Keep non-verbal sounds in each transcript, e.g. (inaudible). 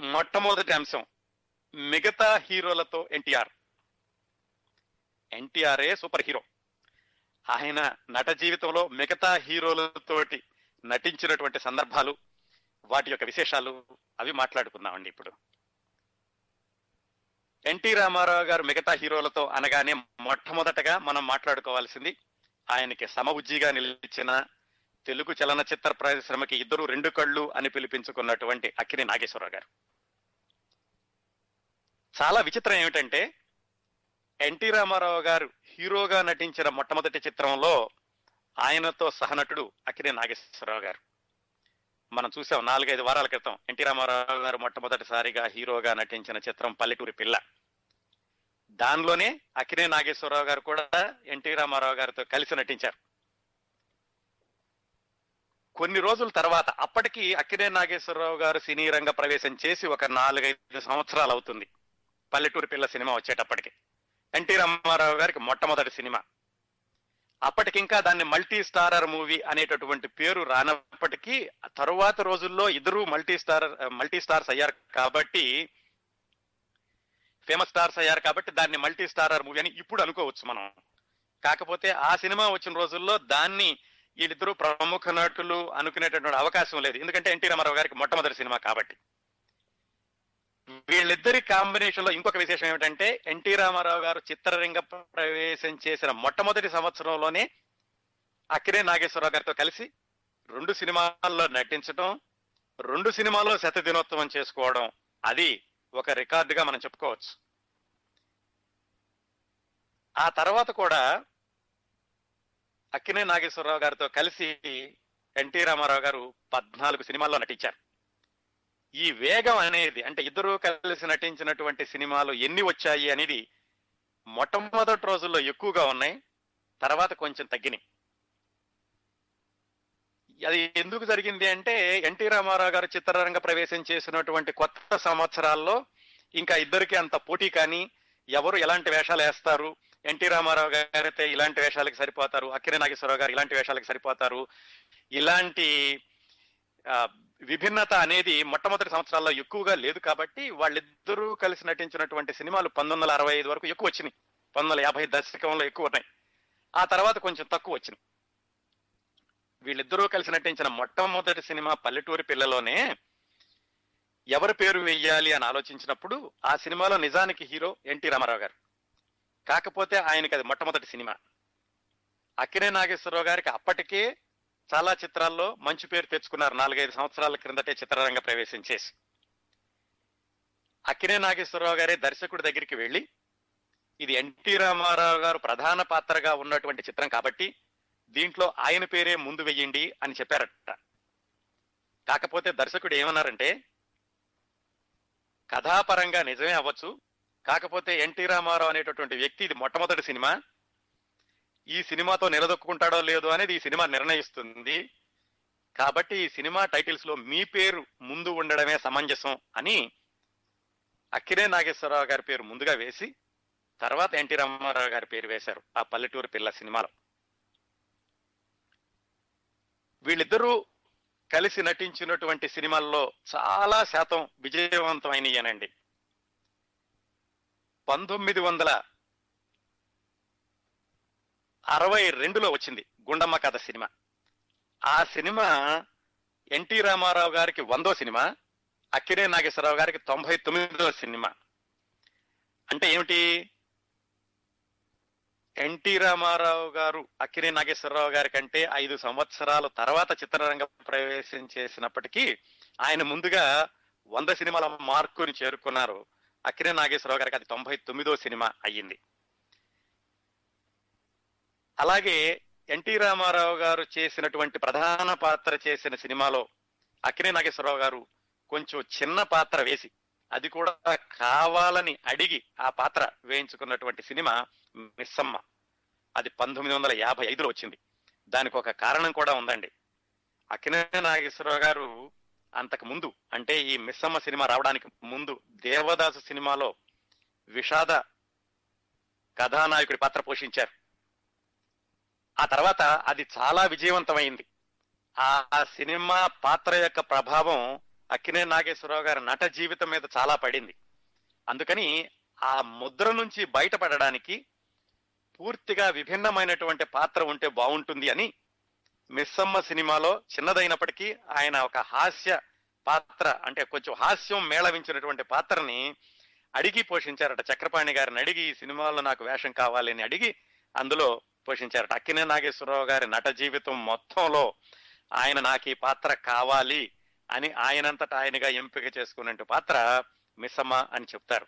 మొట్టమొదటి అంశం మిగతా హీరోలతో ఎన్టీఆర్. ఎన్టీఆర్ఏ super hero. ఆయన నట జీవితంలో మిగతా హీరోలతోటి నటించినటువంటి సందర్భాలు వాటి యొక్క విశేషాలు అవి మాట్లాడుకుందామండి ఇప్పుడు. ఎన్టీ రామారావు గారు మిగతా హీరోలతో అనగానే మొట్టమొదటగా మనం మాట్లాడుకోవాల్సింది ఆయనకి సమబుజ్జిగా నిలిచిన తెలుగు చలనచిత్ర పరిశ్రమకి ఇద్దరు రెండు కళ్ళు అని పిలిపించుకున్నటువంటి అక్కిని నాగేశ్వరరావు గారు. చాలా విచిత్రం ఏమిటంటే ఎన్టీ రామారావు గారు హీరోగా నటించిన మొట్టమొదటి చిత్రంలో ఆయనతో సహనటుడు అక్కినే నాగేశ్వరరావు గారు. మనం చూసాం నాలుగైదు వారాల క్రితం ఎన్టీ రామారావు గారు మొట్టమొదటిసారిగా హీరోగా నటించిన చిత్రం పల్లెటూరి పిల్ల. దానిలోనే అక్కినే నాగేశ్వరరావు గారు కూడా ఎన్టీ రామారావు గారితో కలిసి నటించారు. కొన్ని రోజుల తర్వాత అప్పటికి అక్కినే నాగేశ్వరరావు గారు సినీ రంగ ప్రవేశం చేసి ఒక నాలుగైదు సంవత్సరాలు అవుతుంది. పల్లెటూరు పిల్ల సినిమా వచ్చేటప్పటికి. ఎన్టీ రామారావు గారికి మొట్టమొదటి సినిమా. అప్పటికింకా దాన్ని మల్టీ స్టారర్ మూవీ అనేటటువంటి పేరు రానప్పటికీ తరువాత రోజుల్లో ఇద్దరు మల్టీ స్టార్ మల్టీ స్టార్స్ అయ్యారు కాబట్టి ఫేమస్ స్టార్స్ అయ్యారు కాబట్టి దాన్ని మల్టీ స్టారర్ మూవీ అని ఇప్పుడు అనుకోవచ్చు మనం. కాకపోతే ఆ సినిమా వచ్చిన రోజుల్లో దాన్ని వీళ్ళిద్దరూ ప్రముఖ నటులు అనుకునేటటువంటి అవకాశం లేదు. ఎందుకంటే ఎన్టీ రామారావు గారికి మొట్టమొదటి సినిమా కాబట్టి. వీళ్ళిద్దరి కాంబినేషన్లో ఇంకొక విశేషం ఏమిటంటే ఎన్టీ రామారావు గారు చిత్రరంగ ప్రవేశం చేసిన మొట్టమొదటి సంవత్సరంలోనే అక్కినే నాగేశ్వరరావు గారితో కలిసి రెండు సినిమాల్లో నటించడం రెండు సినిమాల్లో శత దినోత్సవం చేసుకోవడం అది ఒక రికార్డుగా మనం చెప్పుకోవచ్చు. ఆ తర్వాత కూడా అక్కినే నాగేశ్వరరావు గారితో కలిసి ఎన్టీ రామారావు గారు పద్నాలుగు సినిమాల్లో నటించారు. ఈ వేగం అనేది అంటే ఇద్దరు కలిసి నటించినటువంటి సినిమాలు ఎన్ని వచ్చాయి అనేది మొట్టమొదటి రోజుల్లో ఎక్కువగా ఉన్నాయి. తర్వాత కొంచెం తగ్గినాయి. అది ఎందుకు జరిగింది అంటే ఎన్టీ రామారావు గారు చిత్రరంగ ప్రవేశం చేసినటువంటి కొత్త సంవత్సరాల్లో ఇంకా ఇద్దరికి అంత పోటీ కానీ ఎవరు ఎలాంటి వేషాలు వేస్తారు? ఎన్టీ రామారావు గారైతే ఇలాంటి వేషాలకు సరిపోతారు? అక్కిరి నాగేశ్వరరావు గారు ఇలాంటి వేషాలకు సరిపోతారు? ఇలాంటి విభిన్నత అనేది మొట్టమొదటి సంవత్సరాల్లో ఎక్కువగా లేదు కాబట్టి వాళ్ళిద్దరూ కలిసి నటించినటువంటి సినిమాలు పంతొమ్మిది వందల అరవై ఐదు వరకు ఎక్కువ వచ్చినాయి. పంతొమ్మిది వందల యాభై దశకంలో ఎక్కువ ఉన్నాయి. ఆ తర్వాత కొంచెం తక్కువ వచ్చినాయి. వీళ్ళిద్దరూ కలిసి నటించిన మొట్టమొదటి సినిమా పల్లెటూరి పిల్లలోనే ఎవరి పేరు వెయ్యాలి అని ఆలోచించినప్పుడు ఆ సినిమాలో నిజానికి హీరో ఎన్టీ రామారావు గారు. కాకపోతే ఆయనకి అది మొట్టమొదటి సినిమా. అక్కినే నాగేశ్వరరావు గారికి అప్పటికే చాలా చిత్రాల్లో మంచి పేరు తెచ్చుకున్నారు. నాలుగైదు సంవత్సరాల క్రిందటే చిత్రరంగ ప్రవేశం చేసి అక్కినే నాగేశ్వరరావు గారే దర్శకుడి దగ్గరికి వెళ్ళి ఇది ఎన్టీ రామారావు గారు ప్రధాన పాత్రగా ఉన్నటువంటి చిత్రం కాబట్టి దీంట్లో ఆయన పేరే ముందు వెయ్యండి అని చెప్పారట. కాకపోతే దర్శకుడు ఏమన్నారంటే కథాపరంగా నిజమే అవ్వచ్చు. కాకపోతే ఎన్టీ రామారావు అనేటటువంటి వ్యక్తి ఇది మొట్టమొదటి సినిమా. ఈ సినిమాతో నిలదొక్కుంటాడో లేదో అనేది ఈ సినిమా నిర్ణయిస్తుంది. కాబట్టి ఈ సినిమా టైటిల్స్లో మీ పేరు ముందు ఉండడమే సమంజసం అని అక్కినే నాగేశ్వరరావు గారి పేరు ముందుగా వేసి తర్వాత ఎన్టీ రామారావు గారి పేరు వేశారు ఆ పల్లెటూరు పిల్ల సినిమాలో. వీళ్ళిద్దరూ కలిసి నటించినటువంటి సినిమాల్లో చాలా శాతం విజయవంతమైనయనండి. పంతొమ్మిది వందల అరవై రెండులో వచ్చింది గుండమ్మ కథ సినిమా. ఆ సినిమా ఎన్టీ రామారావు గారికి వందో సినిమా అక్కినే నాగేశ్వరరావు గారికి తొంభై తొమ్మిదో సినిమా. అంటే ఏమిటి? ఎన్టీ రామారావు గారు అక్కినే నాగేశ్వరరావు గారి కంటే ఐదు సంవత్సరాల తర్వాత చిత్రరంగ ప్రవేశం చేసినప్పటికీ ఆయన ముందుగా వంద సినిమాల మార్కుని చేరుకున్నారు అక్కినే నాగేశ్వరరావు గారికి. అది తొంభై తొమ్మిదో సినిమా అయ్యింది. అలాగే ఎన్టీ రామారావు గారు చేసినటువంటి ప్రధాన పాత్ర చేసిన సినిమాలో అక్కినే నాగేశ్వరరావు గారు కొంచెం చిన్న పాత్ర వేసి అది కూడా కావాలని అడిగి ఆ పాత్ర వేయించుకున్నటువంటి సినిమా మిస్సమ్మ. అది పంతొమ్మిది వందల యాభై ఐదులో వచ్చింది. దానికి ఒక కారణం కూడా ఉందండి. అక్కినే నాగేశ్వరరావు గారు అంతకు ముందు అంటే ఈ మిస్సమ్మ సినిమా రావడానికి ముందు దేవదాసు సినిమాలో విషాద కథానాయకుడి పాత్ర పోషించారు. ఆ తర్వాత అది చాలా విజయవంతమైంది. ఆ సినిమా పాత్ర యొక్క ప్రభావం అక్కినే నాగేశ్వరరావు గారి నట జీవితం మీద చాలా పడింది. అందుకని ఆ ముద్ర నుంచి బయటపడడానికి పూర్తిగా విభిన్నమైనటువంటి పాత్ర ఉంటే బాగుంటుంది అని మిస్సమ్మ సినిమాలో చిన్నదైనప్పటికీ ఆయన ఒక హాస్య పాత్ర అంటే కొంచెం హాస్యం మేళవించినటువంటి పాత్రని అడిగి పోషించారట చక్రపాణి గారిని. అడిగి ఈ సినిమాలో నాకు వేషం కావాలి అని అడిగి అందులో పోషించారట అక్కినే నాగేశ్వరరావు గారి నట జీవితం మొత్తంలో ఆయన నాకు ఈ పాత్ర కావాలి అని ఆయనంతటా ఆయనగా ఎంపిక చేసుకున్నట్టు పాత్ర మిస్సమ్మ అని చెప్తారు.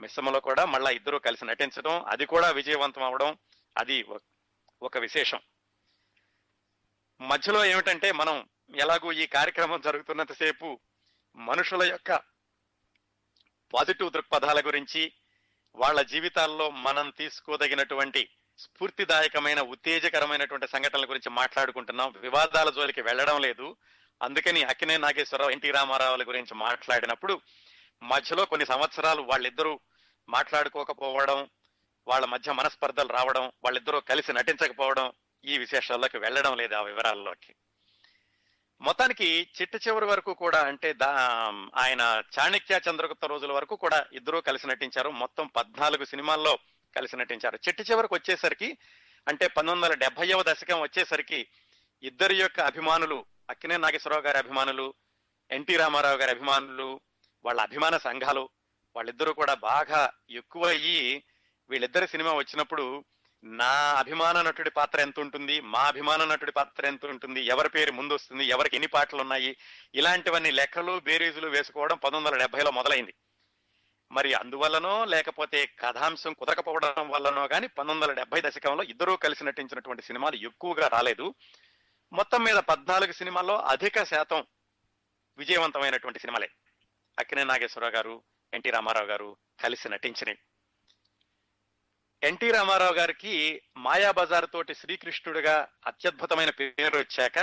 మిస్సమ్మలో కూడా మళ్ళా ఇద్దరు కలిసి నటించడం అది కూడా విజయవంతం అవడం అది ఒక- ఒక విశేషం. మధ్యలో ఏమిటంటే మనం ఎలాగూ ఈ కార్యక్రమం జరుగుతున్నంతసేపు మనుషుల యొక్క పాజిటివ్ దృక్పథాల గురించి వాళ్ళ జీవితాల్లో మనం తీసుకోదగినటువంటి స్ఫూర్తిదాయకమైన ఉత్తేజకరమైనటువంటి సంఘటనల గురించి మాట్లాడుకుంటున్నాం. వివాదాల జోలికి వెళ్ళడం లేదు. అందుకని అక్కినే నాగేశ్వరరావు ఎన్టీ రామారావుల గురించి మాట్లాడినప్పుడు మధ్యలో కొన్ని సంవత్సరాలు వాళ్ళిద్దరూ మాట్లాడుకోకపోవడం వాళ్ళ మధ్య మనస్పర్ధలు రావడం వాళ్ళిద్దరూ కలిసి నటించకపోవడం ఈ విశేషాల్లోకి వెళ్ళడం లేదు ఆ వివరాల్లోకి. మొత్తానికి చిట్ట చివరి వరకు కూడా అంటే దా ఆయన చాణక్య చంద్రగుప్త రోజుల వరకు కూడా ఇద్దరూ కలిసి నటించారు. మొత్తం పద్నాలుగు సినిమాల్లో కలిసి నటించారు. చిట్ట చివరికి వచ్చేసరికి అంటే పంతొమ్మిది వందల డెబ్బైవ దశకం వచ్చేసరికి ఇద్దరి యొక్క అభిమానులు అక్కినే నాగేశ్వరరావు గారి అభిమానులు ఎన్టీ రామారావు గారి అభిమానులు వాళ్ళ అభిమాన సంఘాలు వాళ్ళిద్దరూ కూడా బాగా ఎక్కువ అయ్యి వీళ్ళిద్దరి సినిమా వచ్చినప్పుడు నా అభిమాన నటుడి పాత్ర ఎంత ఉంటుంది మా అభిమాన నటుడి పాత్ర ఎంత ఉంటుంది ఎవరి పేరు ముందు వస్తుంది ఎవరికి ఎన్ని పాటలు ఉన్నాయి ఇలాంటివన్నీ లెక్కలు బేరీజులు వేసుకోవడం పంతొమ్మిది వందల డెబ్బైలో మొదలైంది. మరి అందువల్లనో లేకపోతే కథాంశం కుదరకపోవడం వల్లనో కానీ పంతొమ్మిది వందల డెబ్బై దశకంలో ఇద్దరూ కలిసి నటించినటువంటి సినిమాలు ఎక్కువగా రాలేదు. మొత్తం మీద పద్నాలుగు సినిమాల్లో అధిక శాతం విజయవంతమైనటువంటి సినిమాలే. అక్కినే నాగేశ్వరరావు గారు ఎన్టీ రామారావు గారు కలిసి నటించినవి. ఎన్టీ రామారావు గారికి మాయాబజార్ తోటి శ్రీకృష్ణుడిగా అత్యద్భుతమైన పేరు వచ్చాక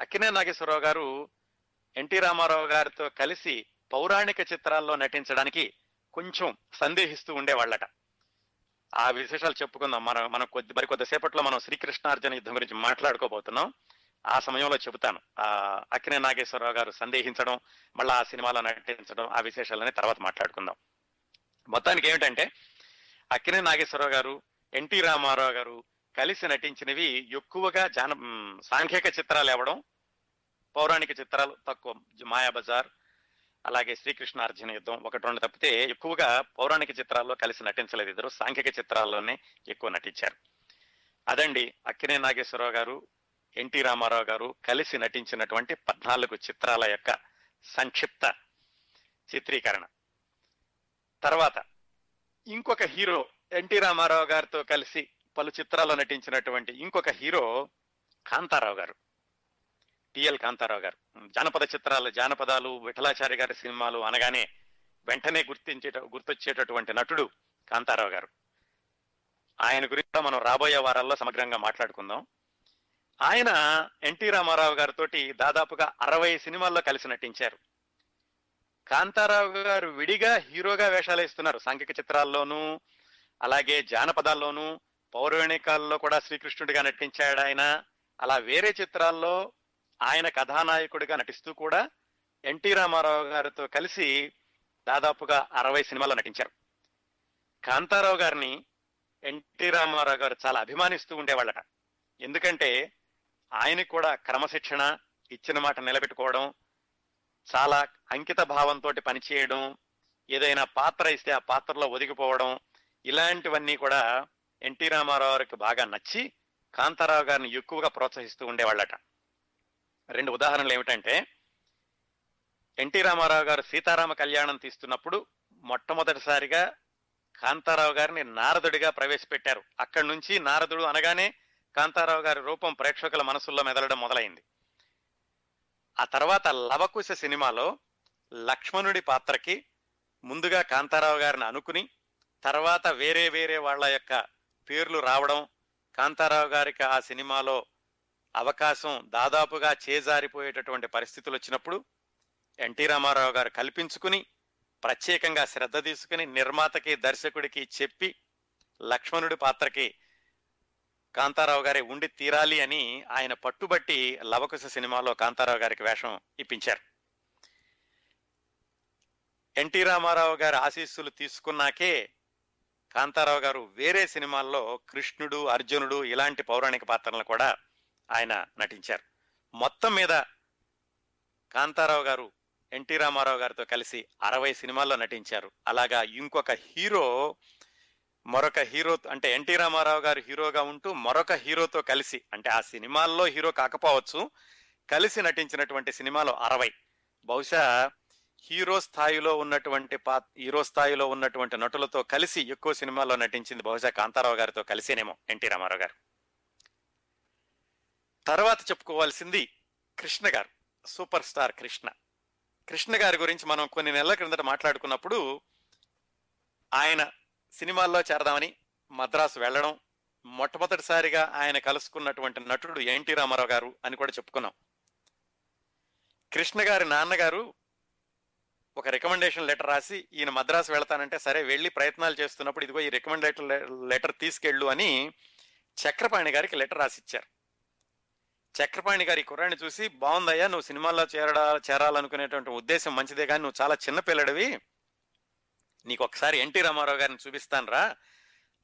అక్కినే నాగేశ్వరరావు గారు ఎన్టీ రామారావు గారితో కలిసి పౌరాణిక చిత్రాల్లో నటించడానికి కొంచెం సందేహిస్తూ ఉండేవాళ్ళట. ఆ విశేషాలు చెప్పుకుందాం. మనం మనం కొద్ది మరి కొద్దిసేపట్లో మనం శ్రీకృష్ణార్జున యుద్ధం గురించి మాట్లాడుకోబోతున్నాం. ఆ సమయంలో చెబుతాను. ఆ అక్కినే నాగేశ్వరరావు గారు సందేహించడం మళ్ళీ ఆ సినిమాలో నటించడం ఆ విశేషాలని తర్వాత మాట్లాడుకుందాం. మొత్తానికి ఏమిటంటే అక్కినే నాగేశ్వరరావు గారు ఎన్టీ రామారావు గారు కలిసి నటించినవి ఎక్కువగా జాన సాంఘిక చిత్రాలు ఇవ్వడం పౌరాణిక చిత్రాలు తక్కువ మాయాబజార్ అలాగే శ్రీకృష్ణార్జున యుద్ధం ఒకటి రెండు తప్పితే ఎక్కువగా పౌరాణిక చిత్రాల్లో కలిసి నటించలేదు ఇద్దరు. సాంఘిక చిత్రాల్లోనే ఎక్కువ నటించారు. అదండి అక్కినే నాగేశ్వరరావు గారు ఎన్టీ రామారావు గారు కలిసి నటించినటువంటి పద్నాలుగు చిత్రాల యొక్క సంక్షిప్త చిత్రీకరణ. తర్వాత ఇంకొక హీరో ఎన్టీ రామారావు గారితో కలిసి పలు చిత్రాల్లో నటించినటువంటి ఇంకొక హీరో కాంతారావు గారు. టిఎల్ కాంతారావు గారు. జానపద చిత్రాలు జానపదాలు విఠలాచారి గారి సినిమాలు అనగానే వెంటనే గుర్తించే గుర్తొచ్చేటటువంటి నటుడు కాంతారావు గారు. ఆయన గురించి మనం రాబోయే వారాల్లో సమగ్రంగా మాట్లాడుకుందాం. ఆయన ఎన్టీ రామారావు గారితో దాదాపుగా అరవై సినిమాల్లో కలిసి నటించారు. కాంతారావు గారు విడిగా హీరోగా వేషాలు వేస్తున్నారు. సాంఘిక చిత్రాల్లోనూ అలాగే జానపదాల్లోనూ పౌరాణికాల్లో కూడా శ్రీకృష్ణుడిగా నటించాడు ఆయన అలా వేరే చిత్రాల్లో ఆయన కథానాయకుడిగా నటిస్తూ కూడా ఎన్టీ రామారావు గారితో కలిసి దాదాపుగా అరవై సినిమాల్లో నటించారు. కాంతారావు గారిని ఎన్టీ రామారావు గారు చాలా అభిమానిస్తూ ఉండేవాళ్ళట. ఎందుకంటే ఆయనకు కూడా క్రమశిక్షణ ఇచ్చిన మాట నిలబెట్టుకోవడం చాలా అంకిత భావంతో పనిచేయడం ఏదైనా పాత్ర ఇస్తే ఆ పాత్రలో ఒదిగిపోవడం ఇలాంటివన్నీ కూడా ఎన్టీ రామారావు గారికి బాగా నచ్చి కాంతారావు గారిని ఎక్కువగా ప్రోత్సహిస్తూ ఉండేవాళ్ళట. రెండు ఉదాహరణలు ఏమిటంటే ఎన్టీ రామారావు గారు సీతారామ కళ్యాణం తీస్తున్నప్పుడు మొట్టమొదటిసారిగా కాంతారావు గారిని నారదుడిగా ప్రవేశపెట్టారు. అక్కడి నుంచి నారదుడు అనగానే కాంతారావు గారి రూపం ప్రేక్షకుల మనసుల్లో మెదలడం మొదలైంది. ఆ తర్వాత లవకుశ సినిమాలో లక్ష్మణుడి పాత్రకి ముందుగా కాంతారావు గారిని అనుకుని తర్వాత వేరే వేరే వాళ్ళ యొక్క పేర్లు రావడం కాంతారావు గారికి ఆ సినిమాలో అవకాశం దాదాపుగా చేజారిపోయేటటువంటి పరిస్థితులు వచ్చినప్పుడు ఎన్టీ రామారావు గారు కల్పించుకుని ప్రత్యేకంగా శ్రద్ధ తీసుకుని నిర్మాతకి దర్శకుడికి చెప్పి లక్ష్మణుడి పాత్రకి కాంతారావు గారే ఉండి తీరాలి అని ఆయన పట్టుబట్టి లవకుశ సినిమాలో కాంతారావు గారికి వేషం ఇప్పించారు. ఎన్టీ రామారావు గారి ఆశీస్సులు తీసుకున్నాకే కాంతారావు గారు వేరే సినిమాల్లో కృష్ణుడు అర్జునుడు ఇలాంటి పౌరాణిక పాత్రలను కూడా ఆయన నటించారు. మొత్తం మీద కాంతారావు గారు ఎన్టీ రామారావు గారితో కలిసి అరవై సినిమాల్లో నటించారు. అలాగా ఇంకొక హీరో మరొక హీరో అంటే ఎన్టీ రామారావు గారు హీరోగా ఉంటూ మరొక హీరోతో కలిసి అంటే ఆ సినిమాల్లో హీరో కాకపోవచ్చు కలిసి నటించినటువంటి సినిమాలు అరవై. బహుశా హీరో స్థాయిలో ఉన్నటువంటి పా హీరో స్థాయిలో ఉన్నటువంటి నటులతో కలిసి ఎక్కువ సినిమాల్లో నటించింది బహుశా కాంతారావు గారితో కలిసేనేమో ఎన్టీ రామారావు గారు. తర్వాత చెప్పుకోవాల్సింది కృష్ణ గారు సూపర్ స్టార్ కృష్ణ. కృష్ణ గారి గురించి మనం కొన్ని నెలల క్రిందట మాట్లాడుకున్నప్పుడు ఆయన సినిమాల్లో చేరదామని మద్రాసు వెళ్ళడం మొట్టమొదటిసారిగా ఆయన కలుసుకున్నటువంటి నటుడు ఎన్టీ రామారావు గారు అని కూడా చెప్పుకున్నాం. కృష్ణ గారి నాన్నగారు ఒక రికమెండేషన్ లెటర్ రాసి ఈయన మద్రాసు వెళ్తానంటే సరే వెళ్ళి ప్రయత్నాలు చేస్తున్నప్పుడు ఇదిగో ఈ రికమెండేషన్ లెటర్ తీసుకెళ్ళు అని చక్రపాణి గారికి లెటర్ రాసిచ్చారు. చక్రపాణి గారి కుర్రాన్ని చూసి బాగుందయ్యా నువ్వు సినిమాల్లో చేరడా చేరాలనుకునేటువంటి ఉద్దేశం మంచిదే కానీ నువ్వు చాలా చిన్న పిల్లడివి. నీకు ఒకసారి ఎన్టీ రామారావు గారిని చూపిస్తాను రా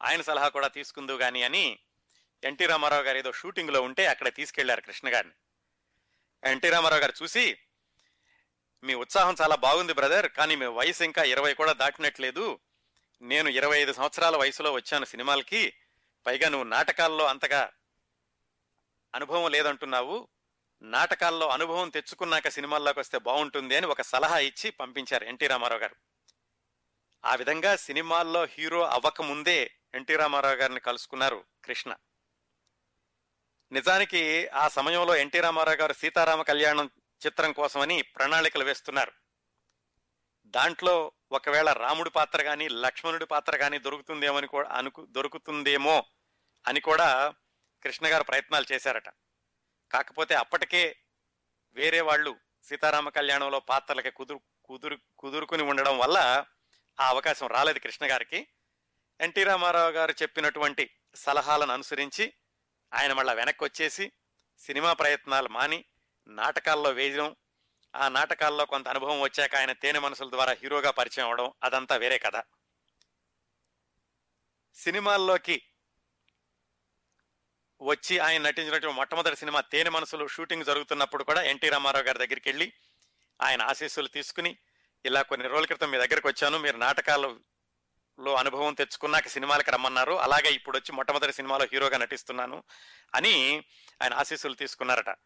ఆయన సలహా కూడా తీసుకుందు కానీ అని ఎన్టీ రామారావు గారు ఏదో షూటింగ్లో ఉంటే అక్కడ తీసుకెళ్ళారు కృష్ణ గారిని. ఎన్టీ రామారావు గారు చూసి మీ ఉత్సాహం చాలా బాగుంది బ్రదర్ కానీ మీ వయసు ఇంకా ఇరవై కూడా దాటినట్లేదు. నేను ఇరవై ఐదు సంవత్సరాల వయసులో వచ్చాను సినిమాలకి. పైగా నువ్వు నాటకాల్లో అంతగా అనుభవం లేదంటున్నావు. నాటకాల్లో అనుభవం తెచ్చుకున్నాక సినిమాల్లోకి వస్తే బాగుంటుంది అని ఒక సలహా ఇచ్చి పంపించారు ఎన్టీ రామారావు గారు. ఆ విధంగా సినిమాల్లో హీరో అవ్వకముందే ఎన్టీ రామారావు గారిని కలుసుకున్నారు కృష్ణ. నిజానికి ఆ సమయంలో ఎన్టీ రామారావు గారు సీతారామ కళ్యాణం చిత్రం కోసమని ప్రణాళికలు వేస్తున్నారు. దాంట్లో ఒకవేళ రాముడి పాత్ర కానీ లక్ష్మణుడి పాత్ర కానీ దొరుకుతుందేమని కూడా అనుకు దొరుకుతుందేమో అని కూడా కృష్ణ గారు ప్రయత్నాలు చేశారట. కాకపోతే అప్పటికే వేరే వాళ్ళు సీతారామ కళ్యాణంలో పాత్రలకి కుదురు కుదురు కుదురుకుని ఉండడం వల్ల ఆ అవకాశం రాలేదు కృష్ణ గారికి. ఎన్టీ రామారావు గారు చెప్పినటువంటి సలహాలను అనుసరించి ఆయన మళ్ళా వెనక్కి వచ్చేసి సినిమా ప్రయత్నాలు మాని నాటకాల్లో వేయడం ఆ నాటకాల్లో కొంత అనుభవం వచ్చాక ఆయన తేనె మనసుల ద్వారా హీరోగా పరిచయం అవడం అదంతా వేరే కథ. సినిమాల్లోకి వచ్చి ఆయన నటించినటువంటి మొట్టమొదటి సినిమా తేనె మనసులో షూటింగ్ జరుగుతున్నప్పుడు కూడా ఎన్టీ రామారావు గారి దగ్గరికి వెళ్ళి ఆయన ఆశీస్సులు తీసుకుని ఇలా కొన్ని రోజుల క్రితం మీ దగ్గరికి వచ్చాను. మీరు నాటకాలలో అనుభవం తెచ్చుకున్నాక సినిమాలకు రమ్మన్నారు. అలాగే ఇప్పుడు వచ్చి మొట్టమొదటి సినిమాలో హీరోగా నటిస్తున్నాను అని ఆయన ఆశీస్సులు తీసుకున్నారట.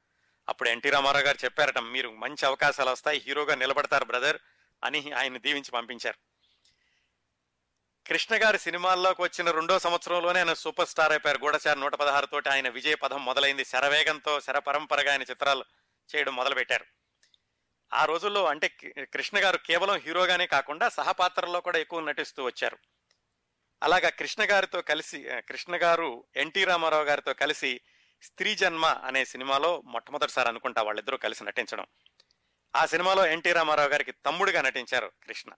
అప్పుడు ఎన్టీ రామారావు గారు చెప్పారట మీరు మంచి అవకాశాలు వస్తాయి హీరోగా నిలబడతారు బ్రదర్ అని ఆయన దీవించి పంపించారు. కృష్ణ గారి సినిమాల్లోకి వచ్చిన రెండో సంవత్సరంలోనే ఆయన సూపర్ స్టార్ అయిపోయారు. గూఢచారి నూట పదహారు తోటి ఆయన విజయ పదం మొదలైంది. శరవేగంతో శరపరంపరగా ఆయన చిత్రాలు చేయడం మొదలుపెట్టారు. ఆ రోజుల్లో అంటే కృష్ణ గారు కేవలం హీరోగానే కాకుండా సహపాత్రల్లో కూడా ఎక్కువ నటిస్తూ వచ్చారు. అలాగా కృష్ణ గారితో కలిసి కృష్ణ గారు ఎన్టీ రామారావు గారితో కలిసి స్త్రీ జన్మ అనే సినిమాలో మొట్టమొదటిసారి అనుకుంటా వాళ్ళిద్దరూ కలిసి నటించడం. ఆ సినిమాలో ఎన్టీ రామారావు గారికి తమ్ముడిగా నటించారు కృష్ణ.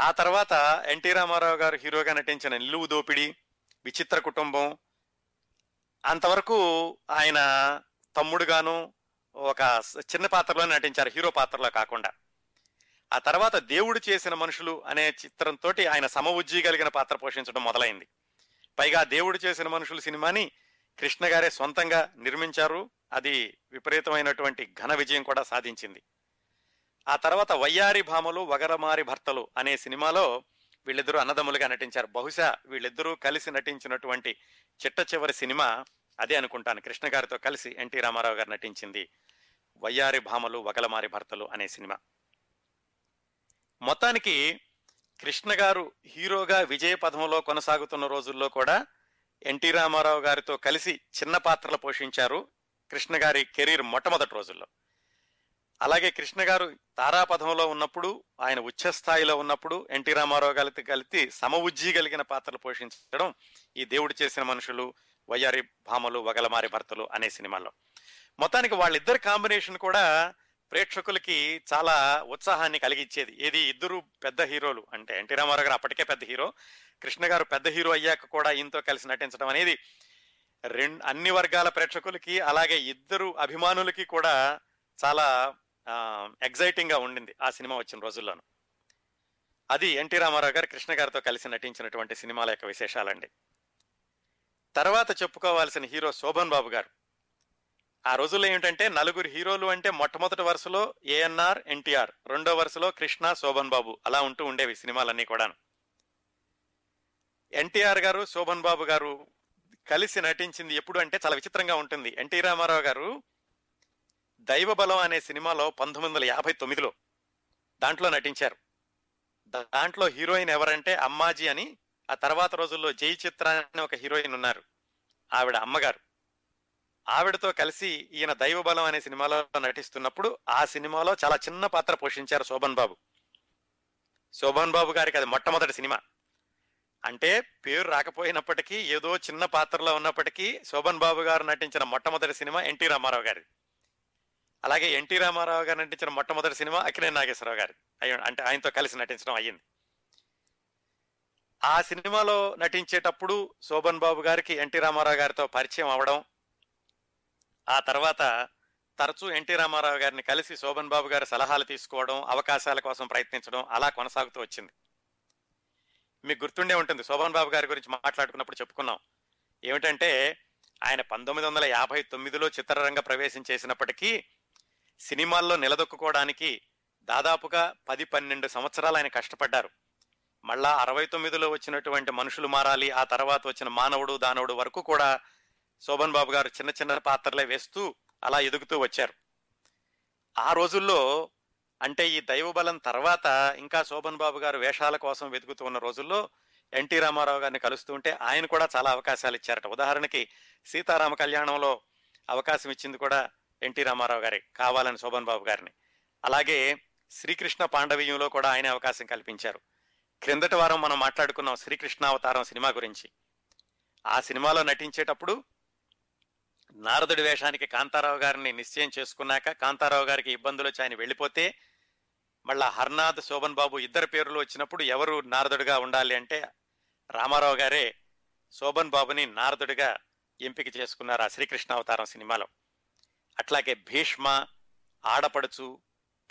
ఆ తర్వాత ఎన్టీ రామారావు గారు హీరోగా నటించిన నిలువు దోపిడి విచిత్ర కుటుంబం. అంతవరకు ఆయన తమ్ముడుగాను ఒక చిన్న పాత్రలో నటించారు హీరో పాత్రలో కాకుండా. ఆ తర్వాత దేవుడు చేసిన మనుషులు అనే చిత్రంతో ఆయన సమవుజ్జీ కలిగిన పాత్ర పోషించడం మొదలైంది. పైగా దేవుడు చేసిన మనుషులు సినిమాని కృష్ణ గారే సొంతంగా నిర్మించారు. అది విపరీతమైనటువంటి ఘన విజయం కూడా సాధించింది. ఆ తర్వాత వయ్యారి భామలు వగరమారి భర్తలు అనే సినిమాలో వీళ్ళిద్దరూ అన్నదమ్ములుగా నటించారు. బహుశా వీళ్ళిద్దరూ కలిసి నటించినటువంటి చిట్ట చివరి సినిమా అదే అనుకుంటాను. కృష్ణ గారితో కలిసి ఎన్టీ రామారావు గారు నటించింది వయ్యారి భామలు వగలమారి భర్తలు అనే సినిమా. మొత్తానికి కృష్ణ గారు హీరోగా విజయ పథంలో కొనసాగుతున్న రోజుల్లో కూడా ఎన్టీ రామారావు గారితో కలిసి చిన్న పాత్రలు పోషించారు కృష్ణ గారి కెరీర్ మొట్టమొదటి రోజుల్లో. అలాగే కృష్ణ గారు తారాపథంలో ఉన్నప్పుడు ఆయన ఉచ్చ స్థాయిలో ఉన్నప్పుడు ఎన్టీ రామారావు గారితో కలిసి సమ ఉజ్జి కలిగిన పాత్రలు పోషించడం ఈ దేవుడు చేసిన మనుషులు వయ్యారి భామలు వగలమారి భర్తలు అనే సినిమాలో. మొత్తానికి వాళ్ళిద్దరి కాంబినేషన్ కూడా ప్రేక్షకులకి చాలా ఉత్సాహాన్ని కలిగించేది ఏది? ఇద్దరు పెద్ద హీరోలు. అంటే ఎన్టీ రామారావు గారు అప్పటికే పెద్ద హీరో కృష్ణ గారు పెద్ద హీరో అయ్యాక కూడా ఈయనతో కలిసి నటించడం అనేది రెండు అన్ని వర్గాల ప్రేక్షకులకి అలాగే ఇద్దరు అభిమానులకి కూడా చాలా ఎగ్జైటింగ్గా ఉండింది ఆ సినిమా వచ్చిన రోజుల్లోనూ. అది ఎన్టీ రామారావు గారు కృష్ణ గారితో కలిసి నటించినటువంటి సినిమాల యొక్క విశేషాలండి. తర్వాత చెప్పుకోవాల్సిన హీరో శోభన్ బాబు గారు. ఆ రోజుల్లో ఏమిటంటే నలుగురు హీరోలు అంటే మొట్టమొదటి వరుసలో ఏఎన్ఆర్ ఎన్టీఆర్ రెండో వరుసలో కృష్ణ శోభన్ బాబు అలా ఉంటూ ఉండేవి సినిమాలన్నీ కూడాను. ఎన్టీఆర్ గారు శోభన్ బాబు గారు కలిసి నటించింది ఎప్పుడు అంటే చాలా విచిత్రంగా ఉంటుంది. ఎన్టీ రామారావు గారు దైవ బలం అనే సినిమాలో పంతొమ్మిది వందల యాభై తొమ్మిదిలో దాంట్లో నటించారు. దాంట్లో హీరోయిన్ ఎవరంటే అమ్మాజీ అని ఆ తర్వాత రోజుల్లో జై చిత్ర అనే ఒక హీరోయిన్ ఉన్నారు. ఆవిడ అమ్మగారు. ఆవిడతో కలిసి ఈయన దైవబలం అనే సినిమాలో నటిస్తున్నప్పుడు ఆ సినిమాలో చాలా చిన్న పాత్ర పోషించారు శోభన్ బాబు. శోభన్ బాబు గారికి అది మొట్టమొదటి సినిమా. అంటే పేరు రాకపోయినప్పటికీ ఏదో చిన్న పాత్రలో ఉన్నప్పటికీ శోభన్ బాబు గారు నటించిన మొట్టమొదటి సినిమా ఎన్టీ రామారావు గారి అలాగే ఎన్టీ రామారావు గారు నటించిన మొట్టమొదటి సినిమా అక్కినే నాగేశ్వరరావు గారి. అంటే ఆయనతో కలిసి నటించడం అయ్యింది. ఆ సినిమాలో నటించేటప్పుడు శోభన్ బాబు గారికి ఎన్టీ రామారావు గారితో పరిచయం అవడం ఆ తర్వాత తరచూ ఎన్టీ రామారావు గారిని కలిసి శోభన్ బాబు గారి సలహాలు తీసుకోవడం అవకాశాల కోసం ప్రయత్నించడం అలా కొనసాగుతూ వచ్చింది. మీకు గుర్తుండే ఉంటుంది శోభన్ బాబు గారి గురించి మాట్లాడుకున్నప్పుడు చెప్పుకున్నాం. ఏమిటంటే ఆయన పంతొమ్మిది వందల యాభై తొమ్మిదిలో చిత్రరంగ ప్రవేశం చేసినప్పటికీ సినిమాల్లో నిలదొక్కుకోవడానికి దాదాపుగా పది పన్నెండు సంవత్సరాలు ఆయన కష్టపడ్డారు. మళ్ళా అరవై తొమ్మిదిలో వచ్చినటువంటి మనుషులు మారాలి ఆ తర్వాత వచ్చిన మానవుడు దానవుడు వరకు కూడా శోభన్ బాబు గారు చిన్న చిన్న పాత్రలే వేస్తూ అలా ఎదుగుతూ వచ్చారు. ఆ రోజుల్లో అంటే ఈ దైవబలం తర్వాత ఇంకా శోభన్ బాబు గారు వేషాల కోసం వెతుకుతూ ఉన్న రోజుల్లో ఎన్టీ రామారావు గారిని కలుస్తూ ఉంటే ఆయన కూడా చాలా అవకాశాలు ఇచ్చారట. ఉదాహరణకి సీతారామ కళ్యాణంలో అవకాశం ఇచ్చింది కూడా ఎన్టీ రామారావు గారి కావాలని శోభన్ బాబు గారిని. అలాగే శ్రీకృష్ణ పాండవీయంలో కూడా ఆయన అవకాశం కల్పించారు. క్రిందటి వారం మనం మాట్లాడుకున్నాం శ్రీకృష్ణ అవతారం సినిమా గురించి. ఆ సినిమాలో నటించేటప్పుడు నారదుడి వేషానికి కాంతారావు గారిని నిశ్చయం చేసుకున్నాక కాంతారావు గారికి ఇబ్బందులు వచ్చి ఆయన వెళ్ళిపోతే మళ్ళా హర్నాథ్ శోభన్ బాబు ఇద్దరు పేర్లు వచ్చినప్పుడు ఎవరు నారదుడిగా ఉండాలి అంటే రామారావు గారే శోభన్ బాబుని నారదుడిగా ఎంపిక చేసుకున్నారు ఆ శ్రీకృష్ణ అవతారం సినిమాలో. అట్లాగే భీష్మ ఆడపడుచు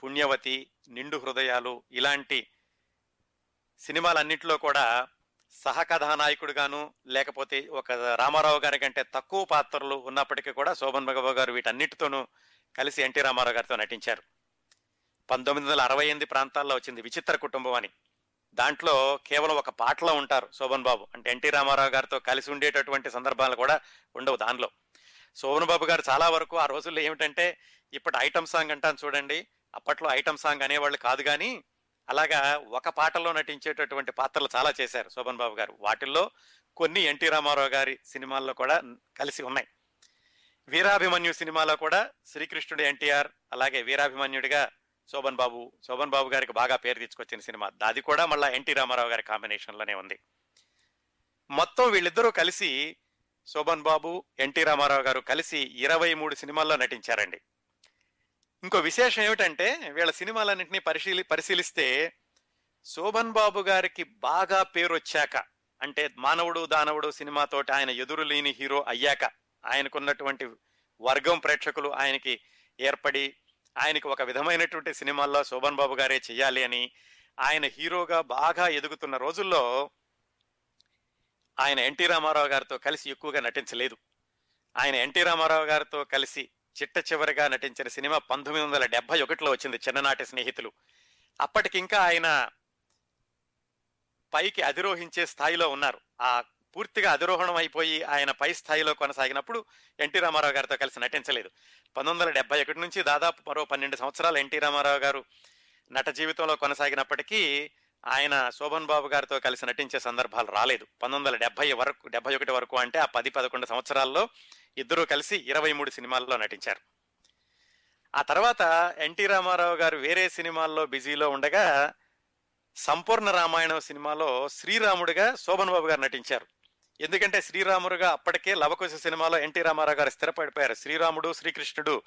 పుణ్యవతి నిండు హృదయాలు ఇలాంటి సినిమాలన్నింటిలో కూడా సహకథానాయకుడుగాను లేకపోతే ఒక రామారావు గారి కంటే తక్కువ పాత్రలు ఉన్నప్పటికీ కూడా శోభన్ భగవ గారు వీటన్నిటితోనూ కలిసి ఎన్టీ రామారావు గారితో నటించారు. పంతొమ్మిది వందల అరవై ఎనిమిది ప్రాంతాల్లో వచ్చింది విచిత్ర కుటుంబం అని. దాంట్లో కేవలం ఒక పాటలో ఉంటారు శోభన్ బాబు. అంటే ఎన్టీ రామారావు గారితో కలిసి ఉండేటటువంటి సందర్భాలు కూడా ఉండవు దానిలో. శోభన్ బాబు గారు చాలా వరకు ఆ రోజుల్లో ఏమిటంటే ఇప్పటి ఐటమ్ సాంగ్ అంటాను చూడండి అప్పట్లో ఐటమ్ సాంగ్ అనేవాళ్ళు కాదు కానీ అలాగా ఒక పాటలో నటించేటటువంటి పాత్రలు చాలా చేశారు శోభన్ బాబు గారు. వాటిల్లో కొన్ని ఎన్టీ రామారావు గారి సినిమాల్లో కూడా కలిసి ఉన్నాయి. వీరాభిమన్యు సినిమాలో కూడా శ్రీకృష్ణుడు ఎన్టీఆర్ అలాగే వీరాభిమన్యుడిగా శోభన్ బాబు శోభన్ బాబు గారికి బాగా పేరు తీసుకొచ్చిన సినిమా. అది కూడా మళ్ళీ ఎన్టీ రామారావు గారి కాంబినేషన్లోనే ఉంది. మొత్తం వీళ్ళిద్దరూ కలిసి శోభన్ బాబు ఎన్టీ రామారావు గారు కలిసి ఇరవై మూడు సినిమాల్లో నటించారండి. ఇంకో విశేషం ఏమిటంటే వీళ్ళ సినిమాలన్నింటినీ పరిశీలి పరిశీలిస్తే శోభన్ బాబు గారికి బాగా పేరు వచ్చాక అంటే మానవుడు దానవుడు సినిమాతోటి ఆయన ఎదురు లేని హీరో అయ్యాక ఆయనకున్నటువంటి వర్గం ప్రేక్షకులు ఆయనకి ఏర్పడి ఆయనకి ఒక విధమైనటువంటి సినిమాల్లో శోభన్ బాబు గారే చెయ్యాలి అని ఆయన హీరోగా బాగా ఎదుగుతున్న రోజుల్లో ఆయన ఎన్టీ రామారావు గారితో కలిసి ఎక్కువగా నటించలేదు. ఆయన ఎన్టీ రామారావు గారితో కలిసి చిట్ట చివరిగా నటించిన సినిమా పంతొమ్మిది వందల డెబ్బై ఒకటిలో వచ్చింది చిన్ననాటి స్నేహితులు. అప్పటికింకా ఆయన పైకి అధిరోహించే స్థాయిలో ఉన్నారు. ఆ పూర్తిగా అధిరోహణం అయిపోయి ఆయన పై స్థాయిలో కొనసాగినప్పుడు ఎన్టీ రామారావు గారితో కలిసి నటించలేదు. పంతొమ్మిది వందల డెబ్బై ఒకటి నుంచి దాదాపు మరో పన్నెండు సంవత్సరాలు ఎన్టీ రామారావు గారు నట జీవితంలో కొనసాగినప్పటికీ ఆయన శోభన్ బాబు గారితో కలిసి నటించే సందర్భాలు రాలేదు. పంతొమ్మిది వందల డెబ్బై వరకు డెబ్బై ఒకటి వరకు అంటే ఆ పది పదకొండు సంవత్సరాల్లో ఇద్దరూ కలిసి ఇరవై మూడు సినిమాల్లో నటించారు. ఆ తర్వాత ఎన్టీ రామారావు గారు వేరే సినిమాల్లో బిజీలో ఉండగా సంపూర్ణ రామాయణం సినిమాలో శ్రీరాముడిగా శోభన్ బాబు గారు నటించారు. ఎందుకంటే శ్రీరాముడుగా అప్పటికే లవకుశ సినిమాలో ఎన్టీ రామారావు గారు స్థిరపడిపోయారు. శ్రీరాముడు శ్రీకృష్ణుడు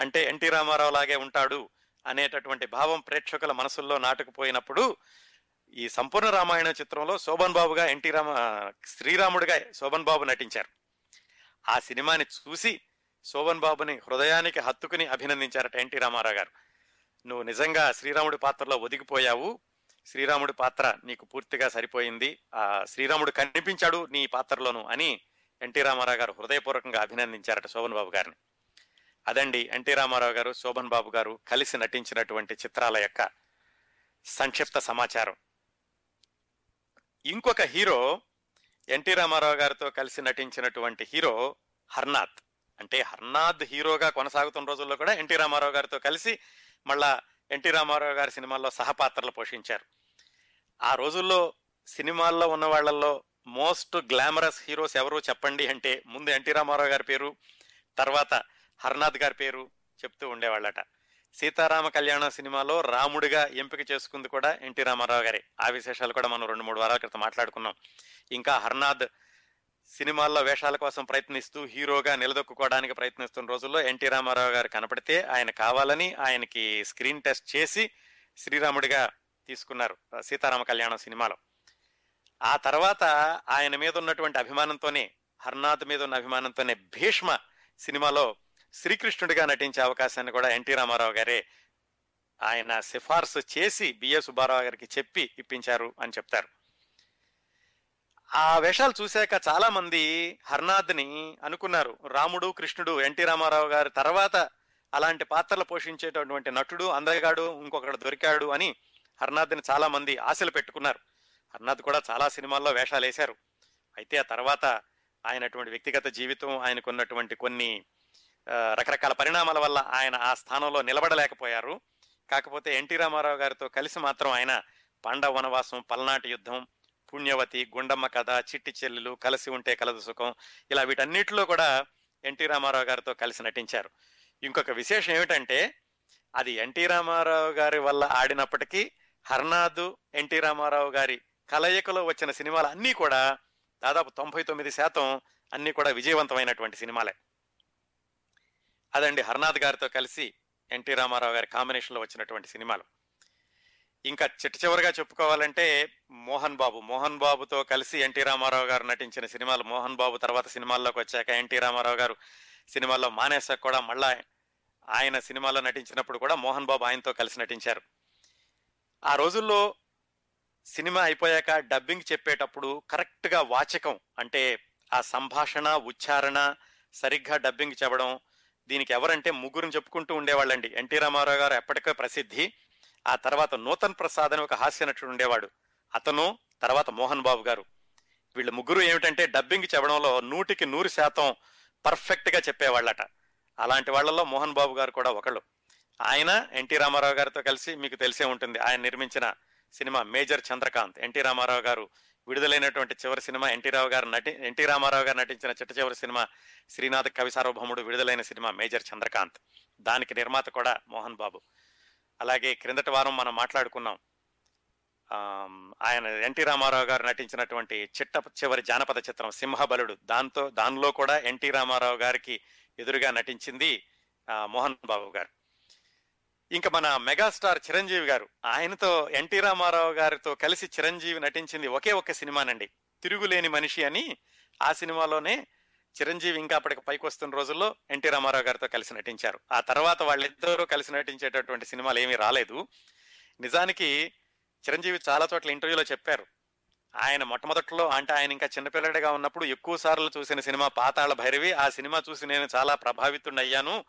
అంటే ఎన్టీ రామారావు లాగే ఉంటాడు అనేటటువంటి భావం ప్రేక్షకుల మనసుల్లో నాటుకుపోయినప్పుడు ఈ సంపూర్ణ రామాయణ చిత్రంలో శోభన్ బాబుగా ఎన్టీ రామ శ్రీరాముడిగా శోభన్ బాబు నటించారు. ఆ సినిమాని చూసి శోభన్ బాబుని హృదయానికి హత్తుకుని అభినందించారట ఎన్టీ రామారావు గారు. నువ్వు నిజంగా శ్రీరాముడి పాత్రలో ఒదిగిపోయావు. శ్రీరాముడి పాత్ర నీకు పూర్తిగా సరిపోయింది. ఆ శ్రీరాముడు కనిపించాడు నీ పాత్రలోను అని ఎన్టీ రామారావు గారు హృదయపూర్వకంగా అభినందించారట శోభన్ బాబు గారిని. అదండి ఎన్టీ రామారావు గారు శోభన్ బాబు గారు కలిసి నటించినటువంటి చిత్రాల యొక్క సంక్షిప్త సమాచారం. ఇంకొక హీరో ఎన్టీ రామారావు గారితో కలిసి నటించినటువంటి హీరో హర్నాథ్. అంటే హర్నాథ్ హీరోగా కొనసాగుతున్న రోజుల్లో కూడా ఎన్టీ రామారావు గారితో కలిసి మళ్ళా ఎన్టీ రామారావు గారి సినిమాల్లో సహపాత్రలు పోషించారు. ఆ రోజుల్లో సినిమాల్లో ఉన్న వాళ్ళల్లో మోస్ట్ గ్లామరస్ హీరోస్ ఎవరు చెప్పండి అంటే ముందు ఎన్టీ రామారావు గారి పేరు తర్వాత హర్నాథ్ గారి పేరు చెప్తూ ఉండేవాళ్ళట. సీతారామ కళ్యాణ సినిమాలో రాముడిగా ఎంపిక చేసుకుంది కూడా ఎన్టీ రామారావు గారే. ఆ విశేషాలు కూడా మనం రెండు మూడు వారాల క్రితం మాట్లాడుకున్నాం. ఇంకా హర్నాథ్ సినిమాల్లో వేషాల కోసం ప్రయత్నిస్తూ హీరోగా నిలదొక్కుకోవడానికి ప్రయత్నిస్తున్న రోజుల్లో ఎన్టీ రామారావు గారు కనపడితే ఆయన కావాలని ఆయనకి స్క్రీన్ టెస్ట్ చేసి శ్రీరాముడిగా తీసుకున్నారు సీతారామ కళ్యాణం సినిమాలో. ఆ తర్వాత ఆయన మీద ఉన్నటువంటి అభిమానంతోనే హర్నాథ్ మీద ఉన్న అభిమానంతోనే భీష్మ సినిమాలో శ్రీకృష్ణుడిగా నటించే అవకాశాన్ని కూడా ఎన్టీ రామారావు గారే ఆయన సిఫార్సు చేసి బిఏ సుబ్బారావు గారికి చెప్పి ఇప్పించారు అని చెప్తారు. ఆ వేషాలు చూశాక చాలా మంది హర్నాథ్ని అనుకున్నారు. రాముడు కృష్ణుడు ఎన్టీ రామారావు గారి తర్వాత అలాంటి పాత్రలు పోషించేటటువంటి నటుడు అందగాడు ఇంకొకడు దొరికాడు అని హర్నాథ్ని చాలా మంది ఆశలు పెట్టుకున్నారు. హర్నాథ్ కూడా చాలా సినిమాల్లో వేషాలు వేశారు అయితే ఆ తర్వాత ఆయనటువంటి వ్యక్తిగత జీవితం ఆయనకున్నటువంటి కొన్ని రకరకాల పరిణామాల వల్ల ఆయన ఆ స్థానంలో నిలబడలేకపోయారు. కాకపోతే ఎన్టీ రామారావు గారితో కలిసి మాత్రం ఆయన పాండవ వనవాసం పల్నాటి యుద్ధం పుణ్యవతి గుండమ్మ కథ చిట్టి చెల్లెలు కలిసి ఉంటే కలదు సుఖం ఇలా వీటన్నిటిలో కూడా ఎన్టీ రామారావు గారితో కలిసి నటించారు. ఇంకొక విశేషం ఏమిటంటే అది ఎన్టీ రామారావు గారి వల్ల ఆడినప్పటికీ హర్నాథ్ ఎన్టీ రామారావు గారి కలయికలో వచ్చిన సినిమాలు అన్నీ కూడా దాదాపు తొంభై తొమ్మిది శాతం అన్నీ కూడా విజయవంతమైనటువంటి సినిమాలే. అదండి హర్నాథ్ గారితో కలిసి ఎన్టీ రామారావు గారి కాంబినేషన్లో వచ్చినటువంటి సినిమాలు. ఇంకా చిట్ట చివరిగా చెప్పుకోవాలంటే మోహన్ బాబు. మోహన్ బాబుతో కలిసి ఎన్టీ రామారావు గారు నటించిన సినిమాలు మోహన్ బాబు తర్వాత సినిమాల్లోకి వచ్చాక ఎన్టీ రామారావు గారు సినిమాల్లో మానేసాక కూడా మళ్ళా ఆయన సినిమాలో నటించినప్పుడు కూడా మోహన్ బాబు ఆయనతో కలిసి నటించారు. ఆ రోజుల్లో సినిమా అయిపోయాక డబ్బింగ్ చెప్పేటప్పుడు కరెక్ట్గా వాచకం అంటే ఆ సంభాషణ ఉచ్చారణ సరిగ్గా డబ్బింగ్ చెప్పడం దీనికి ఎవరంటే ముగ్గురుని చెప్పుకుంటూ ఉండేవాళ్ళండి. ఎన్టీ రామారావు గారు ఎప్పటికే ప్రసిద్ధి. ఆ తర్వాత నూతన్ ప్రసాద్ అని ఒక హాస్య నటుడు ఉండేవాడు. అతను తర్వాత మోహన్ బాబు గారు. వీళ్ళ ముగ్గురు ఏమిటంటే డబ్బింగ్ చెప్పడంలో నూటికి నూరు శాతం పర్ఫెక్ట్గా చెప్పేవాళ్ళట. అలాంటి వాళ్ళలో మోహన్ బాబు గారు కూడా ఒకళ్ళు. ఆయన ఎన్టీ రామారావు గారితో కలిసి మీకు తెలిసే ఉంటుంది. ఆయన నిర్మించిన cinema major Chandrakanth. NT Ramarao garu విడుదలైనటువంటి చివరి సినిమా ఎన్టీ రావు గారు నటి ఎన్టీ రామారావు గారు నటించిన చిట్ట చివరి సినిమా శ్రీనాథ్ కవి సార్వభౌముడు విడుదలైన సినిమా మేజర్ చంద్రకాంత్. దానికి నిర్మాత కూడా మోహన్ బాబు. అలాగే క్రిందటి వారం మనం మాట్లాడుకున్నాం. ఆయన ఎన్టీ రామారావు గారు నటించినటువంటి చిట్ట చివరి జానపద చిత్రం సింహబలుడు. దాంతో దానిలో కూడా ఎన్టీ రామారావు గారికి ఎదురుగా నటించింది మోహన్ బాబు గారు. ఇంకా మన మెగాస్టార్ చిరంజీవి గారు ఆయనతో ఎన్టీ రామారావు గారితో కలిసి చిరంజీవి నటించింది ఒకే ఒక్క సినిమానండి తిరుగులేని మనిషి అని. ఆ సినిమాలోనే చిరంజీవి ఇంకా అప్పటికి పైకి వస్తున్న రోజుల్లో ఎన్టీ రామారావు గారితో కలిసి నటించారు. ఆ తర్వాత వాళ్ళిద్దరూ కలిసి నటించేటటువంటి సినిమాలు ఏమీ రాలేదు. నిజానికి చిరంజీవి చాలా చోట్ల ఇంటర్వ్యూలో చెప్పారు. ఆయన మొట్టమొదట్లో అంటే ఆయన ఇంకా చిన్నపిల్లడిగా ఉన్నప్పుడు ఎక్కువ సార్లు చూసిన సినిమా పాతాళ భైరవి. ఆ సినిమా చూసి నేను చాలా ప్రభావితుండయ్యాను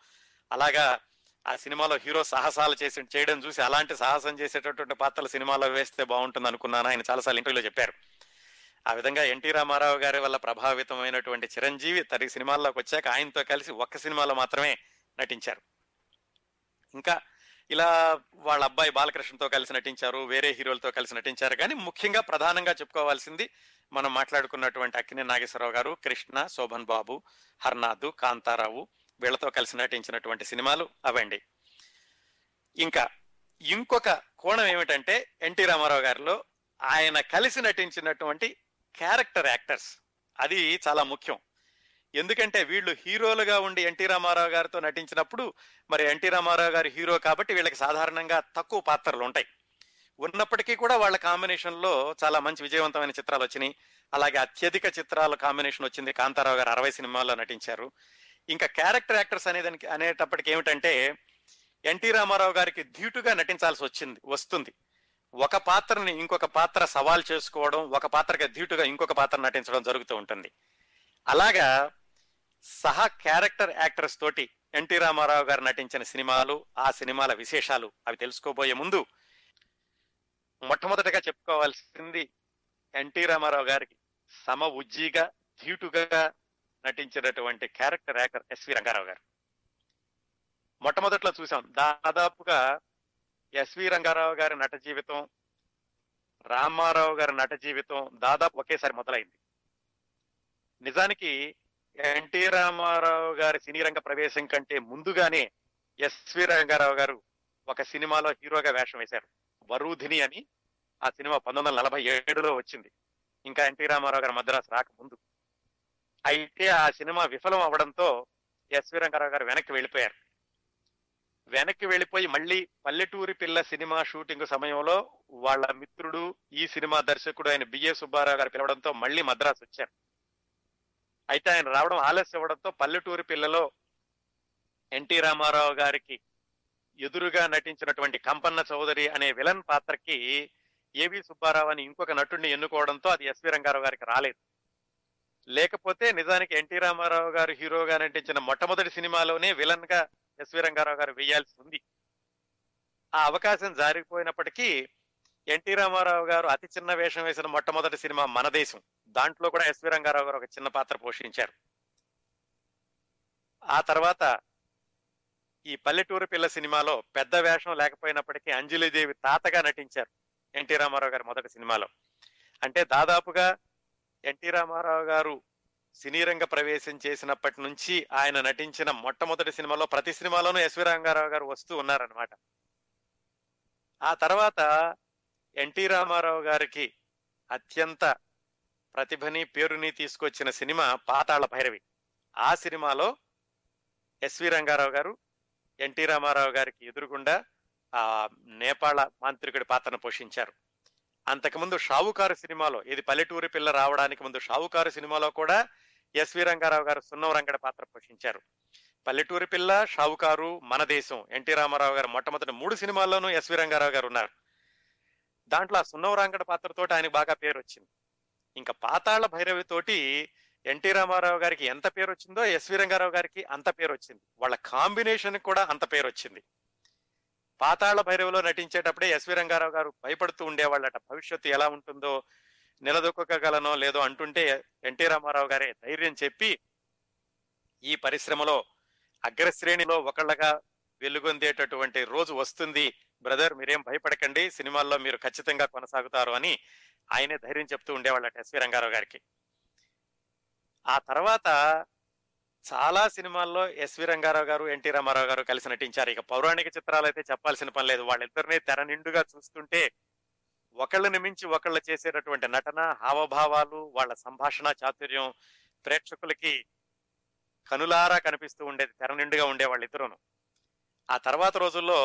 అలాగా ఆ సినిమాలో హీరో సాహసాలు చేసి చేయడం చూసి అలాంటి సాహసం చేసేటటువంటి పాత్రలు సినిమాలో వేస్తే బాగుంటుంది అనుకున్నాను. ఆయన చాలాసార్లు ఇంటర్వ్యూలో చెప్పారు. ఆ విధంగా ఎన్టీ రామారావు గారి వల్ల ప్రభావితమైనటువంటి చిరంజీవి తరి సినిమాల్లోకి వచ్చాక ఆయనతో కలిసి ఒక్క సినిమాలో మాత్రమే నటించారు. ఇంకా ఇలా వాళ్ళ అబ్బాయి బాలకృష్ణతో కలిసి నటించారు వేరే హీరోలతో కలిసి నటించారు. కానీ ముఖ్యంగా ప్రధానంగా చెప్పుకోవాల్సింది మనం మాట్లాడుకున్నటువంటి అక్కినే నాగేశ్వరరావు గారు కృష్ణ శోభన్ బాబు హర్నాథ్ కాంతారావు వీళ్ళతో కలిసి నటించినటువంటి సినిమాలు అవండి. ఇంకా ఇంకొక కోణం ఏమిటంటే ఎన్టీ రామారావు గారిలో ఆయన కలిసి నటించినటువంటి క్యారెక్టర్ యాక్టర్స్. అది చాలా ముఖ్యం. ఎందుకంటే వీళ్ళు హీరోలుగా ఉండి ఎన్టీ రామారావు గారితో నటించినప్పుడు మరి ఎన్టీ రామారావు గారి హీరో కాబట్టి వీళ్ళకి సాధారణంగా తక్కువ పాత్రలు ఉంటాయి. ఉన్నప్పటికీ కూడా వాళ్ళ కాంబినేషన్లో చాలా మంచి విజయవంతమైన చిత్రాలు వచ్చినాయి. అలాగే అత్యధిక చిత్రాల కాంబినేషన్ వచ్చింది కాంతారావు గారు అరవై సినిమాల్లో నటించారు. ఇంకా క్యారెక్టర్ యాక్టర్స్ అనేదానికి అనేటప్పటికి ఏమిటంటే ఎన్టీ రామారావు గారికి ధీటుగా నటించాల్సి వచ్చింది వస్తుంది. ఒక పాత్రని ఇంకొక పాత్ర సవాల్ చేసుకోవడం ఒక పాత్రకి ధీటుగా ఇంకొక పాత్ర నటించడం జరుగుతూ ఉంటుంది. అలాగా సహా క్యారెక్టర్ యాక్టర్స్ తోటి ఎన్టీ రామారావు గారు నటించిన సినిమాలు ఆ సినిమాల విశేషాలు అవి తెలుసుకోబోయే ముందు మొట్టమొదటగా చెప్పుకోవాల్సింది ఎన్టీ రామారావు గారికి సమ ఉజ్జీగా ధీటుగా నటించినటువంటి క్యారెక్టర్ యాక్టర్ ఎస్వి రంగారావు గారు. మొట్టమొదట్లో చూసాం దాదాపుగా ఎస్వి రంగారావు గారి నట జీవితం రామారావు గారి నట జీవితం దాదాపు ఒకేసారి మొదలైంది. నిజానికి ఎన్టీ రామారావు గారి సినీ రంగ ప్రవేశం కంటే ముందుగానే ఎస్వి రంగారావు గారు ఒక సినిమాలో హీరోగా వేషం వేశారు. వరూధిని అని ఆ సినిమా పంతొమ్మిది వందల నలభై ఏడులో వచ్చింది. ఇంకా ఎన్టీ రామారావు గారు మద్రాసు రాకముందు. అయితే ఆ సినిమా విఫలం అవడంతో ఎస్వి రంగారావు గారు వెనక్కి వెళ్ళిపోయారు. వెనక్కి వెళ్ళిపోయి మళ్ళీ పల్లెటూరి పిల్ల సినిమా షూటింగ్ సమయంలో వాళ్ళ మిత్రుడు ఈ సినిమా దర్శకుడు ఆయన బిఏ సుబ్బారావు గారు పిలవడంతో మళ్ళీ మద్రాసు వచ్చారు. అయితే ఆయన రావడం ఆలస్యం అవ్వడంతో పల్లెటూరి పిల్లలో ఎన్టీ రామారావు గారికి ఎదురుగా నటించినటువంటి కంపన్న చౌదరి అనే విలన్ పాత్రకి ఏవి సుబ్బారావు అని ఇంకొక నటుడిని ఎన్నుకోవడంతో అది ఎస్వి రంగారావు గారికి రాలేదు. లేకపోతే నిజానికి ఎన్టీ రామారావు గారు హీరోగా నటించిన మొట్టమొదటి సినిమాలోనే విలన్గా ఎస్వి రంగారావు గారు వేయాల్సి ఉంది. ఆ అవకాశం జారిపోయినప్పటికీ ఎన్టీ రామారావు గారు అతి చిన్న వేషం వేసిన మొట్టమొదటి సినిమా మన దేశం. దాంట్లో కూడా ఎస్వి రంగారావు గారు ఒక చిన్న పాత్ర పోషించారు. ఆ తర్వాత ఈ పల్లెటూరు పిల్ల సినిమాలో పెద్ద వేషం లేకపోయినప్పటికీ అంజలిదేవి తాతగా నటించారు ఎన్టీ రామారావు గారి మొదటి సినిమాలో. అంటే దాదాపుగా ఎన్టీ రామారావు గారు సినీ రంగ ప్రవేశం చేసినప్పటి నుంచి ఆయన నటించిన మొట్టమొదటి సినిమాలో ప్రతి సినిమాలోనూ ఎస్వి రంగారావు గారు వస్తూ ఉన్నారనమాట ఆ తర్వాత ఎన్టీ రామారావు గారికి అత్యంత ప్రతిభని పేరుని తీసుకొచ్చిన సినిమా పాతాళ భైరవి. ఆ సినిమాలో ఎస్వి రంగారావు గారు ఎన్టీ రామారావు గారికి ఎదురుగుండా ఆ నేపాళ మాంత్రికుడి పాత్రను పోషించారు. అంతకుముందు షావుకారు సినిమాలో ఇది పల్లెటూరి పిల్ల రావడానికి ముందు షావుకారు సినిమాలో కూడా ఎస్వి రంగారావు గారు సున్నం రంగడ పాత్ర పోషించారు. పల్లెటూరి పిల్ల షావుకారు మన దేశం ఎన్టీ రామారావు గారు మొట్టమొదటి మూడు సినిమాల్లోనూ ఎస్వి రంగారావు గారు ఉన్నారు. దాంట్లో ఆ సున్నం రంగడ పాత్రతో ఆయనకు బాగా పేరు వచ్చింది ఇంకా పాతాళ భైరవి తోటి ఎన్టీ రామారావు గారికి ఎంత పేరు వచ్చిందో ఎస్వి రంగారావు గారికి అంత పేరు వచ్చింది వాళ్ళ కాంబినేషన్ కూడా అంత పేరు వచ్చింది పాతాళ భైరవలో నటించేటప్పుడే ఎస్వి రంగారావు గారు భయపడుతూ ఉండేవాళ్ళట. భవిష్యత్తు ఎలా ఉంటుందో నిలదొక్కగలనో లేదో అంటుంటే ఎన్టీ రామారావు గారే ధైర్యం చెప్పి ఈ పరిశ్రమలో అగ్రశ్రేణిలో ఒకళ్ళగా వెలుగొందేటటువంటి రోజు వస్తుంది. బ్రదర్ మీరేం భయపడకండి. సినిమాల్లో మీరు ఖచ్చితంగా కొనసాగుతారు అని ఆయనే ధైర్యం చెప్తూ ఉండేవాళ్ళట ఎస్వి రంగారావు గారికి. ఆ తర్వాత చాలా సినిమాల్లో ఎస్వి రంగారావు గారు ఎన్టీ రామారావు గారు కలిసి నటించారు. ఇక పౌరాణిక చిత్రాలు అయితే చెప్పాల్సిన పని లేదు. వాళ్ళిద్దరినీ తెర నిండుగా చూస్తుంటే ఒకళ్ళని మించి ఒకళ్ళు చేసేటటువంటి నటన హావభావాలు వాళ్ళ సంభాషణ చాతుర్యం ప్రేక్షకులకి కనులారా కనిపిస్తూ ఉండేది తెర నిండుగా ఉండే వాళ్ళిద్దరూను. ఆ తర్వాత రోజుల్లో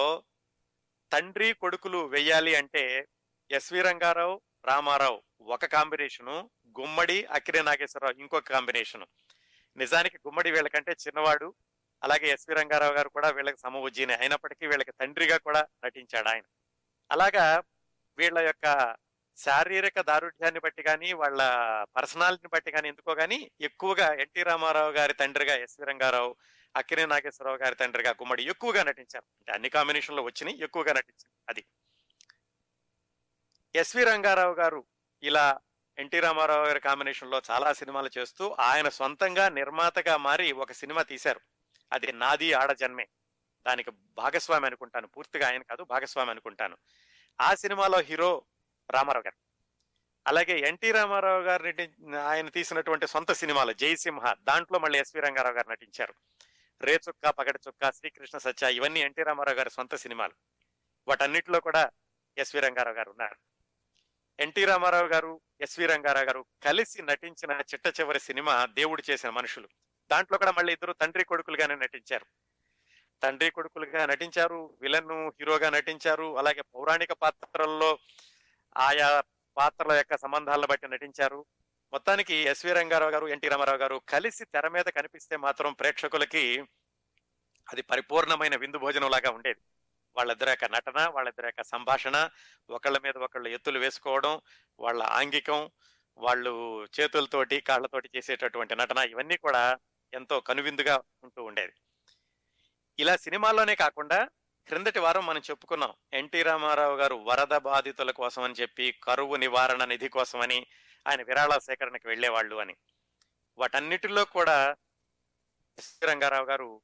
తండ్రి కొడుకులు వెయ్యాలి అంటే ఎస్వి రంగారావు రామారావు ఒక కాంబినేషను గుమ్మడి అక్కిరే నాగేశ్వరరావు ఇంకొక కాంబినేషను. నిజానికి గుమ్మడి వీళ్ళకంటే చిన్నవాడు అలాగే ఎస్వి రంగారావు గారు కూడా వీళ్ళకి సమవుజ్జీనే అయినప్పటికీ వీళ్ళకి తండ్రిగా కూడా నటించాడు ఆయన. అలాగా వీళ్ళ యొక్క శారీరక దారుఢ్యాన్ని బట్టి కానీ వాళ్ళ పర్సనాలిటీని బట్టి కానీ ఎందుకో కానీ ఎక్కువగా ఎన్టీ రామారావు గారి తండ్రిగా ఎస్వి రంగారావు అక్కినే నాగేశ్వరరావు గారి తండ్రిగా గుమ్మడి ఎక్కువగా నటించారు. అంటే అన్ని కాంబినేషన్లో వచ్చినాయి ఎక్కువగా నటించారు అది. ఎస్వి రంగారావు గారు ఇలా ఎన్టీ రామారావు గారి కాంబినేషన్లో చాలా సినిమాలు చేస్తూ ఆయన సొంతంగా నిర్మాతగా మారి ఒక సినిమా తీశారు. అది నాది ఆడ జన్మే. దానికి భాగస్వామి అనుకుంటాను. పూర్తిగా ఆయన కాదు భాగస్వామి అనుకుంటాను. ఆ సినిమాలో హీరో రామారావు గారు. అలాగే ఎన్టీ రామారావు గారు ఆయన తీసినటువంటి సొంత సినిమాలు జయసింహ దాంట్లో మళ్ళీ ఎస్వి రంగారావు గారు నటించారు. రే చుక్క పగటి చుక్క శ్రీకృష్ణ సత్య ఇవన్నీ ఎన్టీ రామారావు గారి సొంత సినిమాలు. వాటన్నిటిలో కూడా ఎస్వి రంగారావు గారు ఉన్నారు. ఎన్టీ రామారావు గారు ఎస్వి రంగారావు గారు కలిసి నటించిన చిట్ట చివరి సినిమా దేవుడు చేసిన మనుషులు. దాంట్లో కూడా మళ్ళీ ఇద్దరు తండ్రి కొడుకులుగానే నటించారు. తండ్రి కొడుకులుగా నటించారు విలన్ హీరోగా నటించారు అలాగే పౌరాణిక పాత్రల్లో ఆయా పాత్రల యొక్క సంబంధాలను బట్టి నటించారు. మొత్తానికి ఎస్వి రంగారావు గారు ఎన్టీ రామారావు గారు కలిసి తెర మీద కనిపిస్తే మాత్రం ప్రేక్షకులకి అది పరిపూర్ణమైన విందు భోజనం లాగా ఉండేది. వాళ్ళిద్దరి యొక్క నటన వాళ్ళిద్దరి యొక్క సంభాషణ ఒకళ్ళ మీద ఒకళ్ళు ఎత్తులు వేసుకోవడం వాళ్ళ ఆంగికం వాళ్ళు చేతులతోటి కాళ్ళతోటి చేసేటటువంటి నటన ఇవన్నీ కూడా ఎంతో కనువిందుగా ఉంటూ ఉండేది. ఇలా సినిమాల్లోనే కాకుండా క్రిందటి వారం మనం చెప్పుకున్నాం ఎన్టీ రామారావు గారు వరద బాధితుల కోసం అని చెప్పి కరువు నివారణ నిధి కోసమని ఆయన విరాళ సేకరణకి వెళ్ళేవాళ్ళు అని. వాటన్నిటిలో కూడా ఎస్వి రంగారావు గారు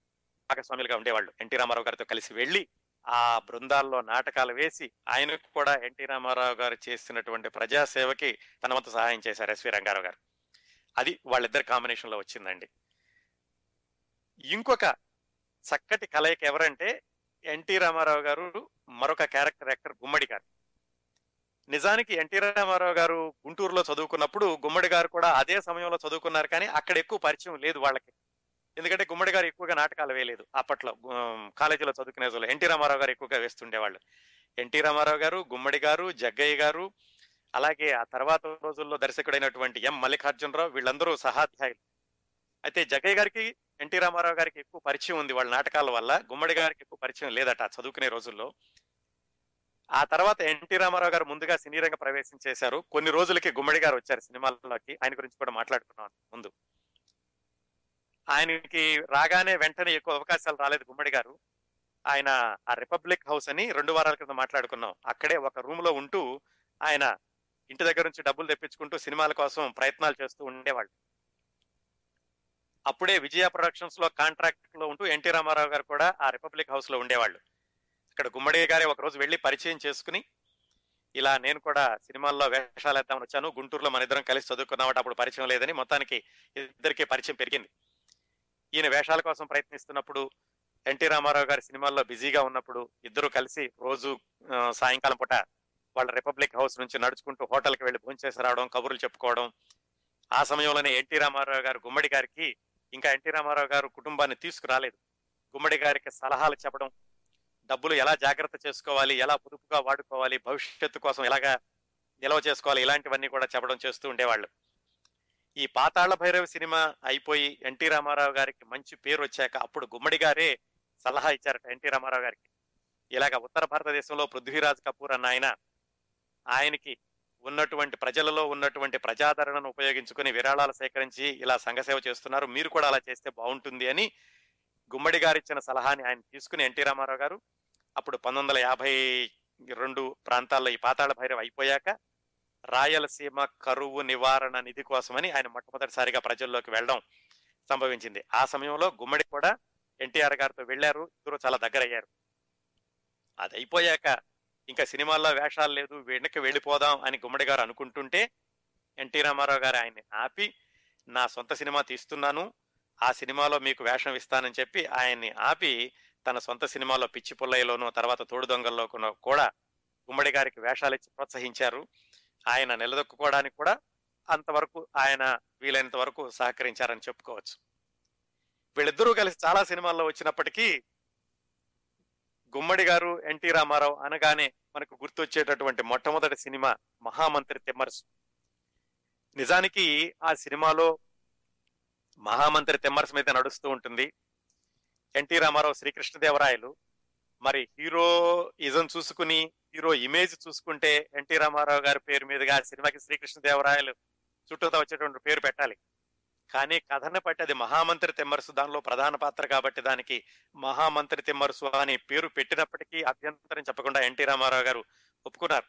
భాగస్వాములుగా ఉండేవాళ్ళు. ఎన్టీ రామారావు గారితో కలిసి వెళ్ళి ఆ బృందాల్లో నాటకాలు వేసి ఆయనకు కూడా ఎన్టీ రామారావు గారు చేసినటువంటి ప్రజాసేవకి తన వంతు సహాయం చేశారు ఎస్వి రంగారావు గారు. అది వాళ్ళిద్దరు కాంబినేషన్లో వచ్చిందండి. ఇంకొక చక్కటి కలయిక ఎవరంటే ఎన్టీ రామారావు గారు మరొక క్యారెక్టర్ యాక్టర్ గుమ్మడి గారు. నిజానికి ఎన్టీ రామారావు గారు గుంటూరులో చదువుకున్నప్పుడు గుమ్మడి గారు కూడా అదే సమయంలో చదువుకున్నారు కానీ అక్కడ ఎక్కువ పరిచయం లేదు వాళ్ళకి. ఎందుకంటే గుమ్మడి గారు ఎక్కువగా నాటకాలు వేయలేదు అప్పట్లో కాలేజీలో చదువుకునే రోజుల్లో. ఎన్టీ రామారావు గారు ఎక్కువగా వేస్తుండేవాళ్ళు. ఎన్టీ రామారావు గారు గుమ్మడి గారు జగ్గయ్య గారు అలాగే ఆ తర్వాత రోజుల్లో దర్శకుడైనటువంటి ఎం మల్లికార్జునరావు వీళ్ళందరూ సహాధ్యాయులు. అయితే జగ్గయ్య గారికి ఎన్టీ రామారావు గారికి ఎక్కువ పరిచయం ఉంది వాళ్ళ నాటకాల వల్ల. గుమ్మడి గారికి ఎక్కువ పరిచయం లేదట చదువుకునే రోజుల్లో. ఆ తర్వాత ఎన్టీ రామారావు గారు ముందుగా సినీ రంగ ప్రవేశం చేశారు. కొన్ని రోజులకి గుమ్మడి గారు వచ్చారు సినిమాల్లోకి. ఆయన గురించి కూడా మాట్లాడుకున్నాం ముందు. ఆయనకి రాగానే వెంటనే ఎక్కువ అవకాశాలు రాలేదు గుమ్మడి గారు. ఆయన ఆ రిపబ్లిక్ హౌస్ అని రెండు వారాల క్రితం మాట్లాడుకున్నాం. అక్కడే ఒక రూమ్లో ఉంటూ ఆయన ఇంటి దగ్గర నుంచి డబ్బులు తెప్పించుకుంటూ సినిమాల కోసం ప్రయత్నాలు చేస్తూ ఉండేవాళ్ళు. అప్పుడే విజయ ప్రొడక్షన్స్లో కాంట్రాక్ట్లో ఉంటూ ఎన్టీ రామారావు గారు కూడా ఆ రిపబ్లిక్ హౌస్లో ఉండేవాళ్ళు. ఇక్కడ గుమ్మడి గారే ఒక రోజు పరిచయం చేసుకుని ఇలా నేను కూడా సినిమాల్లో వేషాలు వేద్దామని వచ్చాను. గుంటూరులో మన ఇద్దరం కలిసి చదువుకున్నామట అప్పుడు పరిచయం లేదని మొత్తానికి ఇద్దరికి పరిచయం పెరిగింది. ఈయన వేషాల కోసం ప్రయత్నిస్తున్నప్పుడు ఎన్టీ రామారావు గారి సినిమాల్లో బిజీగా ఉన్నప్పుడు ఇద్దరు కలిసి రోజు సాయంకాలం పూట వాళ్ళ రిపబ్లిక్ హౌస్ నుంచి నడుచుకుంటూ హోటల్కి వెళ్ళి భోంచేసి రావడం కబుర్లు చెప్పుకోవడం. ఆ సమయంలోనే ఎన్టీ రామారావు గారు గుమ్మడి గారికి ఇంకా ఎన్టీ రామారావు గారు కుటుంబాన్ని తీసుకురాలేదు. గుమ్మడి గారికి సలహాలు చెప్పడం డబ్బులు ఎలా జాగ్రత్త చేసుకోవాలి ఎలా పొదుపుగా వాడుకోవాలి భవిష్యత్తు కోసం ఎలాగా నిల్వ చేసుకోవాలి ఇలాంటివన్నీ కూడా చెప్పడం చేస్తూ ఉండేవాళ్ళు. ఈ పాతాళ భైరవ సినిమా అయిపోయి ఎన్టీ రామారావు గారికి మంచి పేరు వచ్చాక అప్పుడు గుమ్మడి గారే సలహా ఇచ్చారట ఎన్టీ రామారావు గారికి. ఇలాగ ఉత్తర భారతదేశంలో పృథ్వీరాజ్ కపూర్ అన్న ఆయన ఆయనకి ఉన్నటువంటి ప్రజలలో ఉన్నటువంటి ప్రజాదరణను ఉపయోగించుకొని విరాళాలు సేకరించి ఇలా సంఘసేవ చేస్తున్నారు. మీరు కూడా అలా చేస్తే బాగుంటుంది అని గుమ్మడి గారు ఇచ్చిన సలహాని ఆయన తీసుకుని ఎన్టీ రామారావు గారు అప్పుడు పంతొమ్మిది వందల యాభై రెండు ప్రాంతాల్లో ఈ పాతాళ భైరవ్ అయిపోయాక రాయలసీమ కరువు నివారణ నిధి కోసమని ఆయన మొట్టమొదటిసారిగా ప్రజల్లోకి వెళ్ళడం సంభవించింది. ఆ సమయంలో గుమ్మడి కూడా ఎన్టీఆర్ గారితో వెళ్ళారు. ఇద్దరు చాలా దగ్గర అయ్యారు అది అయిపోయాక ఇంకా సినిమాల్లో వేషాలు లేదు వెనక్కి వెళ్ళిపోదాం అని గుమ్మడి గారు అనుకుంటుంటే ఎన్టీ రామారావు గారు ఆయన్ని ఆపి నా సొంత సినిమా తీస్తున్నాను ఆ సినిమాలో మీకు వేషం ఇస్తానని చెప్పి ఆయన్ని ఆపి తన సొంత సినిమాలో పిచ్చి పుల్లయ్యలోను తర్వాత తోడు దొంగల్లో కూడా గుమ్మడి గారికి వేషాలు ఇచ్చి ప్రోత్సహించారు. ఆయన నిలదొక్కుకోవడానికి కూడా అంతవరకు ఆయన వీలైనంత వరకు సహకరించారని చెప్పుకోవచ్చు. వీళ్ళిద్దరూ కలిసి చాలా సినిమాల్లో వచ్చినప్పటికీ గుమ్మడి గారు ఎన్టీ రామారావు అనగానే మనకు గుర్తొచ్చేటటువంటి మొట్టమొదటి సినిమా మహామంత్రి తిమ్మరసు. నిజానికి ఆ సినిమాలో మహామంత్రి తిమ్మరసు మీద నడుస్తూ ఉంటుంది. ఎన్టీ రామారావు శ్రీకృష్ణదేవరాయలు. మరి హీరో ఇజం చూసుకుని హీరో ఇమేజ్ చూసుకుంటే ఎన్టీ రామారావు గారి పేరు మీదుగా సినిమాకి శ్రీకృష్ణదేవరాయలు చుట్టూతా వచ్చేటువంటి పేరు పెట్టాలి. కానీ కథను బట్టి అది మహామంత్రి తిమ్మరుసు దానిలో ప్రధాన పాత్ర కాబట్టి దానికి మహామంత్రి తిమ్మరుసు అని పేరు పెట్టినప్పటికీ అభ్యంతరం చెప్పకుండా ఎన్టీ రామారావు గారు ఒప్పుకున్నారు.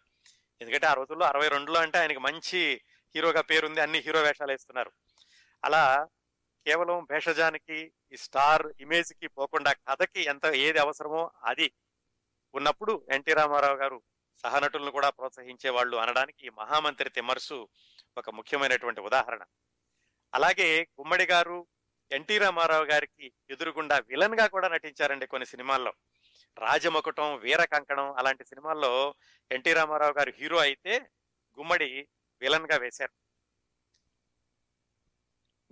ఎందుకంటే ఆ రోజుల్లో అరవై రెండులో అంటే ఆయనకి మంచి హీరోగా పేరుంది అన్ని హీరో వేషాలు వేస్తున్నారు. అలా కేవలం భేషజానికి ఈ స్టార్ ఇమేజ్కి పోకుండా కథకి ఎంత ఏది అవసరమో అది ఉన్నప్పుడు ఎన్టీ రామారావు గారు సహనటులను కూడా ప్రోత్సహించే వాళ్ళు అనడానికి ఈ మహామంత్రి తిమర్సు ఒక ముఖ్యమైనటువంటి ఉదాహరణ. అలాగే గుమ్మడి గారు ఎన్టీ రామారావు గారికి ఎదురుగుండా విలన్గా కూడా నటించారండి కొన్ని సినిమాల్లో. రాజమకుటం వీర కంకణం అలాంటి సినిమాల్లో ఎన్టీ రామారావు గారు హీరో అయితే గుమ్మడి విలన్గా వేశారు.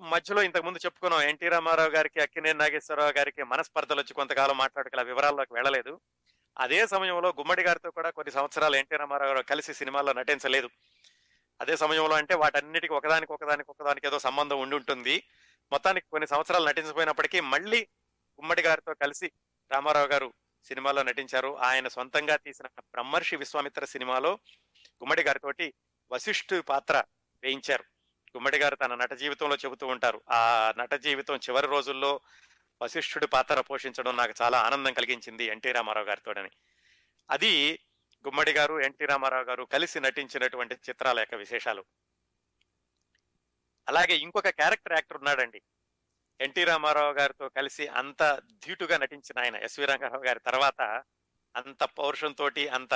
మధ్యలో ఇంతకు ముందు చెప్పుకున్నాం ఎన్టీ రామారావు గారికి అక్కినేని నాగేశ్వరరావు గారికి మనస్పర్ధలు వచ్చి కొంతకాలం మాట్లాడుకల వివరాల్లోకి వెళ్ళలేదు. అదే సమయంలో గుమ్మడి గారితో కూడా కొన్ని సంవత్సరాలు ఎన్టీ రామారావు గారు కలిసి సినిమాల్లో నటించలేదు. అదే సమయంలో అంటే వాటన్నిటికీ ఒకదానికి ఒకదానికి ఒకదానికి ఏదో సంబంధం ఉండి ఉంటుంది. మొత్తానికి కొన్ని సంవత్సరాలు నటించకపోయినప్పటికీ మళ్ళీ గుమ్మడి గారితో కలిసి రామారావు గారు సినిమాలో నటించారు. ఆయన సొంతంగా తీసిన బ్రహ్మర్షి విశ్వామిత్ర సినిమాలో గుమ్మడి గారితోటి వశిష్ఠు పాత్ర వేయించారు. గుమ్మడి గారు తన నట జీవితంలో చెబుతూ ఉంటారు. ఆ నట జీవితం చివరి రోజుల్లో వశిష్ఠుడి పాత్ర పోషించడం నాకు చాలా ఆనందం కలిగించింది ఎన్టీ రామారావు గారితోడని అది గుమ్మడి గారు ఎన్టీ రామారావు గారు కలిసి నటించినటువంటి చిత్రాల యొక్క విశేషాలు. అలాగే ఇంకొక క్యారెక్టర్ యాక్టర్ ఉన్నాడండి. ఎన్టీ రామారావు గారితో కలిసి అంత ధీటుగా నటించిన ఆయన ఎస్వి రంగారావు గారి తర్వాత అంత పౌరుషంతో అంత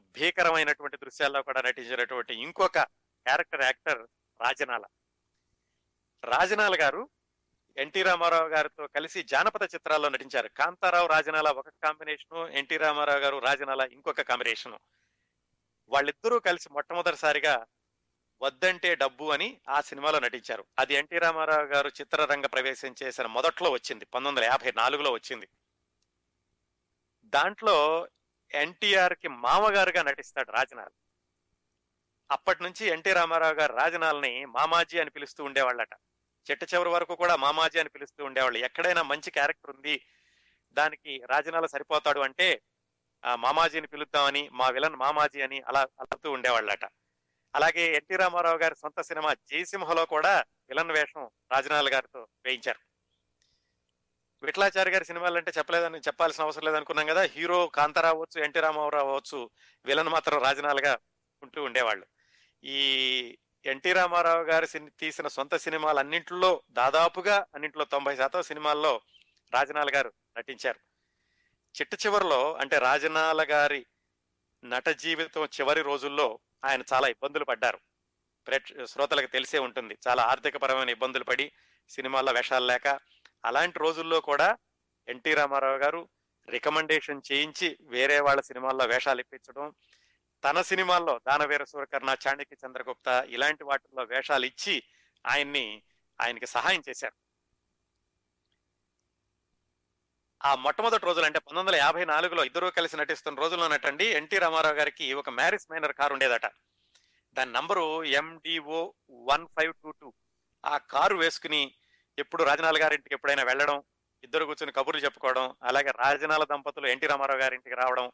భీకరమైనటువంటి దృశ్యాల్లో కూడా నటించినటువంటి ఇంకొక క్యారెక్టర్ యాక్టర్ రాజనాల. రాజనాల గారు ఎన్టీ రామారావు గారితో కలిసి జానపద చిత్రాల్లో నటించారు. కాంతారావు రాజనాల ఒక కాంబినేషను ఎన్టీ రామారావు గారు రాజనాల ఇంకొక కాంబినేషను. వాళ్ళిద్దరూ కలిసి మొట్టమొదటిసారిగా వద్దంటే డబ్బు అని ఆ సినిమాలో నటించారు. అది ఎన్టీ రామారావు గారు చిత్రరంగ ప్రవేశం చేసిన మొదట్లో వచ్చింది. పంతొమ్మిది వందల యాభై నాలుగులో వచ్చింది. దాంట్లో ఎన్టీఆర్కి మామగారుగా నటిస్తాడు రాజనాల్. అప్పటి నుంచి ఎన్టీ రామారావు గారు రాజనాల్ని మామాజీ అని పిలుస్తూ ఉండేవాళ్ళట. చెట్టు చివరి వరకు కూడా మామాజీ అని పిలుస్తూ ఉండేవాళ్ళు. ఎక్కడైనా మంచి క్యారెక్టర్ ఉంది దానికి రాజనాల సరిపోతాడు అంటే ఆ మామాజీని పిలుద్దామని మా విలన్ మామాజీ అని అలా అలుతూ ఉండేవాళ్ళట. అలాగే ఎన్టీ రామారావు గారి సొంత సినిమా జయసింహలో కూడా విలన్ వేషం రాజనాల గారితో వేయించారు. విఠలాచారి గారి సినిమాలు అంటే చెప్పలేదని చెప్పాల్సిన అవసరం లేదనుకున్నాం కదా హీరో కాంతారావు అవ్వచ్చు ఎన్టీ రామారావు అవ్వచ్చు విలన్ మాత్రం రాజనాలుగా ఉంటూ ఉండేవాళ్ళు. ఈ ఎన్టీ రామారావు గారి తీసిన సొంత సినిమాలు అన్నింటిలో దాదాపుగా అన్నింటిలో తొంభై శాతం సినిమాల్లో రాజనాల గారు నటించారు. చిట్ట చివరిలో అంటే రాజనాల గారి నట జీవితం చివరి రోజుల్లో ఆయన చాలా ఇబ్బందులు పడ్డారు. ప్రేక్ష శ్రోతలకు తెలిసే ఉంటుంది. చాలా ఆర్థికపరమైన ఇబ్బందులు పడి సినిమాల్లో వేషాలు లేక అలాంటి రోజుల్లో కూడా ఎన్టీ రామారావు గారు రికమెండేషన్ చేయించి వేరే వాళ్ళ సినిమాల్లో వేషాలు ఇప్పించడం తన సినిమాల్లో దానవీర సూరకర్ణ చాణక్య చంద్రగుప్త ఇలాంటి వాటిల్లో వేషాలు ఇచ్చి ఆయన్ని ఆయనకి సహాయం చేశారు. ఆ మొట్టమొదటి రోజులు అంటే పంతొమ్మిది వందల యాభై నాలుగులో ఇద్దరూ కలిసి నటిస్తున్న రోజుల్లో నటండి ఎన్టీ రామారావు గారికి ఒక మ్యారిస్ మైనర్ కారు ఉండేదట. దాని number MDO one five two two. ఆ కారు వేసుకుని ఎప్పుడు రాజనాల గారింటికి ఎప్పుడైనా వెళ్ళడం ఇద్దరు కూర్చుని కబుర్లు చెప్పుకోవడం అలాగే రాజనాల దంపతులు ఎన్టీ రామారావు గారింటికి రావడం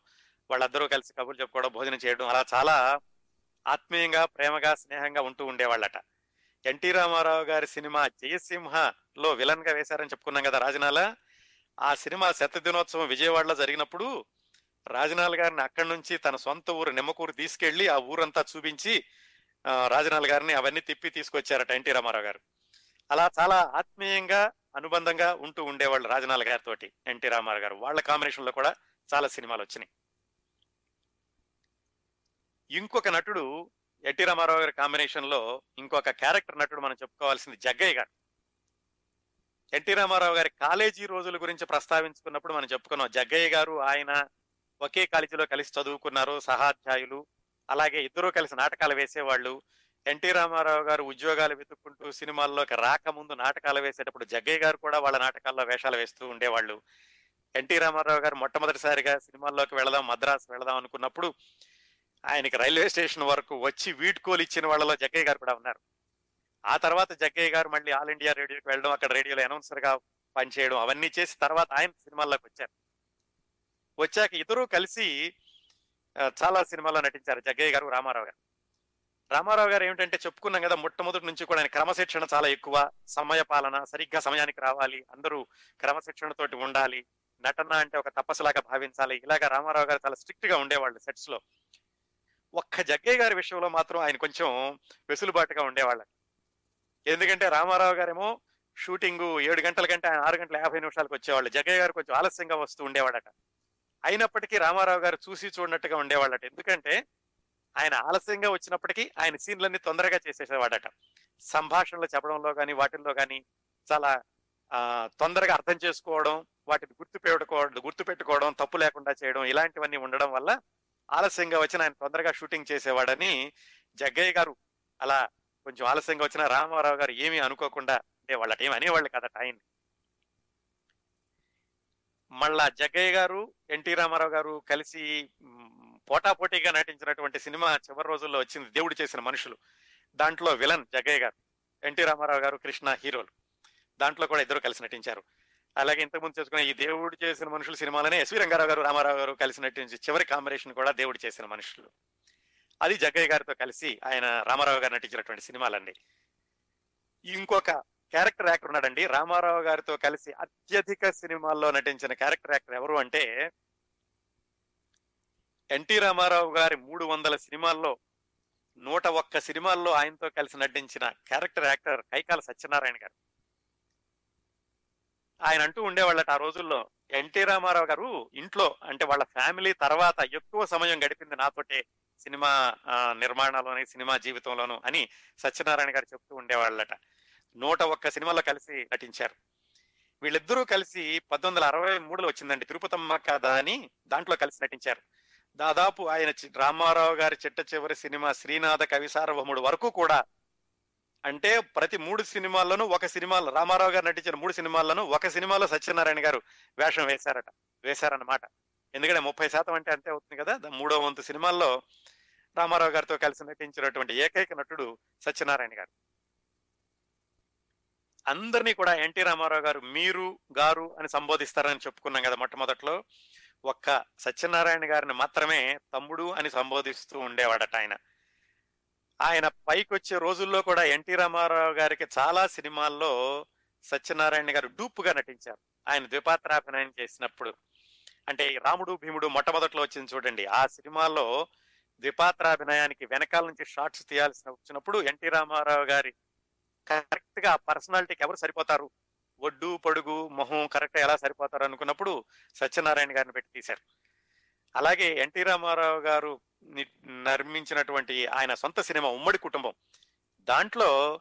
వాళ్ళందరూ కలిసి కబుర్లు చెప్పుకోవడం భోజనం చేయడం అలా చాలా ఆత్మీయంగా ప్రేమగా స్నేహంగా ఉంటూ ఉండేవాళ్ళట. ఎన్టీ రామారావు గారి సినిమా జయసింహలో విలన్గా వేశారని చెప్పుకున్నాం కదా రాజనాల. ఆ సినిమా శత దినోత్సవం విజయవాడలో జరిగినప్పుడు రాజనాల్ గారిని అక్కడి నుంచి తన సొంత ఊరు నిమ్మకూరు తీసుకెళ్ళి ఆ ఊరంతా చూపించి ఆ, రాజనాల్ గారిని అవన్నీ తిప్పి తీసుకొచ్చారట ఎన్టీ రామారావు గారు. అలా చాలా ఆత్మీయంగా అనుబంధంగా ఉంటూ ఉండేవాళ్ళు రాజనాల్ గారితోటి ఎన్టీ రామారావు గారు. వాళ్ళ కాంబినేషన్లో కూడా చాలా సినిమాలు వచ్చినాయి. ఇంకొక నటుడు ఎన్టీ రామారావు గారి కాంబినేషన్లో ఇంకొక క్యారెక్టర్ నటుడు మనం చెప్పుకోవాల్సింది జగ్గయ్య గారు. ఎన్టీ రామారావు గారి కాలేజీ రోజుల గురించి ప్రస్తావించుకున్నప్పుడు మనం చెప్పుకున్నాం జగ్గయ్య గారు ఆయన ఒకే కాలేజీలో కలిసి చదువుకున్నారు సహాధ్యాయులు అలాగే ఇద్దరూ కలిసి నాటకాలు వేసేవాళ్ళు. ఎన్టీ రామారావు గారు ఉద్యోగాలు వెతుక్కుంటూ సినిమాల్లోకి రాకముందు నాటకాలు వేసేటప్పుడు జగ్గయ్య గారు కూడా వాళ్ళ నాటకాల్లో వేషాలు వేస్తూ ఉండేవాళ్ళు. ఎన్టీ రామారావు గారు మొట్టమొదటిసారిగా సినిమాల్లోకి వెళదాం మద్రాసు వెళదాం అనుకున్నప్పుడు ఆయనకి రైల్వే స్టేషన్ వరకు వచ్చి వీడ్కోలు ఇచ్చిన వాళ్ళలో జగ్గయ్య గారు కూడా ఉన్నారు. ఆ తర్వాత జగ్గయ్య గారు మళ్ళీ ఆల్ ఇండియా రేడియోకి వెళ్ళడం అక్కడ రేడియోలో అనౌన్సర్గా పనిచేయడం అవన్నీ చేసి తర్వాత ఆయన సినిమాల్లోకి వచ్చారు. వచ్చాక ఇద్దరూ కలిసి చాలా సినిమాల్లో నటించారు జగ్గయ్య గారు రామారావు గారు. రామారావు గారు ఏమిటంటే చెప్పుకున్నాం కదా మొట్టమొదటి నుంచి కూడా ఆయన క్రమశిక్షణ చాలా ఎక్కువ సమయ పాలన సరిగ్గా సమయానికి రావాలి అందరూ క్రమశిక్షణతోటి ఉండాలి నటన అంటే ఒక తపస్సులాగా భావించాలి ఇలాగా రామారావు గారు చాలా స్ట్రిక్ట్గా ఉండేవాళ్ళు సెట్స్లో ఒక్క జగ్గయ్య గారి విషయంలో మాత్రం ఆయన కొంచెం వెసులుబాటుగా ఉండేవాళ్ళ. ఎందుకంటే రామారావు గారేమో షూటింగ్ ఏడు గంటల కంటే ఆయన ఆరు గంటల యాభై నిమిషాలకు వచ్చేవాళ్ళు. జగ్గయ్య గారు కొంచెం ఆలస్యంగా వస్తూ ఉండేవాడట అయినప్పటికీ రామారావు గారు చూసి చూడనట్టుగా ఉండేవాళ్ళట. ఎందుకంటే ఆయన ఆలస్యంగా వచ్చినప్పటికీ ఆయన సీన్లన్నీ తొందరగా చేసేసేవాడట. సంభాషణలు చెప్పడంలో కానీ వాటిల్లో కానీ చాలా తొందరగా అర్థం చేసుకోవడం వాటిని గుర్తు పెట్టుకోవడం గుర్తు పెట్టుకోవడం తప్పు లేకుండా చేయడం ఇలాంటివన్నీ ఉండడం వల్ల ఆలస్యంగా వచ్చిన ఆయన తొందరగా షూటింగ్ చేసేవాడని జగ్గయ్య గారు అలా కొంచెం ఆలస్యంగా వచ్చిన రామారావు గారు ఏమీ అనుకోకుండా అంటే వాళ్ళ టైం అనేవాళ్ళు కదా టైం మళ్ళా జగ్గయ్య గారు ఎన్టీ రామారావు గారు కలిసి పోటాపోటీగా నటించినటువంటి సినిమా చివరి రోజుల్లో వచ్చింది దేవుడు చేసిన మనుషులు. దాంట్లో విలన్ జగ్గయ్య గారు ఎన్టీ రామారావు గారు కృష్ణ హీరోలు. దాంట్లో కూడా ఇద్దరు కలిసి నటించారు. అలాగే ఇంతకుముందు చేసుకున్న ఈ దేవుడు చేసిన మనుషులు సినిమాలనే ఎస్వి రంగారావు గారు రామారావు గారు కలిసి నటించి చివరి కాంబినేషన్ కూడా దేవుడు చేసిన మనుషులు. అది జగ్గయ్య గారితో కలిసి ఆయన రామారావు గారు నటించినటువంటి సినిమాలండి. ఇంకొక క్యారెక్టర్ యాక్టర్ ఉన్నాడండి రామారావు గారితో కలిసి అత్యధిక సినిమాల్లో నటించిన క్యారెక్టర్ యాక్టర్ ఎవరు అంటే ఎన్టీ రామారావు గారి మూడు వందల సినిమాల్లో నూట ఒక్క సినిమాల్లో ఆయనతో కలిసి నటించిన క్యారెక్టర్ యాక్టర్ కైకాల సత్యనారాయణ గారు. ఆయన అంటూ ఉండేవాళ్ళట ఆ రోజుల్లో. ఎన్టీ రామారావు గారు ఇంట్లో అంటే వాళ్ళ ఫ్యామిలీ తర్వాత ఎక్కువ సమయం గడిపింది నాతోటే సినిమా నిర్మాణంలోని సినిమా జీవితంలోను అని సత్యనారాయణ గారు చెప్తూ ఉండేవాళ్ళట. నూట ఒక్క సినిమాలో కలిసి నటించారు. వీళ్ళిద్దరూ కలిసి పంతొమ్మిది వందల అరవై మూడులో వచ్చిందండి. తిరుపతమ్మ కథ అని దాంట్లో కలిసి నటించారు. దాదాపు ఆయన రామారావు గారి చిట్ట చివరి సినిమా శ్రీనాథ కవి సార్వభౌముడు వరకు కూడా అంటే ప్రతి మూడు సినిమాల్లోనూ ఒక సినిమాలో రామారావు గారు నటించిన మూడు సినిమాల్లోనూ ఒక సినిమాలో సత్యనారాయణ గారు వేషం వేశారట వేశారన్నమాట. ఎందుకంటే ముప్పై శాతం అంటే అంతే అవుతుంది కదా. మూడో వంతు సినిమాల్లో రామారావు గారితో కలిసి నటించినటువంటి ఏకైక నటుడు సత్యనారాయణ గారు. అందరినీ కూడా ఎన్టీ రామారావు గారు మీరు గారు అని సంబోధిస్తారని చెప్పుకున్నాం కదా మొట్టమొదట్లో. ఒక్క సత్యనారాయణ గారిని మాత్రమే తమ్ముడు అని సంబోధిస్తూ ఉండేవాడట ఆయన. ఆయన పైకి వచ్చే రోజుల్లో కూడా ఎన్టీ రామారావు గారికి చాలా సినిమాల్లో సత్యనారాయణ గారు డూప్గా నటించారు. ఆయన ద్విపాత్రాభినయం చేసినప్పుడు. అంటే రాముడు భీముడు మొట్టమొదట్లో వచ్చింది చూడండి. ఆ సినిమాలో ద్విపాత్రాభినయానికి వెనకాల నుంచి షార్ట్స్ తీయాల్సిన వచ్చినప్పుడు ఎన్టీ రామారావు గారి కరెక్ట్గా పర్సనాలిటీకి ఎవరు సరిపోతారు? ఒడ్డు పొడుగు మొహం కరెక్ట్ ఎలా సరిపోతారు అనుకున్నప్పుడు సత్యనారాయణ గారిని పెట్టి తీశారు. అలాగే ఎన్టీ రామారావు గారు నిర్మించినటువంటి ఆయన సొంత సినిమా ఉమ్మడి కుటుంబం. దాంట్లో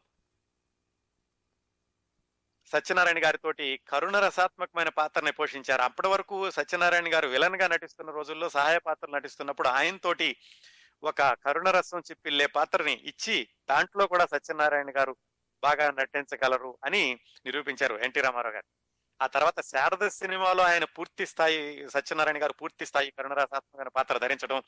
సత్యనారాయణ గారితోటి కరుణ రసాత్మకమైన పాత్రని పోషించారు. అప్పటి వరకు సత్యనారాయణ గారు విలన్గా నటిస్తున్న రోజుల్లో సహాయ పాత్రలు నటిస్తున్నప్పుడు ఆయనతోటి ఒక కరుణ రసం చిప్పిల్లే పాత్రని ఇచ్చి దాంట్లో కూడా సత్యనారాయణ గారు బాగా నటించగలరు అని నిరూపించారు ఎన్టీ రామారావు గారు. ఆ తర్వాత శారద సినిమాలో ఆయన పూర్తి స్థాయి సత్యనారాయణ గారు పూర్తి స్థాయి కరుణరసాత్మకమైన పాత్ర ధరించడం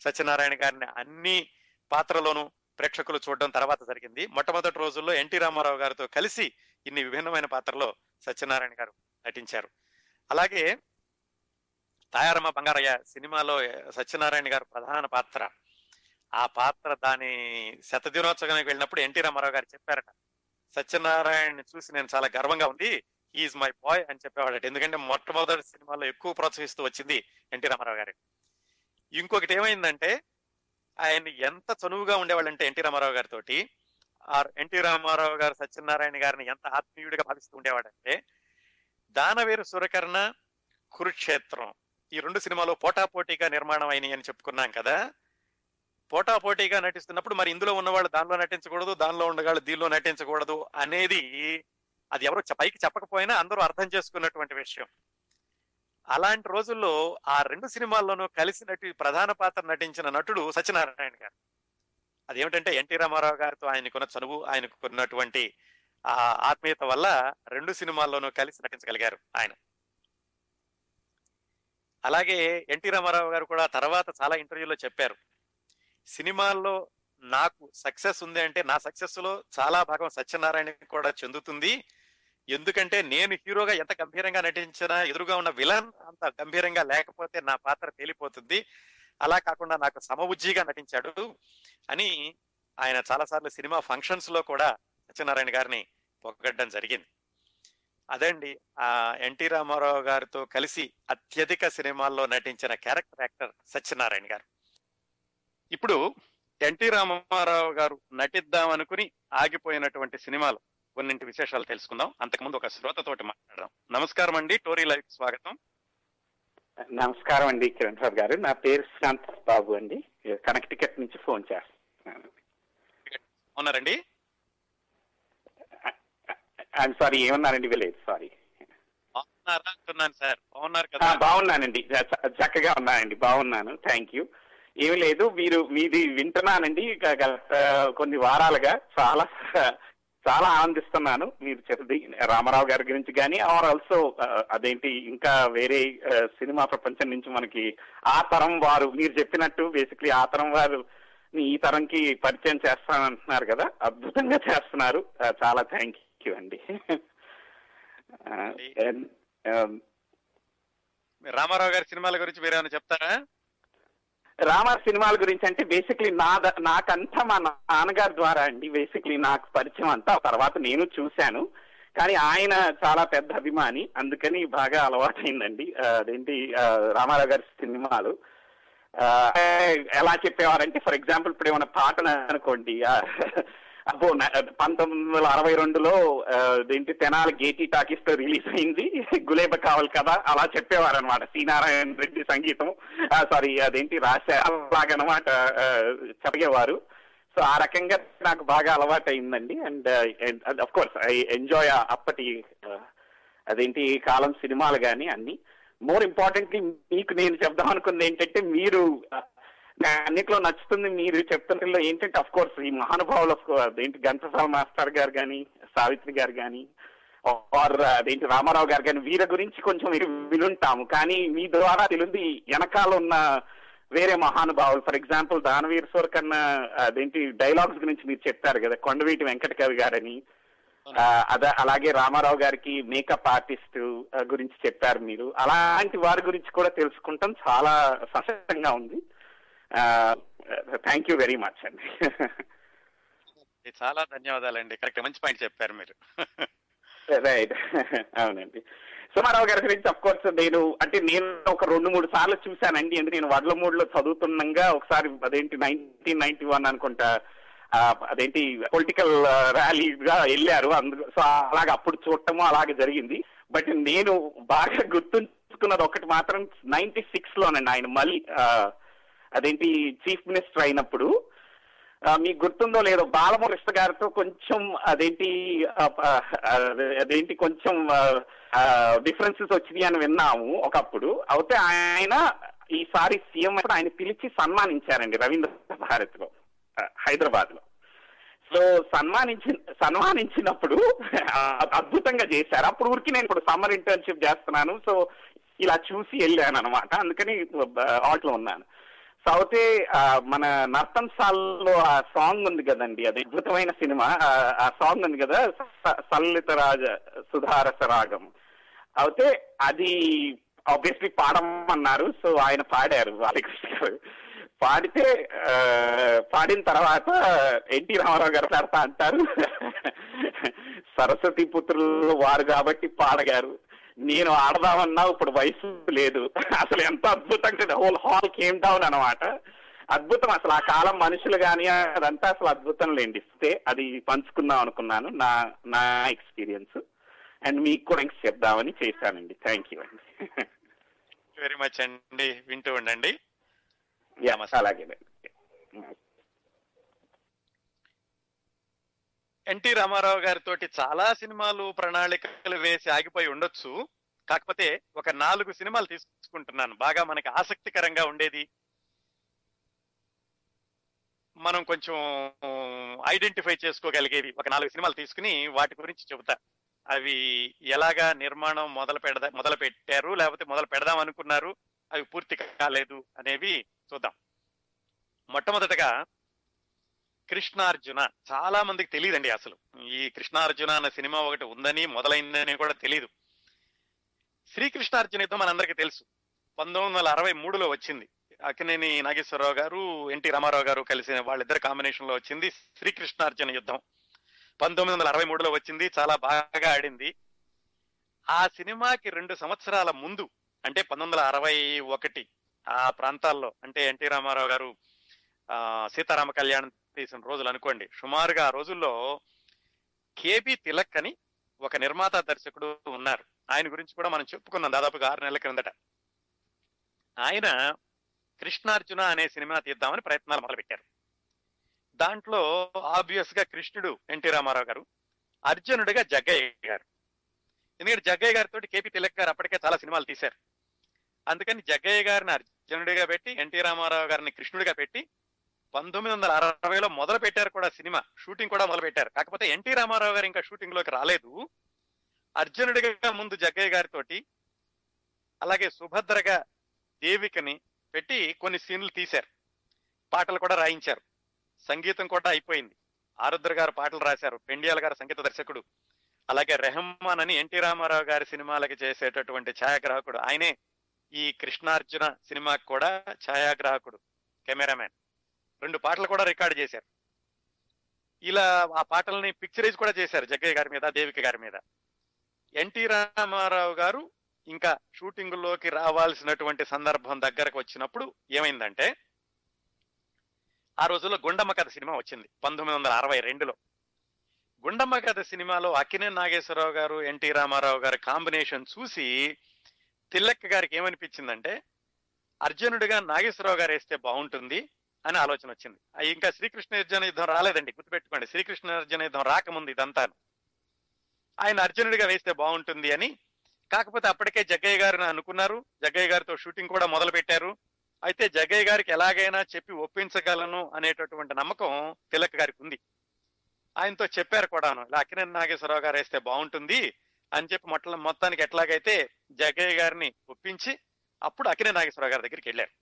సత్యనారాయణ గారిని అన్ని పాత్రలోనూ ప్రేక్షకులు చూడడం తర్వాత జరిగింది. మొట్టమొదటి రోజుల్లో ఎన్టీ రామారావు గారితో కలిసి ఇన్ని విభిన్నమైన పాత్రలో సత్యనారాయణ గారు నటించారు. అలాగే తాయారమ్మ బంగారయ్య సినిమాలో సత్యనారాయణ గారు ప్రధాన పాత్ర. ఆ పాత్ర దాని శతదినోత్సవానికి వెళ్ళినప్పుడు ఎన్టీ రామారావు గారు చెప్పారట సత్యనారాయణ చూసి నేను చాలా గర్వంగా ఉంది. ఈజ్ మై బాయ్ అని చెప్పేవాడట. ఎందుకంటే మొట్టమొదటి సినిమాలో ఎక్కువ ప్రోత్సహిస్తూ వచ్చింది ఎన్టీ రామారావు గారికి ఇంకొకటి ఏమైందంటే ఆయన ఎంత చనువుగా ఉండేవాళ్ళంటే ఎన్టీ రామారావు గారితో ఎన్టీ రామారావు గారు సత్యనారాయణ గారిని ఎంత ఆత్మీయుడిగా భావిస్తూ ఉండేవాడంటే దానవీరు సురకర్ణ కురుక్షేత్రం. ఈ రెండు సినిమాలు పోటాపోటీగా నిర్మాణం అయినాయి అని చెప్పుకున్నాం కదా. పోటాపోటీగా నటిస్తున్నప్పుడు మరి ఇందులో ఉన్నవాళ్ళు దానిలో నటించకూడదు దానిలో ఉండగాళ్ళు దీనిలో నటించకూడదు అనేది అది ఎవరు పైకి చెప్పకపోయినా అందరూ అర్థం చేసుకున్నటువంటి విషయం. అలాంటి రోజుల్లో ఆ రెండు సినిమాల్లోనూ కలిసి నటి ప్రధాన పాత్ర నటించిన నటుడు సత్యనారాయణ గారు. అదేమిటంటే ఎన్టీ రామారావు గారితో ఆయనకున్న చనువు ఆయనకున్నటువంటి ఆ ఆత్మీయత వల్ల రెండు సినిమాల్లోనూ కలిసి నటించగలిగారు ఆయన. అలాగే ఎన్టీ రామారావు గారు కూడా తర్వాత చాలా ఇంటర్వ్యూలో చెప్పారు. సినిమాల్లో నాకు సక్సెస్ ఉంది అంటే నా సక్సెస్లో చాలా భాగం సత్యనారాయణ కూడా చెందుతుంది. ఎందుకంటే నేను హీరోగా ఎంత గంభీరంగా నటించినా ఎదురుగా ఉన్న విలన్ అంత గంభీరంగా లేకపోతే నా పాత్ర తేలిపోతుంది అలా కాకుండా నాకు సమబుజ్జిగా నటించాడు అని ఆయన చాలాసార్లు సినిమా ఫంక్షన్స్లో కూడా సత్యనారాయణ గారిని పొగడ్డం జరిగింది. అదండి ఆ ఎన్టీ రామారావు గారితో కలిసి అత్యధిక సినిమాల్లో నటించిన క్యారెక్టర్ యాక్టర్ సత్యనారాయణ గారు. ఇప్పుడు ఎన్టీ రామారావు గారు నటిద్దాం అనుకుని ఆగిపోయినటువంటి సినిమాలు కొన్నింటి విశేషాలు తెలుసుకుందాం. అంతకుముందు ఒక శ్రోతతోటి మాట్లాడదాం. నమస్కారం అండి. టోరీ లైవ్ స్వాగతం. నమస్కారం అండి కిరణ్ సార్ గారు. నా పేరు శ్రాంత్ బాబు అండి. కనెక్టికట్ నుంచి ఫోన్ చేస్తున్నాను. ఉన్నారండి? ఐఎమ్ సారీ ఏమన్నారండి? విలేదు సారీ. బాగున్నారా? సార్. బాగున్నారు కదా? బాగున్నానండి. చక్కగా ఉన్నానండి. బాగున్నాను. Thank you. ఏమి లేదు. మీరు మీది వింటున్నానండి. గత కొన్ని వారాలుగా చాలా చాలా ఆనందిస్తున్నాను. మీరు చెప్పది రామారావు గారి గురించి కానీ ఆర్ ఆల్సో అదేంటి ఇంకా వేరే సినిమా ప్రపంచం నుంచి మనకి ఆ తరం వారు మీరు చెప్పినట్టు బేసిక్లీ ఆ తరం వారు ఈ తరంకి పరిచయం చేస్తానంటున్నారు కదా. అద్భుతంగా చేస్తున్నారు. చాలా థ్యాంక్ యూ అండి. మీరు రామారావు గారి సినిమాల గురించి మీరు ఏమైనా చెప్తారా? రామార్ సినిమాల గురించి అంటే బేసిక్లీ నా నాకంతా మా నాన్నగారి ద్వారా అండి. బేసిక్లీ నాకు పరిచయం అంతా. తర్వాత నేను చూశాను. కానీ ఆయన చాలా పెద్ద అభిమాని. అందుకని బాగా అలవాటైందండి. అదేంటి రామారావు గారి సినిమాలు. ఎలా చెప్పేవారంటే ఫర్ ఎగ్జాంపుల్ ఇప్పుడు ఏమైనా పాటను అనుకోండి. అబ్బో పంతొమ్మిది వందల అరవై రెండులో ఏంటి తెనాలి గేటీ టాకీస్తో రిలీజ్ అయింది. (laughs) గులేబ కావాలి కదా అలా చెప్పేవారు అనమాట సి నారాయణ రెడ్డి సంగీతం సారీ అదేంటి రాశా అలాగనమాట ఆ, సో ఆ రకంగా నాకు బాగా అలవాటు అయిందండి and of course I enjoy అప్పటి అదేంటి కాలం సినిమాలు కానీ అన్ని. మోర్ ఇంపార్టెంట్లీ మీకు నేను చెప్దాం అనుకుంది ఏంటంటే మీరు అన్నిట్లో నచ్చుతుంది మీరు చెప్తున్నలో ఏంటంటే అఫ్ కోర్స్ ఈ మహానుభావులు అదేంటి ఘంటసాల మాస్టర్ గారు కానీ సావిత్రి గారు కానీ ఆర్ అదేంటి రామారావు గారు కానీ వీరి గురించి కొంచెం వినుంటాము. కానీ మీ ద్వారా తెలిసింది వెనకాల ఉన్న వేరే మహానుభావులు. ఫర్ ఎగ్జాంపుల్ దానవీర్ సోర్ కన్నా అదేంటి డైలాగ్స్ గురించి మీరు చెప్పారు కదా కొండవీటి వెంకట కవి గారని. అద అలాగే రామారావు గారికి మేకప్ ఆర్టిస్ట్ గురించి చెప్పారు మీరు. అలాంటి వారి గురించి కూడా తెలుసుకుంటాం. చాలా సంతోషంగా ఉంది. థ్యాంక్ యూ వెరీ మచ్ అండి చాలా ధన్యవాదాలండి. కరెక్ట్ మంచి పాయింట్ చెప్పారు మీరు. (laughs) రైట్ (laughs) అవునండి. సుమారావు గారి గురించి అఫ్ కోర్స్ నేను అంటే నేను ఒక రెండు మూడు సార్లు చూశానండి ఎందుకు నేను వడ్ల మూడులో చదువుతుండగా ఒకసారి అదేంటి నైన్టీన్ నైన్టీ వన్ అనుకుంటా అదేంటి పొలిటికల్ ర్యాలీగా వెళ్ళారు. అందుకు సో అలాగే అప్పుడు చూడటము అలాగే జరిగింది. బట్ నేను బాగా గుర్తుంచుకున్నది ఒకటి మాత్రం నైన్టీ సిక్స్ లోనండి. ఆయన మళ్ళీ అదేంటి చీఫ్ మినిస్టర్ అయినప్పుడు మీకు గుర్తుందో లేదో బాలముకృష్ణ గారితో కొంచెం అదేంటి అదేంటి కొంచెం డిఫరెన్సెస్ వచ్చినాయి అని విన్నాము ఒకప్పుడు. అయితే ఆయన ఈసారి సీఎం ఆయన పిలిచి సన్మానించారండి రవీంద్ర భారత్లో హైదరాబాద్లో సో సన్మానించి సన్మానించినప్పుడు అద్భుతంగా చేశారు. అప్పుడు ఊరికి నేను ఇప్పుడు సమ్మర్ ఇంటర్న్షిప్ చేస్తున్నాను. సో ఇలా చూసి వెళ్ళాను అనమాట అందుకని ఆటలో ఉన్నాను. సో అయితే మన నర్తన్ సాల్లో ఆ సాంగ్ ఉంది కదండి అది అద్భుతమైన సినిమా. ఆ- సాంగ్ ఉంది కదా స- సల్లిత రాజ సుధారస రాగం అయితే అది ఆబ్వియస్లీ పాడమన్నారు సో ఆయన పాడారు బాలకృష్ణ గారు. పాడితే పాడిన తర్వాత ఎన్టీ రామారావు గారు పాడతా అంటారు. సరస్వతి పుత్రులు వారు కాబట్టి పాడగారు. నేను ఆడదామన్నా ఇప్పుడు వయసు లేదు. అసలు ఎంత అద్భుతంగా హోల్ హాల్ కేమ్ డౌన్ అనమాట అద్భుతం అసలు ఆ కాలం మనుషులు కానీ అదంతా అసలు అద్భుతం లేండి. ఇస్తే అది పంచుకుందాం అనుకున్నాను నా నా ఎక్స్పీరియన్స్ అండ్ మీకు కూడా ఇంక చెప్దామని చేశానండి. థ్యాంక్ యూ అండి. వెరీ మచ్ అండి. వింటూ ఉండండి. యా అలాగే ఎన్టీ రామారావు గారితో చాలా సినిమాలు ప్రణాళికలు వేసి ఆగిపోయి ఉండొచ్చు. కాకపోతే ఒక నాలుగు సినిమాలు తీసుకుంటున్నాను. బాగా మనకి ఆసక్తికరంగా ఉండేది. మనం కొంచెం ఐడెంటిఫై చేసుకోగలిగేవి. ఒక నాలుగు సినిమాలు తీసుకుని వాటి గురించి చెబుతా. అవి ఎలాగా నిర్మాణం మొదలు పెడదా మొదలు పెట్టారు? లేకపోతే మొదలు పెడదాం అనుకున్నారు? అవి పూర్తి కాలేదు అనేవి చూద్దాం. మొట్టమొదటగా కృష్ణార్జున. చాలా మందికి తెలియదండి అసలు. ఈ కృష్ణార్జున అన్న సినిమా ఒకటి ఉందని మొదలైందని కూడా తెలియదు శ్రీకృష్ణార్జున యుద్ధం మనందరికీ తెలుసు. పంతొమ్మిది వందల అరవై మూడులో వచ్చింది. అక్కినేని నాగేశ్వరరావు గారు ఎన్టీ రామారావు గారు కలిసిన వాళ్ళిద్దరు కాంబినేషన్లో వచ్చింది శ్రీకృష్ణార్జున యుద్ధం. పంతొమ్మిది వందల అరవై మూడులో వచ్చింది చాలా బాగా ఆడింది. ఆ సినిమాకి రెండు సంవత్సరాల ముందు అంటే పంతొమ్మిది వందల అరవై ఒకటి ఆ ప్రాంతాల్లో అంటే ఎన్టీ రామారావు గారు సీతారామ కళ్యాణం తీసిన రోజులు అనుకోండి. సుమారుగా ఆ రోజుల్లో కేబి తిలక్ అని ఒక నిర్మాత దర్శకుడు ఉన్నారు. ఆయన గురించి కూడా మనం చెప్పుకున్నాం దాదాపుగా ఆరు నెలల క్రిందట. ఆయన కృష్ణార్జున అనే సినిమా తీద్దామని ప్రయత్నాలు మొదలుపెట్టారు. దాంట్లో ఆబ్వియస్గా కృష్ణుడు ఎన్టీ రామారావు గారు అర్జునుడిగా జగ్గయ్య గారు. ఎందుకంటే జగ్గయ్య గారితో కేపీ తిలక్ గారు అప్పటికే చాలా సినిమాలు తీశారు. అందుకని జగ్గయ్య గారిని అర్జునుడిగా పెట్టి ఎన్టీ రామారావు గారిని కృష్ణుడిగా పెట్టి పంతొమ్మిది వందల అరవైలో మొదలు పెట్టారు కూడా సినిమా షూటింగ్ కూడా మొదలు పెట్టారు కాకపోతే ఎన్టీ రామారావు గారు ఇంకా షూటింగ్లోకి రాలేదు. అర్జునుడిగా ముందు జగ్గయ్య గారితోటి అలాగే సుభద్రగా దేవికని పెట్టి కొన్ని సీన్లు తీశారు. పాటలు కూడా రాయించారు. సంగీతం కూడా అయిపోయింది. ఆరుద్ర గారు పాటలు రాశారు. పెండియాల గారు సంగీత దర్శకుడు. అలాగే రెహమాన్ అని ఎన్టీ రామారావు గారి సినిమాలకి చేసేటటువంటి ఛాయాగ్రాహకుడు. ఆయనే ఈ కృష్ణార్జున సినిమాకి కూడా ఛాయాగ్రాహకుడు కెమెరామెన్ రెండు పాటలు కూడా రికార్డ్ చేశారు. ఇలా ఆ పాటల్ని పిక్చరైజ్ కూడా చేశారు జగ్గయ్య గారి మీద దేవిక గారి మీద. ఎన్టీ రామారావు గారు ఇంకా షూటింగ్లోకి రావాల్సినటువంటి సందర్భం దగ్గరకు వచ్చినప్పుడు ఏమైందంటే ఆ రోజుల్లో గుండమ్మ కథ సినిమా వచ్చింది పంతొమ్మిది వందల అరవై రెండులో. గుండమ్మ కథ సినిమాలో అక్కినే నాగేశ్వరరావు గారు ఎన్టీ రామారావు గారి కాంబినేషన్ చూసి తిల్లక్క గారికి ఏమనిపించిందంటే అర్జునుడిగా నాగేశ్వరరావు గారు వేస్తే బాగుంటుంది అని ఆలోచన వచ్చింది. ఇంకా శ్రీకృష్ణ అర్జున యుద్ధం రాలేదండి గుర్తుపెట్టుకోండి. శ్రీకృష్ణ అర్జున యుద్ధం రాకముందు ఇదంతా ఆయన అర్జునుడిగా వేస్తే బాగుంటుంది అని కాకపోతే అప్పటికే జగ్గయ్య గారిని అనుకున్నారు. జగ్గయ్య గారితో షూటింగ్ కూడా మొదలు పెట్టారు అయితే జగ్గయ్య గారికి ఎలాగైనా చెప్పి ఒప్పించగలను అనేటటువంటి నమ్మకం తిలక్ గారికి ఉంది. ఆయనతో చెప్పారు కూడాను ఇలా అక్కినేని నాగేశ్వరరావు గారు వేస్తే బాగుంటుంది అని చెప్పి మొట్ల మొత్తానికి ఎట్లాగైతే జగ్గయ్య గారిని ఒప్పించి అప్పుడు అక్కినే నాగేశ్వరరావు గారి దగ్గరికి వెళ్ళారు.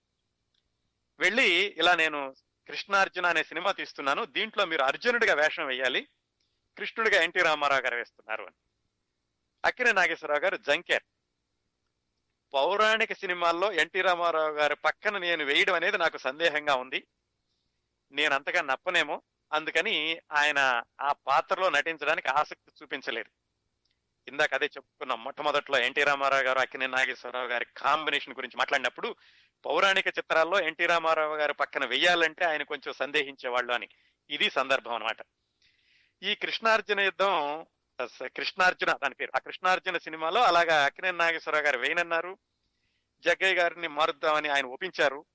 వెళ్ళి ఇలా నేను కృష్ణార్జున అనే సినిమా తీస్తున్నాను. దీంట్లో మీరు అర్జునుడిగా వేషం వేయాలి. కృష్ణుడిగా ఎన్టీ రామారావు గారు వేస్తున్నారు అని. అక్కినే నాగేశ్వరరావు గారు జంకేర్. పౌరాణిక సినిమాల్లో ఎన్టీ రామారావు గారి పక్కన నేను వేయడం అనేది నాకు సందేహంగా ఉంది. నేను అంతగా నప్పనేమో. అందుకని ఆయన ఆ పాత్రలో నటించడానికి ఆసక్తి చూపించలేదు. ఇందాక అదే చెప్పుకున్నాం మొట్టమొదట్లో ఎన్టీ రామారావు గారు అక్కినే నాగేశ్వరరావు గారి కాంబినేషన్ గురించి మాట్లాడినప్పుడు పౌరాణిక చిత్రాల్లో ఎన్టీ రామారావు గారు పక్కన వెయ్యాలంటే ఆయన కొంచెం సందేహించేవాళ్ళు అని. ఇది సందర్భం అన్నమాట. ఈ కృష్ణార్జున యుద్ధం కృష్ణార్జున దాని పేరు ఆ కృష్ణార్జున సినిమాలో అలాగా అక్కినే నాగేశ్వరరావు గారు వేయనన్నారు. జగ్గయ్య గారిని మారుద్దామని ఆయన ఒప్పించారు.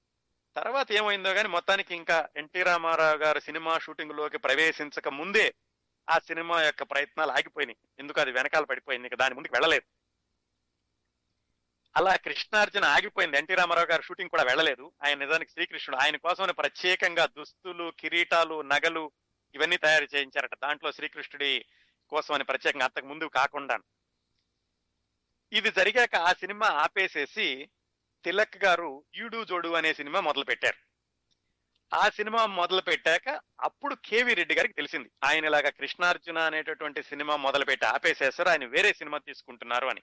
తర్వాత ఏమైందో కానీ మొత్తానికి ఇంకా ఎన్టీ రామారావు గారు సినిమా షూటింగ్లోకి ప్రవేశించక ముందే ఆ సినిమా యొక్క ప్రయత్నాలు ఆగిపోయినాయి. ఎందుకు అది వెనకాల పడిపోయింది ఇంకా దాని ముందుకు వెళ్ళలేదు. అలా కృష్ణార్జున ఆగిపోయింది. ఎన్టీ రామారావు గారు షూటింగ్ కూడా వెళ్ళలేదు. ఆయన నిజానికి శ్రీకృష్ణుడు. ఆయన కోసం ప్రత్యేకంగా దుస్తులు కిరీటాలు నగలు ఇవన్నీ తయారు చేయించారట. దాంట్లో శ్రీకృష్ణుడి కోసం అని ప్రత్యేకంగా అంతకు ముందు కాకుండా. ఇది జరిగాక ఆ సినిమా ఆపేసేసి తిలక్ గారు ఈడు జోడు అనే సినిమా మొదలు పెట్టారు ఆ సినిమా మొదలు పెట్టాక అప్పుడు కేవి రెడ్డి గారికి తెలిసింది. ఆయన ఇలాగా కృష్ణార్జున అనేటటువంటి సినిమా మొదలు పెట్టి ఆయన వేరే సినిమా తీసుకుంటున్నారు అని.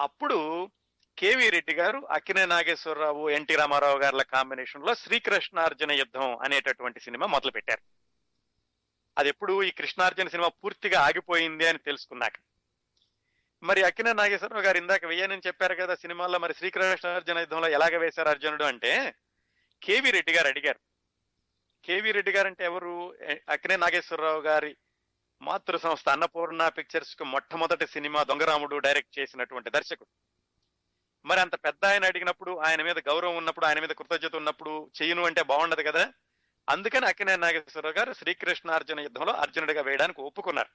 అప్పుడు కేవీ రెడ్డి గారు అక్కినే నాగేశ్వరరావు ఎన్టీ రామారావు గారుల కాంబినేషన్లో శ్రీకృష్ణార్జున యుద్ధం అనేటటువంటి సినిమా మొదలు పెట్టారు అది ఎప్పుడు ఈ కృష్ణార్జున సినిమా పూర్తిగా ఆగిపోయింది అని తెలుసుకున్నాక. మరి అక్కినే నాగేశ్వరరావు గారు ఇందాక వేయనని చెప్పారు కదా సినిమాలో మరి శ్రీకృష్ణార్జున యుద్ధంలో ఎలాగ వేశారు అర్జునుడు అంటే కేవీ రెడ్డి గారు అడిగారు. కేవీ రెడ్డి గారు అంటే ఎవరు? అక్కినే నాగేశ్వరరావు గారి మాతృ సంస్థ అన్నపూర్ణ పిక్చర్స్కు మొట్టమొదటి సినిమా దొంగరాముడు డైరెక్ట్ చేసినటువంటి దర్శకుడు. మరి అంత పెద్ద ఆయన అడిగినప్పుడు ఆయన మీద గౌరవం ఉన్నప్పుడు ఆయన మీద కృతజ్ఞత ఉన్నప్పుడు చేయను అంటే బాగుండదు కదా? అందుకని అక్కినే నాగేశ్వరరావు గారు శ్రీకృష్ణార్జున యుద్ధంలో అర్జునుడిగా వేయడానికి ఒప్పుకున్నారు.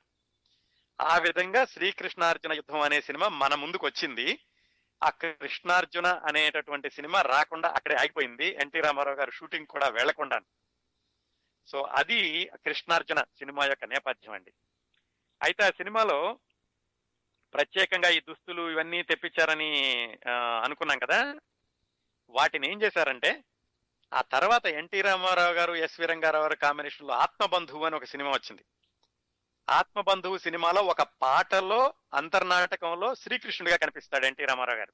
ఆ విధంగా శ్రీకృష్ణార్జున యుద్ధం అనే సినిమా మన ముందుకు వచ్చింది. ఆ కృష్ణార్జున అనేటటువంటి సినిమా రాకుండా అక్కడే ఆగిపోయింది. ఎన్టీ రామారావు గారు షూటింగ్ కూడా వెళ్ళకుండా సో అది కృష్ణార్జున సినిమా యొక్క నేపథ్యం అండి. అయితే ఆ సినిమాలో ప్రత్యేకంగా ఈ దుస్తులు ఇవన్నీ తెప్పించారని అనుకున్నాం కదా. వాటిని ఏం చేశారంటే ఆ తర్వాత ఎన్టీ రామారావు గారు ఎస్వి రంగారావు గారు కాంబినేషన్లో ఆత్మబంధువు అని ఒక సినిమా వచ్చింది. ఆత్మబంధువు సినిమాలో ఒక పాటలో అంతర్నాటకంలో శ్రీకృష్ణుడిగా కనిపిస్తాడు ఎన్టీ రామారావు గారు.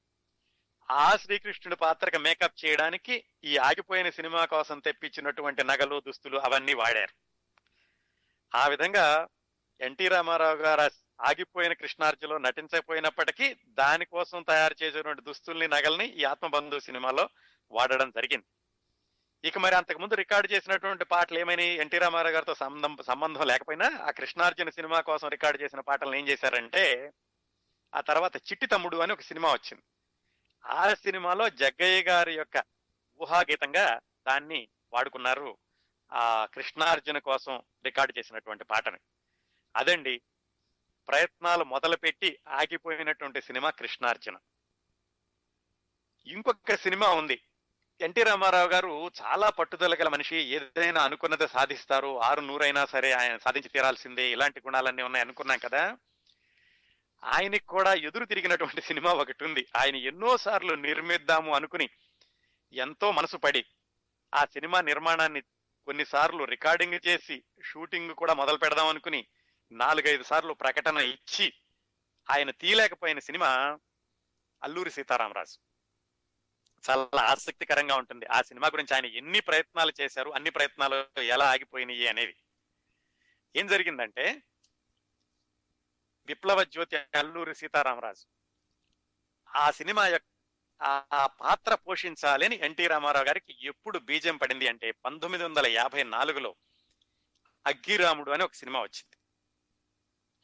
ఆ శ్రీకృష్ణుడి పాత్రకు మేకప్ చేయడానికి ఈ ఆగిపోయిన సినిమా కోసం తెప్పించినటువంటి నగలు దుస్తులు అవన్నీ వాడారు. ఆ విధంగా ఎన్టీ రామారావు గారు ఆగిపోయిన కృష్ణార్జులో నటించకపోయినప్పటికీ దానికోసం తయారు చేసినటువంటి దుస్తుల్ని నగల్ని ఈ ఆత్మబంధు సినిమాలో వాడడం జరిగింది. ఇక మరి అంతకుముందు రికార్డు చేసినటువంటి పాటలు ఏమైనాయి ఎన్టీ రామారావు గారితో సంబంధం సంబంధం లేకపోయినా ఆ కృష్ణార్జున సినిమా కోసం రికార్డు చేసిన పాటలను ఏం చేశారంటే ఆ తర్వాత చిట్టి తమ్ముడు అని ఒక సినిమా వచ్చింది. ఆ సినిమాలో జగ్గయ్య గారి యొక్క ఊహాగీతంగా దాన్ని వాడుకున్నారు ఆ కృష్ణార్జున కోసం రికార్డు చేసినటువంటి పాటని. అదండి ప్రయత్నాలు మొదలుపెట్టి ఆగిపోయినటువంటి సినిమా కృష్ణార్జున. ఇంకొక సినిమా ఉంది. ఎన్టీ రామారావు గారు చాలా పట్టుదల గల మనిషి. ఏదైనా అనుకున్నది సాధిస్తారు. ఆరు నూరైనా సరే ఆయన సాధించి తీరాల్సిందే. ఇలాంటి గుణాలన్నీ ఉన్నాయి అనుకున్నాం కదా. ఆయనకి కూడా ఎదురు తిరిగినటువంటి సినిమా ఒకటి ఉంది. ఆయన ఎన్నోసార్లు నిర్మిద్దాము అనుకుని ఎంతో మనసు పడి ఆ సినిమా నిర్మాణాన్ని కొన్నిసార్లు రికార్డింగ్ చేసి షూటింగ్ కూడా మొదలు పెడదాం అనుకుని నాలుగైదు సార్లు ప్రకటన ఇచ్చి ఆయన తీయలేకపోయిన సినిమా అల్లూరి సీతారామరాజు. చాలా ఆసక్తికరంగా ఉంటుంది. ఆ సినిమా గురించి ఆయన ఎన్ని ప్రయత్నాలు చేశారు అన్ని ప్రయత్నాలు ఎలా ఆగిపోయినాయి అనేవి. ఏం జరిగిందంటే విప్లవ జ్యోతి అల్లూరి సీతారామరాజు ఆ సినిమా యొక్క ఆ పాత్ర పోషించాలని ఎన్టీ రామారావు గారికి ఎప్పుడు బీజం పడింది అంటే పంతొమ్మిది వందల యాభై నాలుగులో అగ్గిరాముడు అని ఒక సినిమా వచ్చింది.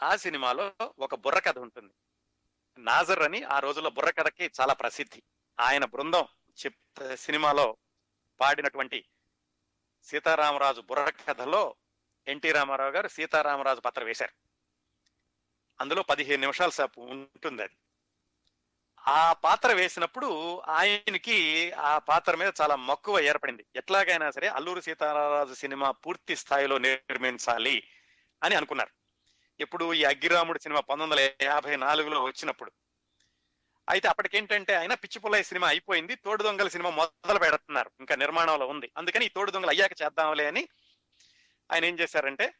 ఆ సినిమాలో ఒక బుర్రకథ ఉంటుంది. నాజర్ అని ఆ రోజుల్లో బుర్రకథకి చాలా ప్రసిద్ధి. ఆయన బృందం చెప్ సినిమాలో పాడినటువంటి సీతారామరాజు బుర్ర కథలో ఎన్టీ రామారావు గారు సీతారామరాజు పాత్ర వేశారు. అందులో పదిహేను నిమిషాల సేపు ఉంటుంది అది. ఆ పాత్ర వేసినప్పుడు ఆయనకి ఆ పాత్ర మీద చాలా మక్కువ ఏర్పడింది. ఎట్లాగైనా సరే అల్లూరు సీతారామరాజు సినిమా పూర్తి స్థాయిలో నిర్మించాలి అని అనుకున్నారు. ఇప్పుడు ఈ అగ్గిరాముడు సినిమా పంతొమ్మిది వందల యాభై నాలుగులో వచ్చినప్పుడు. అయితే అప్పటికేంటంటే ఆయన పిచ్చిపుల్లయ్య సినిమా అయిపోయింది. తోడు దొంగల సినిమా మొదలు పెడుతున్నారు. ఇంకా నిర్మాణంలో ఉంది. అందుకని ఈ తోడు దొంగలు అయ్యాక చేద్దాంలే అని ఆయన ఏం చేశారంటే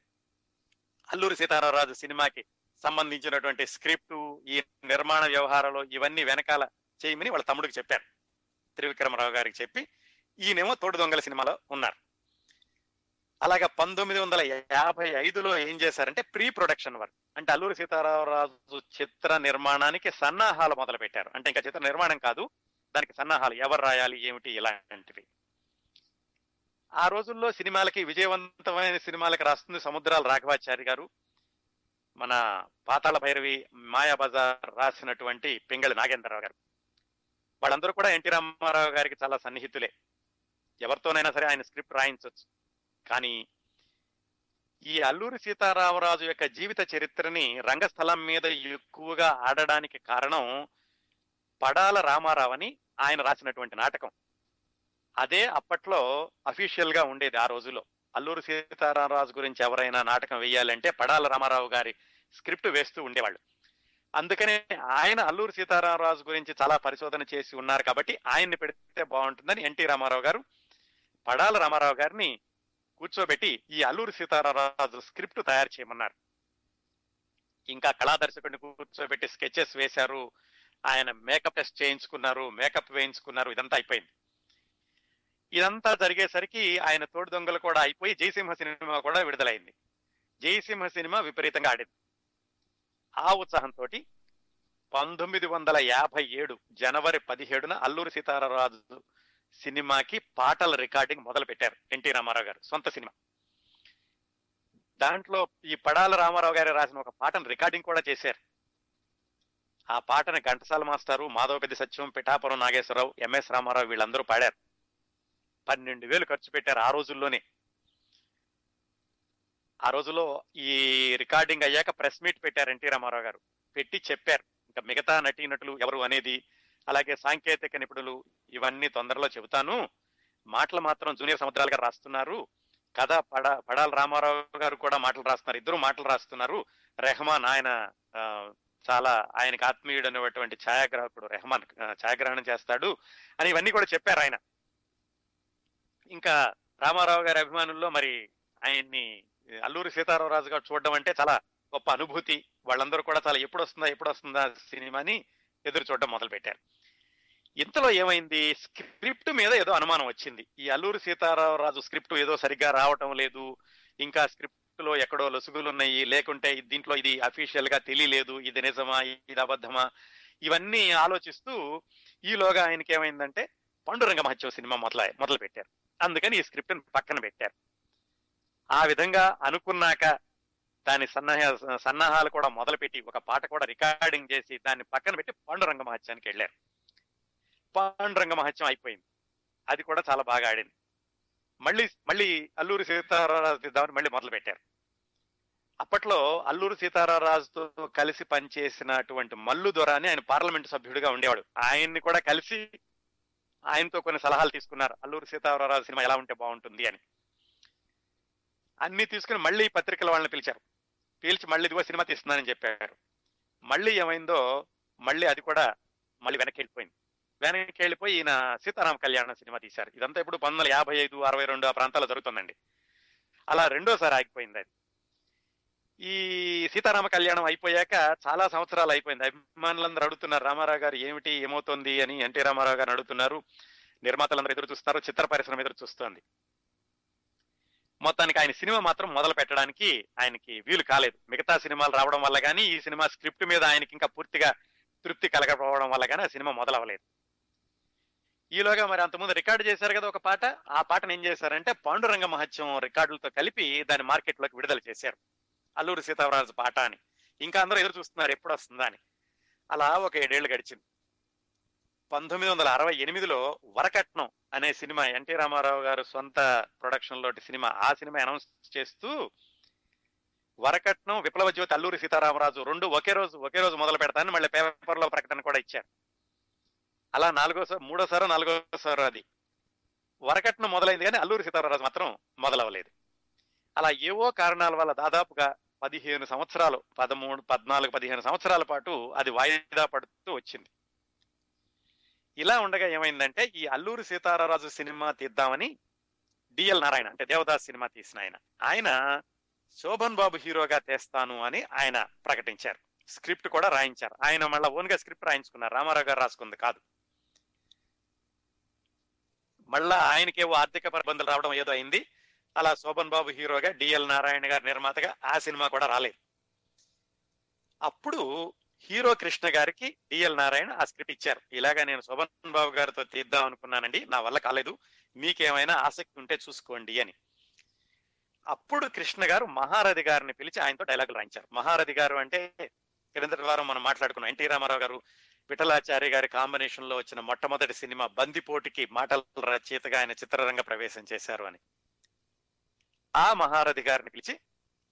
అల్లూరి సీతారామరాజు సినిమాకి సంబంధించినటువంటి స్క్రిప్ట్ ఈ నిర్మాణ వ్యవహారాలు ఇవన్నీ వెనకాల చేయమని వాళ్ళ తమ్ముడికి చెప్పారు. త్రివిక్రమరావు గారికి చెప్పి ఈయనేమో తోడు దొంగల సినిమాలో ఉన్నారు. అలాగా పంతొమ్మిది వందల యాభై ఐదులో ఏం చేశారంటే ప్రీ ప్రొడక్షన్ వర్క్ అంటే అల్లూరి సీతారామరాజు చిత్ర నిర్మాణానికి సన్నాహాలు మొదలు పెట్టారు అంటే ఇంకా చిత్ర నిర్మాణం కాదు దానికి సన్నాహాలు ఎవరు రాయాలి ఏమిటి ఇలాంటివి. ఆ రోజుల్లో సినిమాలకి విజయవంతమైన సినిమాలకి రాస్తుంది సముద్రాల రాఘవాచారి గారు. మన పాతాళ భైరవి మాయాబజార్ రాసినటువంటి పింగళి నాగేంద్రరావు గారు. వాళ్ళందరూ కూడా ఎన్టీ రామారావు గారికి చాలా సన్నిహితులే. ఎవరితోనైనా సరే ఆయన స్క్రిప్ట్ రాయించవచ్చు కానీ ఈ అల్లూరి సీతారామరాజు యొక్క జీవిత చరిత్రని రంగస్థలం మీద ఎక్కువగా ఆడడానికి కారణం పడాల రామారావు అని ఆయన రాసినటువంటి నాటకం. అదే అప్పట్లో అఫీషియల్గా ఉండేది ఆ రోజులో. అల్లూరి సీతారామరాజు గురించి ఎవరైనా నాటకం వేయాలంటే పడాల రామారావు గారి స్క్రిప్ట్ వేస్తూ ఉండేవాళ్ళు. అందుకనే ఆయన అల్లూరి సీతారామరాజు గురించి చాలా పరిశోధన చేసి ఉన్నారు కాబట్టి ఆయన్ని పెడితే బాగుంటుందని ఎన్టీ రామారావు గారు పడాల రామారావు గారిని కూర్చోబెట్టి ఈ అల్లూరి సీతారామరాజు స్క్రిప్ట్ తయారు చేయమన్నారు. ఇంకా కళాదర్శకుడిని కూర్చోబెట్టి స్కెచెస్ వేశారు. ఆయన మేకప్ టెస్ట్ చేయించుకున్నారు మేకప్ వేయించుకున్నారు ఇదంతా అయిపోయింది. ఇదంతా జరిగేసరికి ఆయన తోడు దొంగలు కూడా అయిపోయి జయసింహ సినిమా కూడా విడుదలైంది. జయసింహ సినిమా విపరీతంగా ఆడింది. ఆ ఉత్సాహంతో పంతొమ్మిది వందల యాభై ఏడు జనవరి పదిహేడున అల్లూరి సీతారామరాజు సినిమాకి పాటల రికార్డింగ్ మొదలు పెట్టారు ఎన్టీ రామారావు గారు సొంత సినిమా. దాంట్లో ఈ పడాల రామారావు గారు రాసిన ఒక పాటను రికార్డింగ్ కూడా చేశారు. ఆ పాటను ఘంటసాల మాస్టారు మాధవపెద్ది సత్యం పిఠాపురం నాగేశ్వరరావు ఎంఎస్ రామారావు వీళ్ళందరూ పాడారు. పన్నెండు వేలు ఖర్చు పెట్టారు ఆ రోజుల్లోనే. ఆ రోజులో ఈ రికార్డింగ్ అయ్యాక ప్రెస్ మీట్ పెట్టారు ఎన్టీ రామారావు గారు. పెట్టి చెప్పారు. ఇంకా మిగతా నటీనటులు ఎవరు అనేది అలాగే సాంకేతిక నిపుణులు ఇవన్నీ తొందరలో చెబుతాను. మాటలు మాత్రం జూనియర్ సముద్రాలు గారు రాస్తున్నారు. కథ పడ పడాల రామారావు గారు కూడా మాటలు రాస్తున్నారు. ఇద్దరు మాటలు రాస్తున్నారు. రెహమాన్ ఆయన చాలా ఆయనకు ఆత్మీయుడు అనేటువంటి ఛాయాగ్రాహకుడు రెహమాన్ ఛాయాగ్రహణం చేస్తాడు అని ఇవన్నీ కూడా చెప్పారు ఆయన. ఇంకా రామారావు గారి అభిమానుల్లో మరి ఆయన్ని అల్లూరి సీతారామరాజు గారు చూడడం అంటే చాలా గొప్ప అనుభూతి. వాళ్ళందరూ కూడా చాలా ఎప్పుడు వస్తుందా ఎప్పుడు వస్తుందా సినిమాని ఎదురు చూడడం మొదలు పెట్టారు ఇంతలో ఏమైంది? స్క్రిప్ట్ మీద ఏదో అనుమానం వచ్చింది. ఈ అల్లూరి సీతారామరాజు స్క్రిప్ట్ ఏదో సరిగ్గా రావటం లేదు. ఇంకా స్క్రిప్ట్లో ఎక్కడో లొసుగులు ఉన్నాయి లేకుంటే దీంట్లో ఇది అఫీషియల్గా తెలియలేదు. ఇది నిజమా? ఇది అబద్ధమా? ఇవన్నీ ఆలోచిస్తూ ఈలోగా ఆయనకి ఏమైందంటే పండురంగ మహత్యం సినిమా మొదల మొదలు పెట్టారు అందుకని ఈ స్క్రిప్ట్ పక్కన పెట్టారు. ఆ విధంగా అనుకున్నాక దాని సన్నాహ సన్నాహాలు కూడా మొదలుపెట్టి ఒక పాట కూడా రికార్డింగ్ చేసి దాన్ని పక్కన పెట్టి పండురంగ మహత్యానికి వెళ్ళారు. పాండురంగ మహత్యం అయిపోయింది. అది కూడా చాలా బాగా ఆడింది. మళ్ళీ మళ్ళీ అల్లూరి సీతారామరాజు తీద్దామని మళ్ళీ మొదలు పెట్టారు. అప్పట్లో అల్లూరి సీతారామరాజుతో కలిసి పనిచేసినటువంటి మల్లు దొరాని ఆయన పార్లమెంట్ సభ్యుడిగా ఉండేవాడు. ఆయన్ని కూడా కలిసి ఆయనతో కొన్ని సలహాలు తీసుకున్నారు. అల్లూరి సీతారామరాజు సినిమా ఎలా ఉంటే బాగుంటుంది అని. అన్ని తీసుకుని మళ్ళీ పత్రికల వాళ్ళని పిలిచారు. పిలిచి మళ్ళీ ఇదిగో సినిమా తీస్తున్నానని చెప్పారు. మళ్ళీ ఏమైందో మళ్ళీ అది కూడా మళ్ళీ వెనక్కి వెళ్ళిపోయింది. వెనక్కి వెళ్ళిపోయి ఈయన సీతారామ కళ్యాణ సినిమా తీశారు. ఇదంతా ఇప్పుడు పంతొమ్మిది వందల యాభై ఐదు అరవై రెండు ఆ ప్రాంతాల్లో జరుగుతుందండి. అలా రెండోసారి ఆగిపోయింది అది. ఈ సీతారామ కళ్యాణం అయిపోయాక చాలా సంవత్సరాలు అయిపోయింది. అభిమానులందరూ అడుగుతున్నారు రామారావు గారు ఏమిటి ఏమవుతోంది? అని ఎన్టీ రామారావు గారు అడుగుతున్నారు. నిర్మాతలందరూ ఎదురు చూస్తారు చిత్ర పరిశ్రమ ఎదురు చూస్తోంది. మొత్తానికి ఆయన సినిమా మాత్రం మొదలు పెట్టడానికి ఆయనకి వీలు కాలేదు. మిగతా సినిమాలు రావడం వల్ల కానీ ఈ సినిమా స్క్రిప్ట్ మీద ఆయనకి ఇంకా పూర్తిగా తృప్తి కలగకపోవడం వల్ల కానీ ఆ సినిమా మొదలవ్వలేదు. ఈలోగా మరి అంతకుముందు రికార్డు చేశారు కదా ఒక పాట. ఆ పాటను ఏం చేశారంటే పాండురంగ మహత్యం రికార్డులతో కలిపి దాన్ని మార్కెట్లోకి విడుదల చేశారు. అల్లూరి సీతారామరాజు పాట అని. ఇంకా అందరూ ఎదురు చూస్తున్నారు ఎప్పుడు వస్తుందా అని. అలా ఒక ఏడేళ్ళు గడిచింది. పంతొమ్మిది వందల అరవై ఎనిమిదిలో వరకట్నం అనే సినిమా ఎన్టీ రామారావు గారు సొంత ప్రొడక్షన్ లోటి సినిమా ఆ సినిమా అనౌన్స్ చేస్తూ వరకట్నం విప్లవ జ్యోతి అల్లూరి సీతారామరాజు రెండు ఒకే రోజు ఒకే రోజు మొదలు పెడతానని మళ్ళీ పేపర్లో ప్రకటన కూడా ఇచ్చారు. అలా నాలుగోసారి మూడోసారో నాలుగోసారో అది. వరకట్నం మొదలైంది కానీ అల్లూరి సీతారామరాజు మాత్రం మొదలవ్వలేదు అలా ఏవో కారణాల వల్ల దాదాపుగా పదిహేను సంవత్సరాలు పదమూడు పద్నాలుగు పదిహేను సంవత్సరాల పాటు అది వాయిదా పడుతూ వచ్చింది. ఇలా ఉండగా ఏమైందంటే ఈ అల్లూరి సీతారామరాజు సినిమా తీద్దామని డిఎల్ నారాయణ అంటే దేవదాస్ సినిమా తీసిన ఆయన ఆయన శోభన్ బాబు హీరోగా తెస్తాను అని ఆయన ప్రకటించారు. స్క్రిప్ట్ కూడా రాయించారు. ఆయన మళ్ళీ ఓన్గా స్క్రిప్ట్ రాయించుకున్నారు. రామారావు గారు రాసుకుంది కాదు. మళ్ళా ఆయనకేవో ఆర్థిక ప్రబంధాలు రావడం ఏదో అయింది. అలా శోభన్ బాబు హీరోగా డిఎల్ నారాయణ గారి నిర్మాతగా ఆ సినిమా కూడా రాలేదు. అప్పుడు హీరో కృష్ణ గారికి డిఎల్ నారాయణ ఆ స్క్రిప్ట్ ఇచ్చారు. ఇలాగా నేను శోభన్ బాబు గారితో తీద్దాం అనుకున్నానండి. నా వల్ల కాలేదు. మీకేమైనా ఆసక్తి ఉంటే చూసుకోండి అని. అప్పుడు కృష్ణ గారు మహారథి గారిని పిలిచి ఆయనతో డైలాగులు రాయించారు. మహారథి గారు అంటే క్రిందటి వారం మనం మాట్లాడుకున్నాం. ఎన్టీ రామారావు గారు విఠలాచారి గారి కాంబినేషన్లో వచ్చిన మొట్టమొదటి సినిమా బందిపోటుకి మాటల రచయితగా ఆయన చిత్రరంగ ప్రవేశం చేశారు అని. ఆ మహారథి గారిని పిలిచి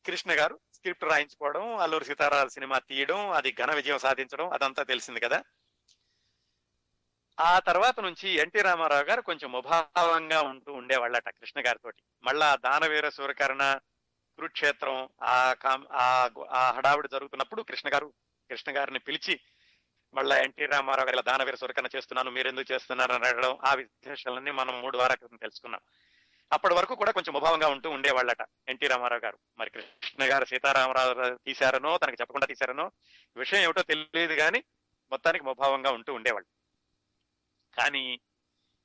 కృష్ణ గారు స్క్రిప్ట్ రాయించుకోవడం అల్లూరి సీతారాల సినిమా తీయడం అది ఘన విజయం సాధించడం అదంతా తెలిసింది కదా. ఆ తర్వాత నుంచి ఎన్టీ రామారావు గారు కొంచెం ముభావంగా ఉంటూ ఉండేవాళ్ళట కృష్ణ గారితో మళ్ళా దానవీర సూరకర్ణ కురుక్షేత్రం ఆ కాం ఆ ఆ హడావిడి జరుగుతున్నప్పుడు కృష్ణ గారు కృష్ణ గారిని పిలిచి మళ్ళా ఎన్టీ రామారావు గారి దానవీర సురకన చేస్తున్నాను మీరు ఎందుకు చేస్తున్నారు అని అడగడం ఆ విశేషాలన్నీ మనం మూడు వారాల క్రితం తెలుసుకున్నాం. అప్పటి వరకు కూడా కొంచెం ముభావంగా ఉంటూ ఉండేవాళ్ళట ఎన్టీ రామారావు గారు. మరి కృష్ణ గారు సీతారామరావు తీశారనో తనకు చెప్పకుండా తీశారనో విషయం ఏమిటో తెలియదు కానీ మొత్తానికి ముభావంగా ఉంటూ ఉండేవాళ్ళు. కానీ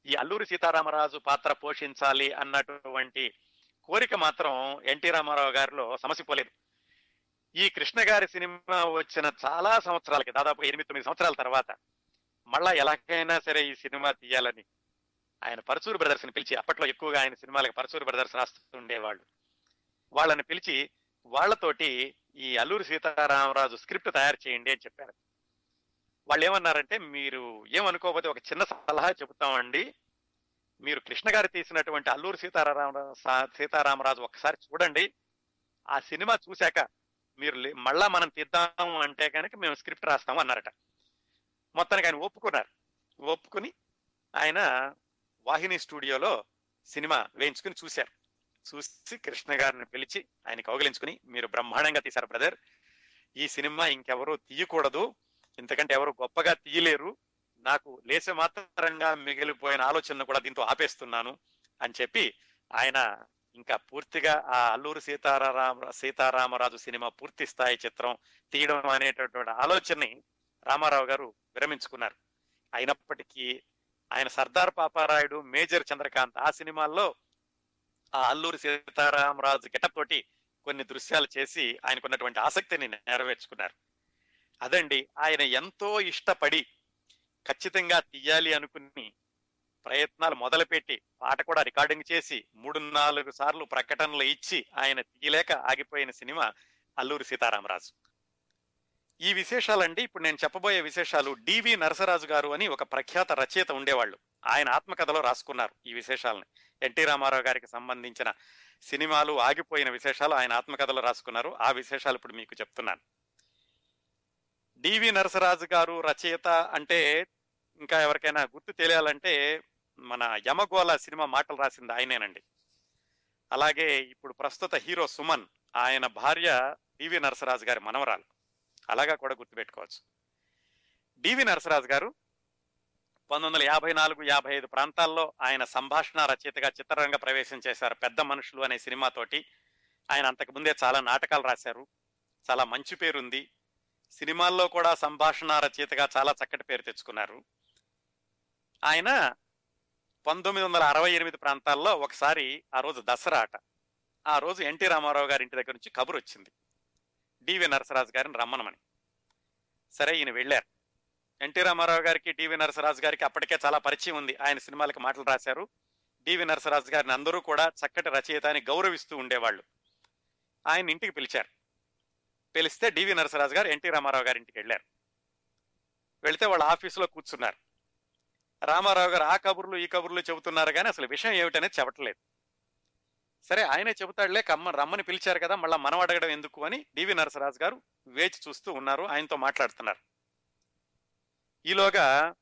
ఈ అల్లూరి సీతారామరాజు పాత్ర పోషించాలి అన్నటువంటి కోరిక మాత్రం ఎన్టీ రామారావు గారిలో సమసిపోలేదు. ఈ కృష్ణ గారి సినిమా వచ్చిన చాలా సంవత్సరాలకి దాదాపు ఎనిమిది తొమ్మిది సంవత్సరాల తర్వాత మళ్ళా ఎలాగైనా సరే ఈ సినిమా తీయాలని ఆయన పరచూరు బ్రదర్స్ని పిలిచి అప్పట్లో ఎక్కువగా ఆయన సినిమాలకు పరచూరు బ్రదర్స్ రాస్తుండేవాళ్ళు. వాళ్ళని పిలిచి వాళ్ళతోటి ఈ అల్లూరి సీతారామరాజు స్క్రిప్ట్ తయారు చేయండి అని చెప్పారు. వాళ్ళు ఏమన్నారంటే మీరు ఏమనుకోకపోతే ఒక చిన్న సలహా చెబుతామండి. మీరు కృష్ణ గారు తీసినటువంటి అల్లూరి సీతారామరాజు సీతారామరాజు ఒకసారి చూడండి. ఆ సినిమా చూశాక మీరు లే- మళ్ళా మనం తీద్దాం అంటే కనుక మేము స్క్రిప్ట్ రాస్తాము అన్నారట. మొత్తానికి ఆయన ఒప్పుకున్నారు. ఒప్పుకుని ఆయన వాహిని స్టూడియోలో సినిమా వేయించుకుని చూశారు. చూసి కృష్ణ గారిని పిలిచి ఆయన కౌగిలించుకుని మీరు బ్రహ్మాండంగా తీశారు బ్రదర్. ఈ సినిమా ఇంకెవరూ తీయకూడదు. ఇంతకంటే ఎవరు గొప్పగా తీయలేరు. నాకు లేస మాత్రంగా మిగిలిపోయిన ఆలోచనను కూడా దీంతో ఆపేస్తున్నాను అని చెప్పి ఆయన ఇంకా పూర్తిగా ఆ అల్లూరు సీతారామ సీతారామరాజు సినిమా పూర్తి స్థాయి చిత్రం తీయడం అనేటటువంటి ఆలోచనని రామారావు గారు విరమించుకున్నారు. అయినప్పటికీ ఆయన సర్దార్ పాపారాయుడు మేజర్ చంద్రకాంత్ ఆ సినిమాల్లో ఆ అల్లూరి సీతారామరాజు గెటప్ తోటి కొన్ని దృశ్యాలు చేసి ఆయనకున్నటువంటి ఆసక్తిని నెరవేర్చుకున్నారు. అదండి ఆయన ఎంతో ఇష్టపడి ఖచ్చితంగా తీయాలి అనుకుని ప్రయత్నాలు మొదలుపెట్టి పాట కూడా రికార్డింగ్ చేసి మూడు నాలుగు సార్లు ప్రకటనలు ఇచ్చి ఆయన తీయలేక ఆగిపోయిన సినిమా అల్లూరి సీతారామరాజు. ఈ విశేషాలండి ఇప్పుడు నేను చెప్పబోయే విశేషాలు డివి నరసరాజు గారు అని ఒక ప్రఖ్యాత రచయిత ఉండేవాళ్ళు. ఆయన ఆత్మకథలో రాసుకున్నారు ఈ విశేషాలని. ఎన్టీ రామారావు గారికి సంబంధించిన సినిమాలు ఆగిపోయిన విశేషాలు ఆయన ఆత్మకథలో రాసుకున్నారు. ఆ విశేషాలు ఇప్పుడు మీకు చెప్తున్నాను. డివి నరసరాజు గారు రచయిత అంటే ఇంకా ఎవరికైనా గుర్తు తెలియాలంటే మన యమగోళ సినిమా మాటలు రాసింది ఆయనేనండి. అలాగే ఇప్పుడు ప్రస్తుత హీరో సుమన్ ఆయన భార్య డివి నరసరాజు గారి మనవరాలు. అలాగా కూడా గుర్తుపెట్టుకోవచ్చు. డివి నరసరాజు గారు పంతొమ్మిది వందల యాభై నాలుగు యాభై ఐదు ప్రాంతాల్లో ఆయన సంభాషణ రచయితగా చిత్రరంగ ప్రవేశం చేశారు. పెద్ద మనుషులు అనే సినిమాతోటి ఆయన అంతకు ముందే చాలా నాటకాలు రాశారు. చాలా మంచి పేరుంది. సినిమాల్లో కూడా సంభాషణ రచయితగా చాలా చక్కటి పేరు తెచ్చుకున్నారు. ఆయన పంతొమ్మిది వందల అరవై ఎనిమిది ప్రాంతాల్లో ఒకసారి ఆ రోజు దసరా ఆట. ఆ రోజు ఎన్టీ రామారావు గారి ఇంటి దగ్గర నుంచి కబురు వచ్చింది. డివి నరసరాజు గారిని రమ్మనమని. సరే ఈయన వెళ్ళారు. ఎన్టీ రామారావు గారికి డివి నరసరాజు గారికి అప్పటికే చాలా పరిచయం ఉంది. ఆయన సినిమాలకు మాటలు రాశారు. డివి నరసరాజు గారిని అందరూ కూడా చక్కటి రచయిత అని గౌరవిస్తూ ఉండేవాళ్ళు. ఆయన ఇంటికి పిలిచారు. పిలిస్తే డివి నరసరాజు గారు ఎన్టీ రామారావు గారి ఇంటికి వెళ్ళారు. వెళితే వాళ్ళ ఆఫీసులో కూర్చున్నారు. రామారావు గారు ఆ కబుర్లు ఈ కబుర్లు చెబుతున్నారు కానీ అసలు విషయం ఏమిటనేది చెప్పట్లేదు. సరే ఆయనే చెబుతాడులే కమ్మ రమ్మని పిలిచారు కదా మళ్ళీ మనం అడగడం ఎందుకు అని డివి నరసరాజు గారు వేచి చూస్తూ ఉన్నారు ఆయనతో మాట్లాడుతున్నారు. ఈలోగా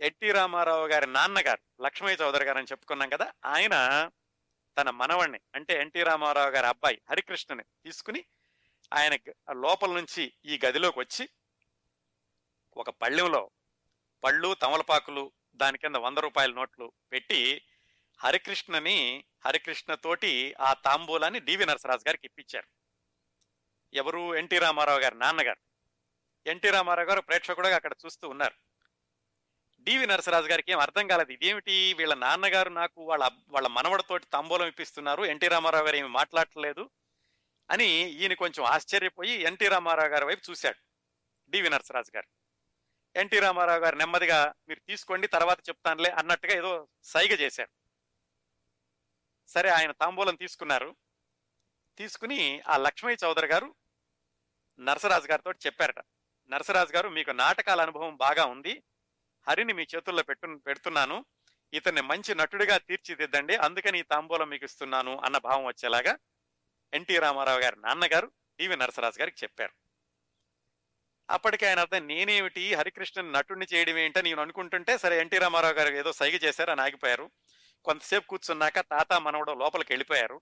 ఎన్టీ రామారావు గారి నాన్నగారు లక్ష్మయ్య చౌదరి గారు అని చెప్పుకున్నాం కదా ఆయన తన మనవణ్ణి అంటే ఎన్టీ రామారావు గారి అబ్బాయి హరికృష్ణని తీసుకుని ఆయన లోపల నుంచి ఈ గదిలోకి వచ్చి ఒక పళ్ళెంలో పళ్ళు తమలపాకులు దాని కింద వంద రూపాయల నోట్లు పెట్టి హరికృష్ణని హరికృష్ణతోటి ఆ తాంబూలాన్ని డివి నరసరాజు గారికి ఇప్పించారు. ఎవరు? ఎన్టీ రామారావు గారి నాన్నగారు. ఎన్టీ రామారావు గారు ప్రేక్షకుడుగా అక్కడ చూస్తూ ఉన్నారు. డివి నరసరాజు గారికి ఏం అర్థం కాలేదు. ఇదేమిటి? వీళ్ళ నాన్నగారు నాకు వాళ్ళ వాళ్ళ మనవడితోటి తాంబూలం ఇప్పిస్తున్నారు. ఎన్టీ రామారావు గారు ఏమి మాట్లాడలేదు అని ఈయన కొంచెం ఆశ్చర్యపోయి ఎన్టీ రామారావు గారి వైపు చూశాడు డివి నరసరాజు గారు. ఎన్టీ రామారావు గారు నెమ్మదిగా మీరు తీసుకోండి తర్వాత చెప్తానులే అన్నట్టుగా ఏదో సైగ చేశారు. సరే ఆయన తాంబూలం తీసుకున్నారు. తీసుకుని ఆ లక్ష్మయ్య చౌదరి గారు నరసరాజు గారితో చెప్పారట నరసరాజు గారు మీకు నాటకాల అనుభవం బాగా ఉంది. హరిని మీ చేతుల్లో పెట్టు పెడుతున్నాను. ఇతన్ని మంచి నటుడిగా తీర్చిదిద్దండి. అందుకని ఈ తాంబూలం మీకు ఇస్తున్నాను అన్న భావం వచ్చేలాగా ఎన్టీ రామారావు గారి నాన్నగారు డివి నరసరాజు గారికి చెప్పారు. అప్పటికే ఆయన అర్థం నేనేమిటి హరికృష్ణన్ నటుడిని చేయడం ఏంటని నేను అనుకుంటుంటే సరే ఎన్టీ రామారావు గారు ఏదో సైగ చేశారు అని ఆగిపోయారు. కొంతసేపు కూర్చున్నాక తాత మనవడు లోపలికి వెళ్ళిపోయారు.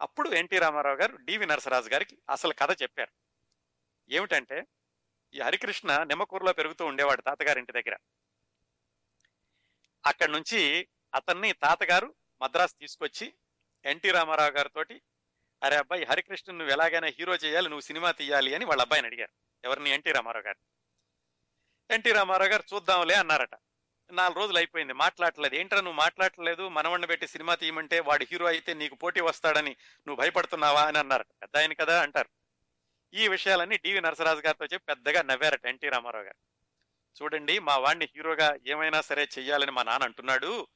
అప్పుడు ఎన్టీ రామారావు గారు డివి నరసరాజు గారికి అసలు కథ చెప్పారు. ఏమిటంటే ఈ హరికృష్ణ నిమ్మకూరులో పెరుగుతూ ఉండేవాడు తాతగారింటి దగ్గర. అక్కడి నుంచి అతన్ని తాతగారు మద్రాసు తీసుకొచ్చి ఎన్టీ రామారావు గారితో అరే అబ్బాయి హరికృష్ణ నువ్వు ఎలాగైనా హీరో చేయాలి నువ్వు సినిమా తీయాలి అని వాళ్ళ అబ్బాయిని అడిగారు. ఎవరిని? ఎన్టీ రామారావు గారు ఎన్టీ రామారావు గారు చూద్దాంలే అన్నారట. నాలుగు రోజులు అయిపోయింది. మాట్లాడలేదు. ఏంట్రా నువ్వు మాట్లాడలేదు? మనవణ్ణి పెట్టి సినిమా తీయమంటే వాడు హీరో అయితే నీకు పోటీ వస్తాడని నువ్వు భయపడుతున్నావా అని అన్నారు పెద్ద ఆయన కదా అంటారు. ఈ విషయాలన్నీ డివి నరసరాజు గారితో చెప్పి పెద్దగా నవ్వారట ఎన్టీ రామారావు గారు. చూడండి మా వాడిని హీరోగా ఏమైనా సరే చెయ్యాలని మా నాన్న అంటున్నాడు.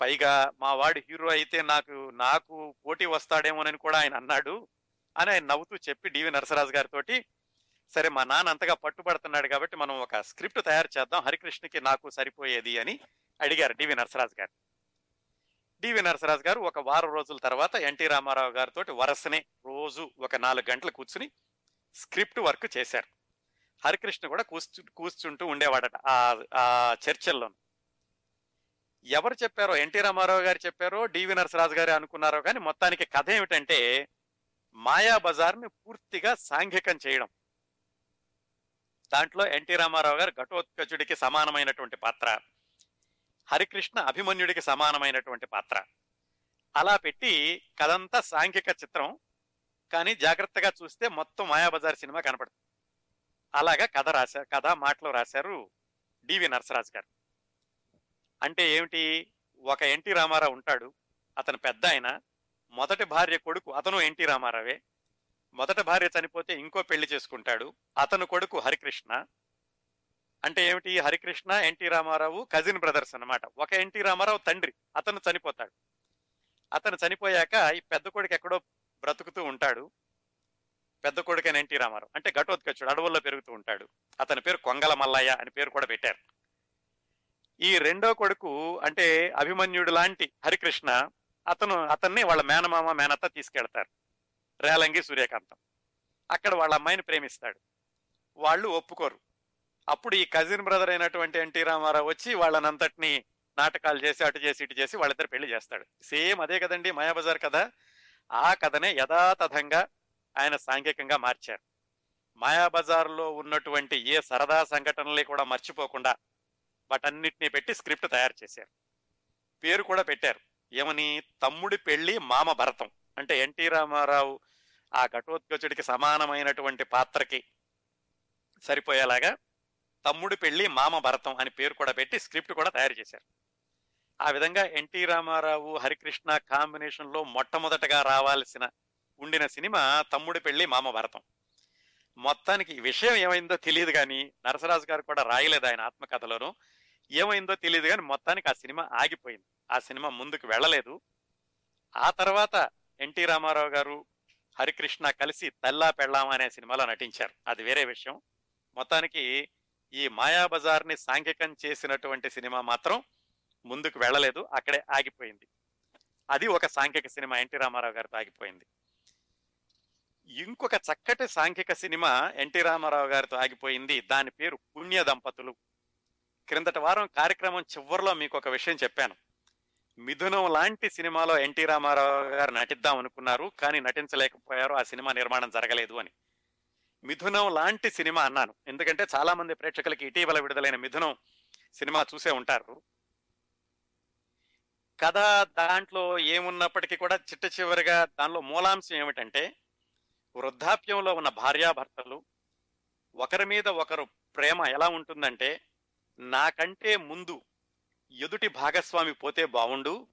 పైగా మా వాడు హీరో అయితే నాకు నాకు పోటీ వస్తాడేమోనని కూడా ఆయన అన్నాడు అని ఆయన నవ్వుతూ చెప్పి డివి నరసరాజు గారితోటి సరే మా నాన్న అంతగా పట్టుబడుతున్నాడు కాబట్టి మనం ఒక స్క్రిప్ట్ తయారు చేద్దాం. హరికృష్ణకి నాకు సరిపోయేది అని అడిగారు డివి నరసరాజు గారు. డివి నరసరాజు గారు ఒక వారం రోజుల తర్వాత ఎన్టీ రామారావు గారితో వరసనే రోజు ఒక నాలుగు గంటలు కూర్చుని స్క్రిప్ట్ వర్క్ చేశారు. హరికృష్ణ కూడా కూర్చు కూర్చుంటూ ఉండేవాడట ఆ చర్చల్లో ఎవరు చెప్పారో ఎన్టీ రామారావు గారు చెప్పారో డివి నరసరాజు గారు అనుకున్నారో కానీ మొత్తానికి కథ ఏమిటంటే మాయా బజార్ని పూర్తిగా సాంఘికం చేయడం. దాంట్లో ఎన్టీ రామారావు గారు ఘటోత్కచుడికి సమానమైనటువంటి పాత్ర హరికృష్ణ అభిమన్యుడికి సమానమైనటువంటి పాత్ర. అలా పెట్టి కథంతా సాంఘిక చిత్రం కానీ జాగ్రత్తగా చూస్తే మొత్తం మాయాబజార్ సినిమా కనపడుతుంది. అలాగా కథ రాశారు కథ మాటలు రాశారు డివి నరసరాజు గారు. అంటే ఏమిటి? ఒక ఎన్టీ రామారావు ఉంటాడు అతను పెద్ద ఆయన మొదటి భార్య కొడుకు అతను ఎన్టీ రామారావే మొదట భార్య చనిపోతే ఇంకో పెళ్ళి చేసుకుంటాడు. అతను కొడుకు హరికృష్ణ. అంటే ఏమిటి? Harikrishna NT Ramarao cousin brothers అన్నమాట. ఒక ఎన్టీ రామారావు తండ్రి. అతను చనిపోతాడు. అతను చనిపోయాక ఈ పెద్ద కొడుకు ఎక్కడో బ్రతుకుతూ ఉంటాడు. పెద్ద కొడుకైన ఎన్టీ రామారావు. అంటే ఘటోత్కచుడు అడవుల్లో పెరుగుతూ ఉంటాడు. అతని పేరు కొంగల మల్లయ్య అని పేరు కూడా పెట్టారు. ఈ రెండో కొడుకు అంటే అభిమన్యుడు లాంటి హరికృష్ణ అతను అతన్ని వాళ్ళ మేనమామ మేనత్త తీసుకెళ్తారు. రేలంగి సూర్యకాంతం. అక్కడ వాళ్ళ అమ్మాయిని ప్రేమిస్తాడు. వాళ్ళు ఒప్పుకోరు. అప్పుడు ఈ కజిన్ బ్రదర్ అయినటువంటి ఎన్టీ రామారావు వచ్చి వాళ్ళనంతటిని నాటకాలు చేసి అటు చేసి ఇటు చేసి వాళ్ళిద్దరు పెళ్ళి చేస్తాడు. సేమ్ అదే కదండి మాయాబజార్ కథ. ఆ కథనే యథాతథంగా ఆయన సాంఘికంగా మార్చారు. మాయాబజార్లో ఉన్నటువంటి ఏ సరదా సంఘటనలే కూడా మర్చిపోకుండా వాటన్నిటిని పెట్టి స్క్రిప్ట్ తయారు చేశారు. పేరు కూడా పెట్టారు. ఏమని? తమ్ముడి పెళ్ళి మామ భరతం. అంటే ఎన్టీ రామారావు ఆ ఘటోత్కచుడికి సమానమైనటువంటి పాత్రకి సరిపోయేలాగా తమ్ముడు పెళ్ళి మామ భరతం అని పేరు కూడా పెట్టి స్క్రిప్ట్ కూడా తయారు చేశారు. ఆ విధంగా ఎన్టీ రామారావు హరికృష్ణ కాంబినేషన్లో మొట్టమొదటగా రావాల్సిన ఉండిన సినిమా తమ్ముడి పెళ్ళి మామ భరతం. మొత్తానికి విషయం ఏమైందో తెలియదు కానీ నరసరాజు గారు కూడా రాయలేదు ఆయన ఆత్మకథలోను. ఏమైందో తెలియదు కానీ మొత్తానికి ఆ సినిమా ఆగిపోయింది. ఆ సినిమా ముందుకు వెళ్ళలేదు. ఆ తర్వాత ఎన్టీ రామారావు గారు హరికృష్ణ కలిసి తల్లా పెళ్ళాం అనే సినిమాలో నటించారు. అది వేరే విషయం. మొత్తానికి ఈ మాయాబజార్ని సాంఘికం చేసినటువంటి సినిమా మాత్రం ముందుకు వెళ్ళలేదు అక్కడే ఆగిపోయింది. అది ఒక సాంఘిక సినిమా ఎన్టీ రామారావు గారితో ఆగిపోయింది. ఇంకొక చక్కటి సాంఘిక సినిమా ఎన్టీ రామారావు గారితో ఆగిపోయింది. దాని పేరు పుణ్య దంపతులు క్రిందటి వారం కార్యక్రమం చివరిలో మీకు ఒక విషయం చెప్పాను. మిథునం లాంటి సినిమాలో ఎన్టీ రామారావు గారు నటిద్దాం అనుకున్నారు కానీ నటించలేకపోయారు ఆ సినిమా నిర్మాణం జరగలేదు అని. మిథునం లాంటి సినిమా అన్నాను. ఎందుకంటే చాలా మంది ప్రేక్షకులకి ఇటీవల విడుదలైన మిథునం సినిమా చూసే ఉంటారు. కథ దాంట్లో ఏమున్నప్పటికీ కూడా చిట్ట చివరిగా దానిలో మూలాంశం ఏమిటంటే వృద్ధాప్యంలో ఉన్న భార్యాభర్తలు ఒకరి మీద ఒకరు ప్రేమ ఎలా ఉంటుందంటే నాకంటే ముందు ఎదుటి భాగస్వామి పోతే బాగుండు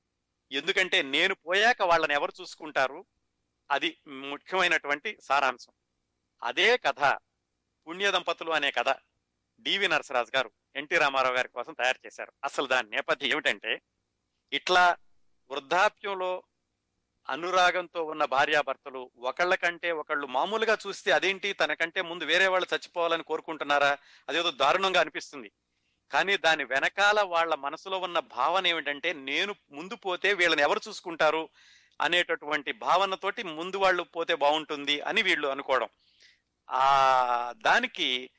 ఎందుకంటే నేను పోయాక వాళ్ళని ఎవరు చూసుకుంటారు? అది ముఖ్యమైనటువంటి సారాంశం. అదే కథ పుణ్య దంపతులు అనే కథ డివి నరసరాజు గారు ఎన్టీ రామారావు గారి కోసం తయారు చేశారు. అసలు దాని నేపథ్యం ఏమిటంటే ఇట్లా వృద్ధాప్యంలో అనురాగంతో ఉన్న భార్యాభర్తలు ఒకళ్ళ కంటే ఒకళ్ళు మామూలుగా చూస్తే అదేంటి? తనకంటే ముందు వేరే వాళ్ళు చచ్చిపోవాలని కోరుకుంటున్నారా? అదేదో దారుణంగా అనిపిస్తుంది. కానీ దాని వెనకాల వాళ్ళ మనసులో ఉన్న భావన ఏమిటంటే నేను ముందు పోతే వీళ్ళని ఎవరు చూసుకుంటారు అనేటటువంటి భావనతోటి ముందు వాళ్ళు పోతే బాగుంటుంది అని వీళ్ళు అనుకోవడం. ఆ దానికి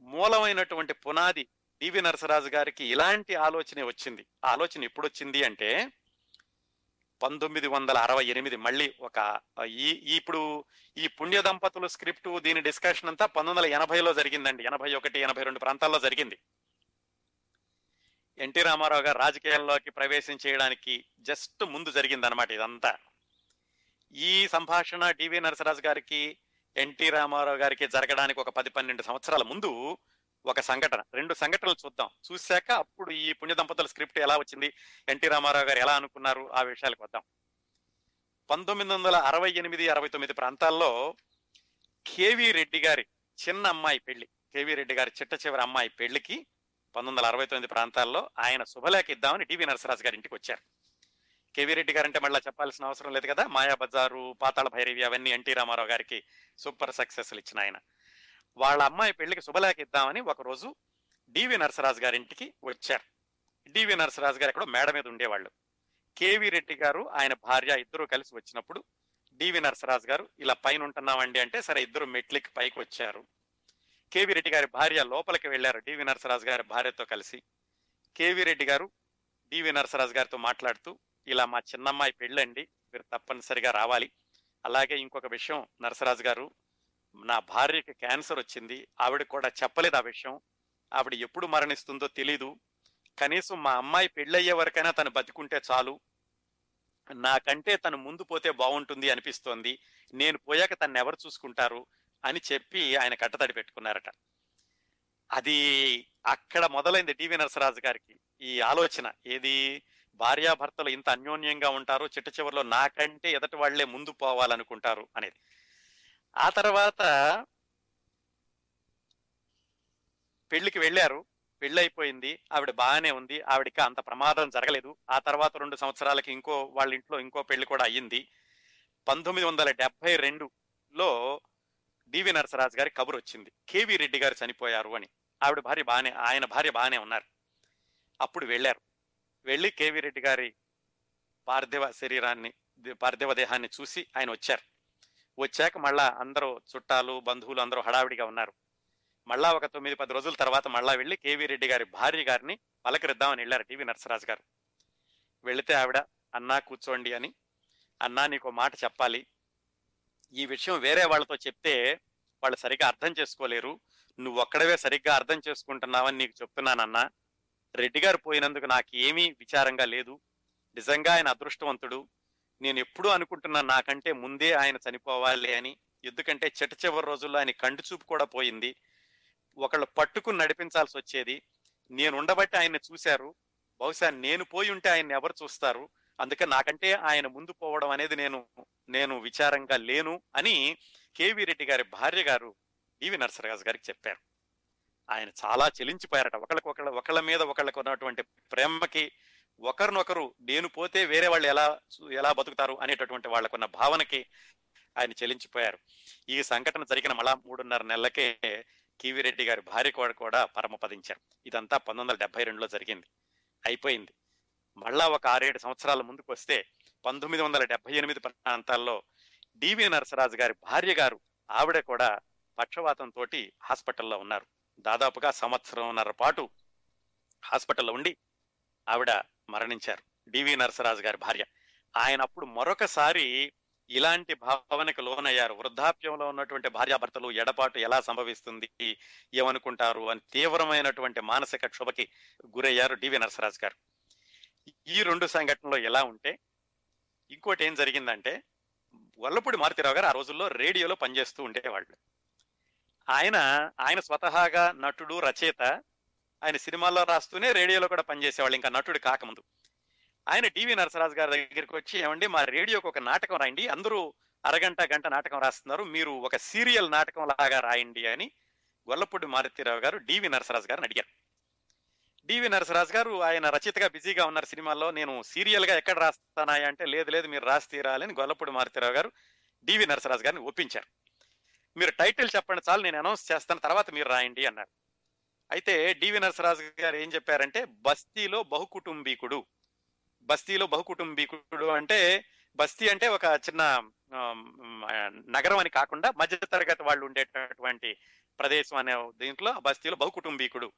మూలమైనటువంటి పునాది డివి నరసరాజు గారికి ఇలాంటి ఆలోచనే వచ్చింది. ఆలోచన ఎప్పుడు వచ్చింది అంటే పంతొమ్మిది వందల అరవై ఎనిమిది మళ్ళీ ఒక ఈ ఈ ఇప్పుడు ఈ పుణ్య దంపతులు స్క్రిప్ట్ దీని డిస్కషన్ అంతా పంతొమ్మిది వందల ఎనభైలో జరిగిందండి. ఎనభై ఒకటి ఎనభై రెండు ప్రాంతాల్లో జరిగింది. ఎన్టీ రామారావు గారు రాజకీయాల్లోకి ప్రవేశం చేయడానికి జస్ట్ ముందు జరిగిందనమాట ఇదంతా. ఈ సంభాషణ డివి నరసరాజు గారికి ఎన్టీ రామారావు గారికి జరగడానికి ఒక పది పన్నెండు సంవత్సరాల ముందు ఒక సంఘటన. రెండు సంఘటనలు చూద్దాం. చూశాక అప్పుడు ఈ పుణ్య దంపతుల స్క్రిప్ట్ ఎలా వచ్చింది ఎన్టీ రామారావు గారు ఎలా అనుకున్నారు ఆ విషయాలకు వద్దాం. పంతొమ్మిది వందల అరవై ఎనిమిది అరవై తొమ్మిది ప్రాంతాల్లో కేవి రెడ్డి గారి చిన్న అమ్మాయి పెళ్ళి కేవి రెడ్డి గారి చిట్ట చివరి అమ్మాయి పెళ్ళికి పంతొమ్మిది వందల అరవై తొమ్మిది ప్రాంతాల్లో ఆయన శుభలేఖ ఇద్దామని డివి నరసరాజు గారి ఇంటికి వచ్చారు. కేవీ రెడ్డి గారు అంటే మళ్ళీ చెప్పాల్సిన అవసరం లేదు కదా? మాయా బజారు పాతాళ భైరవి అవన్నీ ఎన్టీ రామారావు గారికి సూపర్ సక్సెస్లు ఇచ్చిన ఆయన. వాళ్ళ అమ్మాయి పెళ్ళికి శుభలేఖ ఇద్దామని ఒకరోజు డివి నరసరాజు గారి ఇంటికి వచ్చారు. డివి నరసరాజు గారు ఎక్కడో మేడ మీద ఉండేవాళ్ళు. కేవీ రెడ్డి గారు ఆయన భార్య ఇద్దరు కలిసి వచ్చినప్పుడు డివి నరసరాజు గారు ఇలా పైన ఉంటున్నామండి అంటే సరే ఇద్దరు మెట్లకి పైకి వచ్చారు. కేవీ రెడ్డి గారి భార్య లోపలికి వెళ్ళారు డివి నరసరాజు గారి భార్యతో కలిసి. కేవీ రెడ్డి గారు డివి నరసరాజు గారితో మాట్లాడుతూ ఇలా మా చిన్నమ్మాయి పెళ్ళండి. మీరు తప్పనిసరిగా రావాలి. అలాగే ఇంకొక విషయం నరసరాజు గారు నా భార్యకి క్యాన్సర్ వచ్చింది. ఆవిడ కూడా చెప్పలేదు ఆ విషయం. ఆవిడ ఎప్పుడు మరణిస్తుందో తెలీదు. కనీసం మా అమ్మాయి పెళ్ళయ్యే వరకైనా తను బతికుంటే చాలు. నాకంటే తను ముందు పోతే బాగుంటుంది అనిపిస్తోంది. నేను పోయాక తను ఎవరు చూసుకుంటారు? అని చెప్పి ఆయన కట్టతడి పెట్టుకున్నారట. అది అక్కడ మొదలైంది డివి నరసరాజు గారికి ఈ ఆలోచన. ఏది? భార్యాభర్తలు ఇంత అన్యోన్యంగా ఉంటారు చిట్ట చివరిలో నాకంటే ఎదటి వాళ్ళే ముందు పోవాలనుకుంటారు అనేది. ఆ తర్వాత పెళ్ళికి వెళ్ళారు. పెళ్ళైపోయింది. ఆవిడ బాగానే ఉంది. ఆవిడకి అంత ప్రమాదం జరగలేదు. ఆ తర్వాత రెండు సంవత్సరాలకి ఇంకో వాళ్ళ ఇంట్లో ఇంకో పెళ్ళి కూడా అయ్యింది. పంతొమ్మిది వందల డెబ్బై రెండులో డివి నరసరాజు గారి కబురు వచ్చింది. కేవి రెడ్డి గారు చనిపోయారు అని. ఆవిడ భార్య బాగానే ఆయన భార్య బాగానే ఉన్నారు. అప్పుడు వెళ్ళారు. వెళ్ళి కేవి రెడ్డి గారి పార్థివ శరీరాన్ని పార్థివ దేహాన్ని చూసి ఆయన వచ్చారు. వచ్చాక మళ్ళా అందరూ చుట్టాలు బంధువులు అందరూ హడావిడిగా ఉన్నారు. మళ్ళా ఒక తొమ్మిది పది రోజుల తర్వాత మళ్ళా వెళ్ళి కేవీ రెడ్డి గారి భార్య గారిని పలకరిద్దామని వెళ్ళారు టీవీ నరసరాజు గారు. వెళితే ఆవిడ అన్నా కూర్చోండి అని అన్నా నీకు మాట చెప్పాలి. ఈ విషయం వేరే వాళ్ళతో చెప్తే వాళ్ళు సరిగ్గా అర్థం చేసుకోలేరు. నువ్వు ఒక్కడవే సరిగ్గా అర్థం చేసుకుంటున్నావని నీకు చెప్తున్నానన్నా. రెడ్డి గారు పోయినందుకు నాకు ఏమీ విచారంగా లేదు. నిజంగా ఆయన అదృష్టవంతుడు. నేను ఎప్పుడూ అనుకుంటున్నాను నాకంటే ముందే ఆయన చనిపోవాలి అని. ఎందుకంటే చెట్టు చివరి రోజుల్లో ఆయన కంటి చూపు కూడా పోయింది. ఒకళ్ళు పట్టుకుని నడిపించాల్సి వచ్చేది. నేను ఉండబట్టి ఆయన చూశారు. బహుశా నేను పోయి ఉంటే ఆయన్ని ఎవరు చూస్తారు? అందుకే నాకంటే ఆయన ముందు పోవడం అనేది నేను నేను విచారంగా లేను అని కేవీ రెడ్డి గారి భార్య గారు డివి నరసరాజు గారికి చెప్పారు. ఆయన చాలా చెలించిపోయారట. ఒకళ్ళకొకళ్ళ ఒకళ్ళ మీద ఒకళ్ళకు ఉన్నటువంటి ప్రేమకి ఒకరినొకరు నేను పోతే వేరే వాళ్ళు ఎలా ఎలా బతుకుతారు అనేటటువంటి వాళ్ళకున్న భావనకి ఆయన చెలించిపోయారు. ఈ సంఘటన జరిగిన మళ్ళా మూడున్నర నెలలకే కివిరెడ్డి గారి భార్య కూడా కూడా పరమపదించారు. ఇదంతా పంతొమ్మిది వందల డెబ్బై రెండులో జరిగింది. అయిపోయింది. మళ్ళా ఒక ఆరేడు సంవత్సరాల ముందుకు వస్తే పంతొమ్మిది వందల డెబ్బై ఎనిమిది ప్రాంతాల్లో డివి నరసరాజు గారి భార్య గారు ఆవిడ కూడా పక్షవాతంతో హాస్పిటల్లో ఉన్నారు. దాదాపుగా సంవత్సరంన్నర పాటు హాస్పిటల్లో ఉండి ఆవిడ మరణించారు. డివి నరసరాజు గారి భార్య. ఆయన అప్పుడు మరొకసారి ఇలాంటి భావనకు లోనయ్యారు. వృద్ధాప్యంలో ఉన్నటువంటి భార్యాభర్తలు ఎడపాటు ఎలా సంభవిస్తుంది ఏమనుకుంటారు అని తీవ్రమైనటువంటి మానసిక క్షోభకి గురయ్యారు డివి నరసరాజు గారు. ఈ రెండు సంఘటనలు ఎలా ఉంటే ఇంకోటి ఏం జరిగిందంటే వల్లపూడి మారుతిరావు గారు ఆ రోజుల్లో రేడియోలో పనిచేస్తూ ఉండేవాళ్ళు. ఆయన ఆయన స్వతహాగా నటుడు రచయిత ఆయన సినిమాల్లో రాస్తూనే రేడియోలో కూడా పనిచేసేవాళ్ళు ఇంకా నటుడు కాకముందు. ఆయన టీవీ నరసరాజు గారి దగ్గరికి వచ్చి ఏమండి మా రేడియోకి ఒక నాటకం రాయండి అందరూ అరగంట గంట నాటకం రాస్తున్నారు మీరు ఒక సీరియల్ నాటకం లాగా రాయండి అని గొల్లపూడి మారుతిరావు గారు డివి నరసరాజు గారిని అడిగారు. డివి నరసరాజు గారు ఆయన రచయితగా బిజీగా ఉన్నారు సినిమాల్లో. నేను సీరియల్గా ఎక్కడ రాస్తానా అంటే లేదు లేదు మీరు రాసి తీరాలని గొల్లపూడి మారుతిరావు గారు డివి నరసరాజు గారిని ఒప్పించారు. మీరు టైటిల్ చెప్పండి చాలు నేను అనౌన్స్ చేస్తాను తర్వాత మీరు రాయండి అన్నారు. అయితే డివి నరసరాజు గారు ఏం చెప్పారంటే బస్తీలో బహుకుటుంబీకుడు. బస్తీలో బహుకుటుంబీకుడు అంటే బస్తీ అంటే ఒక చిన్న నగరం అని కాకుండా మధ్యతరగతి వాళ్ళు ఉండేటటువంటి ప్రదేశం అనే దీంట్లో బస్తీలో బహుకుటుంబీకుడు.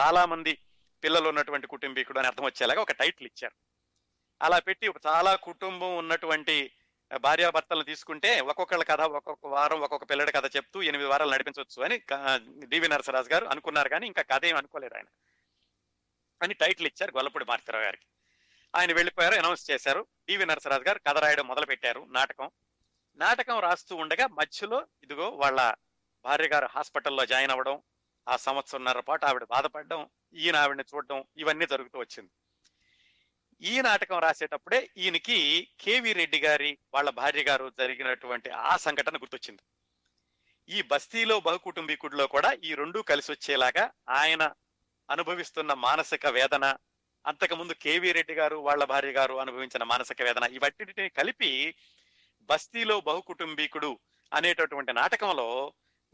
చాలా మంది పిల్లలు ఉన్నటువంటి కుటుంబీకుడు అని అర్థం వచ్చేలాగా ఒక టైటిల్ ఇచ్చారు. అలా పెట్టి చాలా కుటుంబం ఉన్నటువంటి భార్యాభర్తలను తీసుకుంటే ఒక్కొక్కళ్ళ కథ ఒక్కొక్క వారం ఒక్కొక్క పిల్లడి కథ చెప్తూ ఎనిమిది వారాలు నడిపించవచ్చు అని డివి నరసరాజు గారు అనుకున్నారు కానీ ఇంకా కథ ఏం అనుకోలేదు ఆయన. అని టైటిల్ ఇచ్చారు గొల్లపూడి మారుతిరావు గారికి. ఆయన వెళ్ళిపోయారు అనౌన్స్ చేశారు. డివి నరసరాజు గారు కథ రాయడం మొదలు పెట్టారు నాటకం. నాటకం రాస్తూ ఉండగా మధ్యలో ఇదిగో వాళ్ళ భార్య గారు హాస్పిటల్లో జాయిన్ అవ్వడం ఆ సంవత్సరంన్నర పాటు ఆవిడ బాధపడడం ఈయన ఆవిడని చూడడం ఇవన్నీ జరుగుతూ వచ్చింది. ఈ నాటకం రాసేటప్పుడే ఈయనకి కేవి రెడ్డి గారి వాళ్ళ భార్య గారు జరిగినటువంటి ఆ సంఘటన గుర్తొచ్చింది. ఈ బస్తీలో బహుకుటుంబీకుడిలో కూడా ఈ రెండూ కలిసి వచ్చేలాగా ఆయన అనుభవిస్తున్న మానసిక వేదన అంతకుముందు కేవీ రెడ్డి గారు వాళ్ళ భార్య గారు అనుభవించిన మానసిక వేదన ఇవన్నిటిని కలిపి బస్తీలో బహుకుటుంబీకుడు అనేటటువంటి నాటకంలో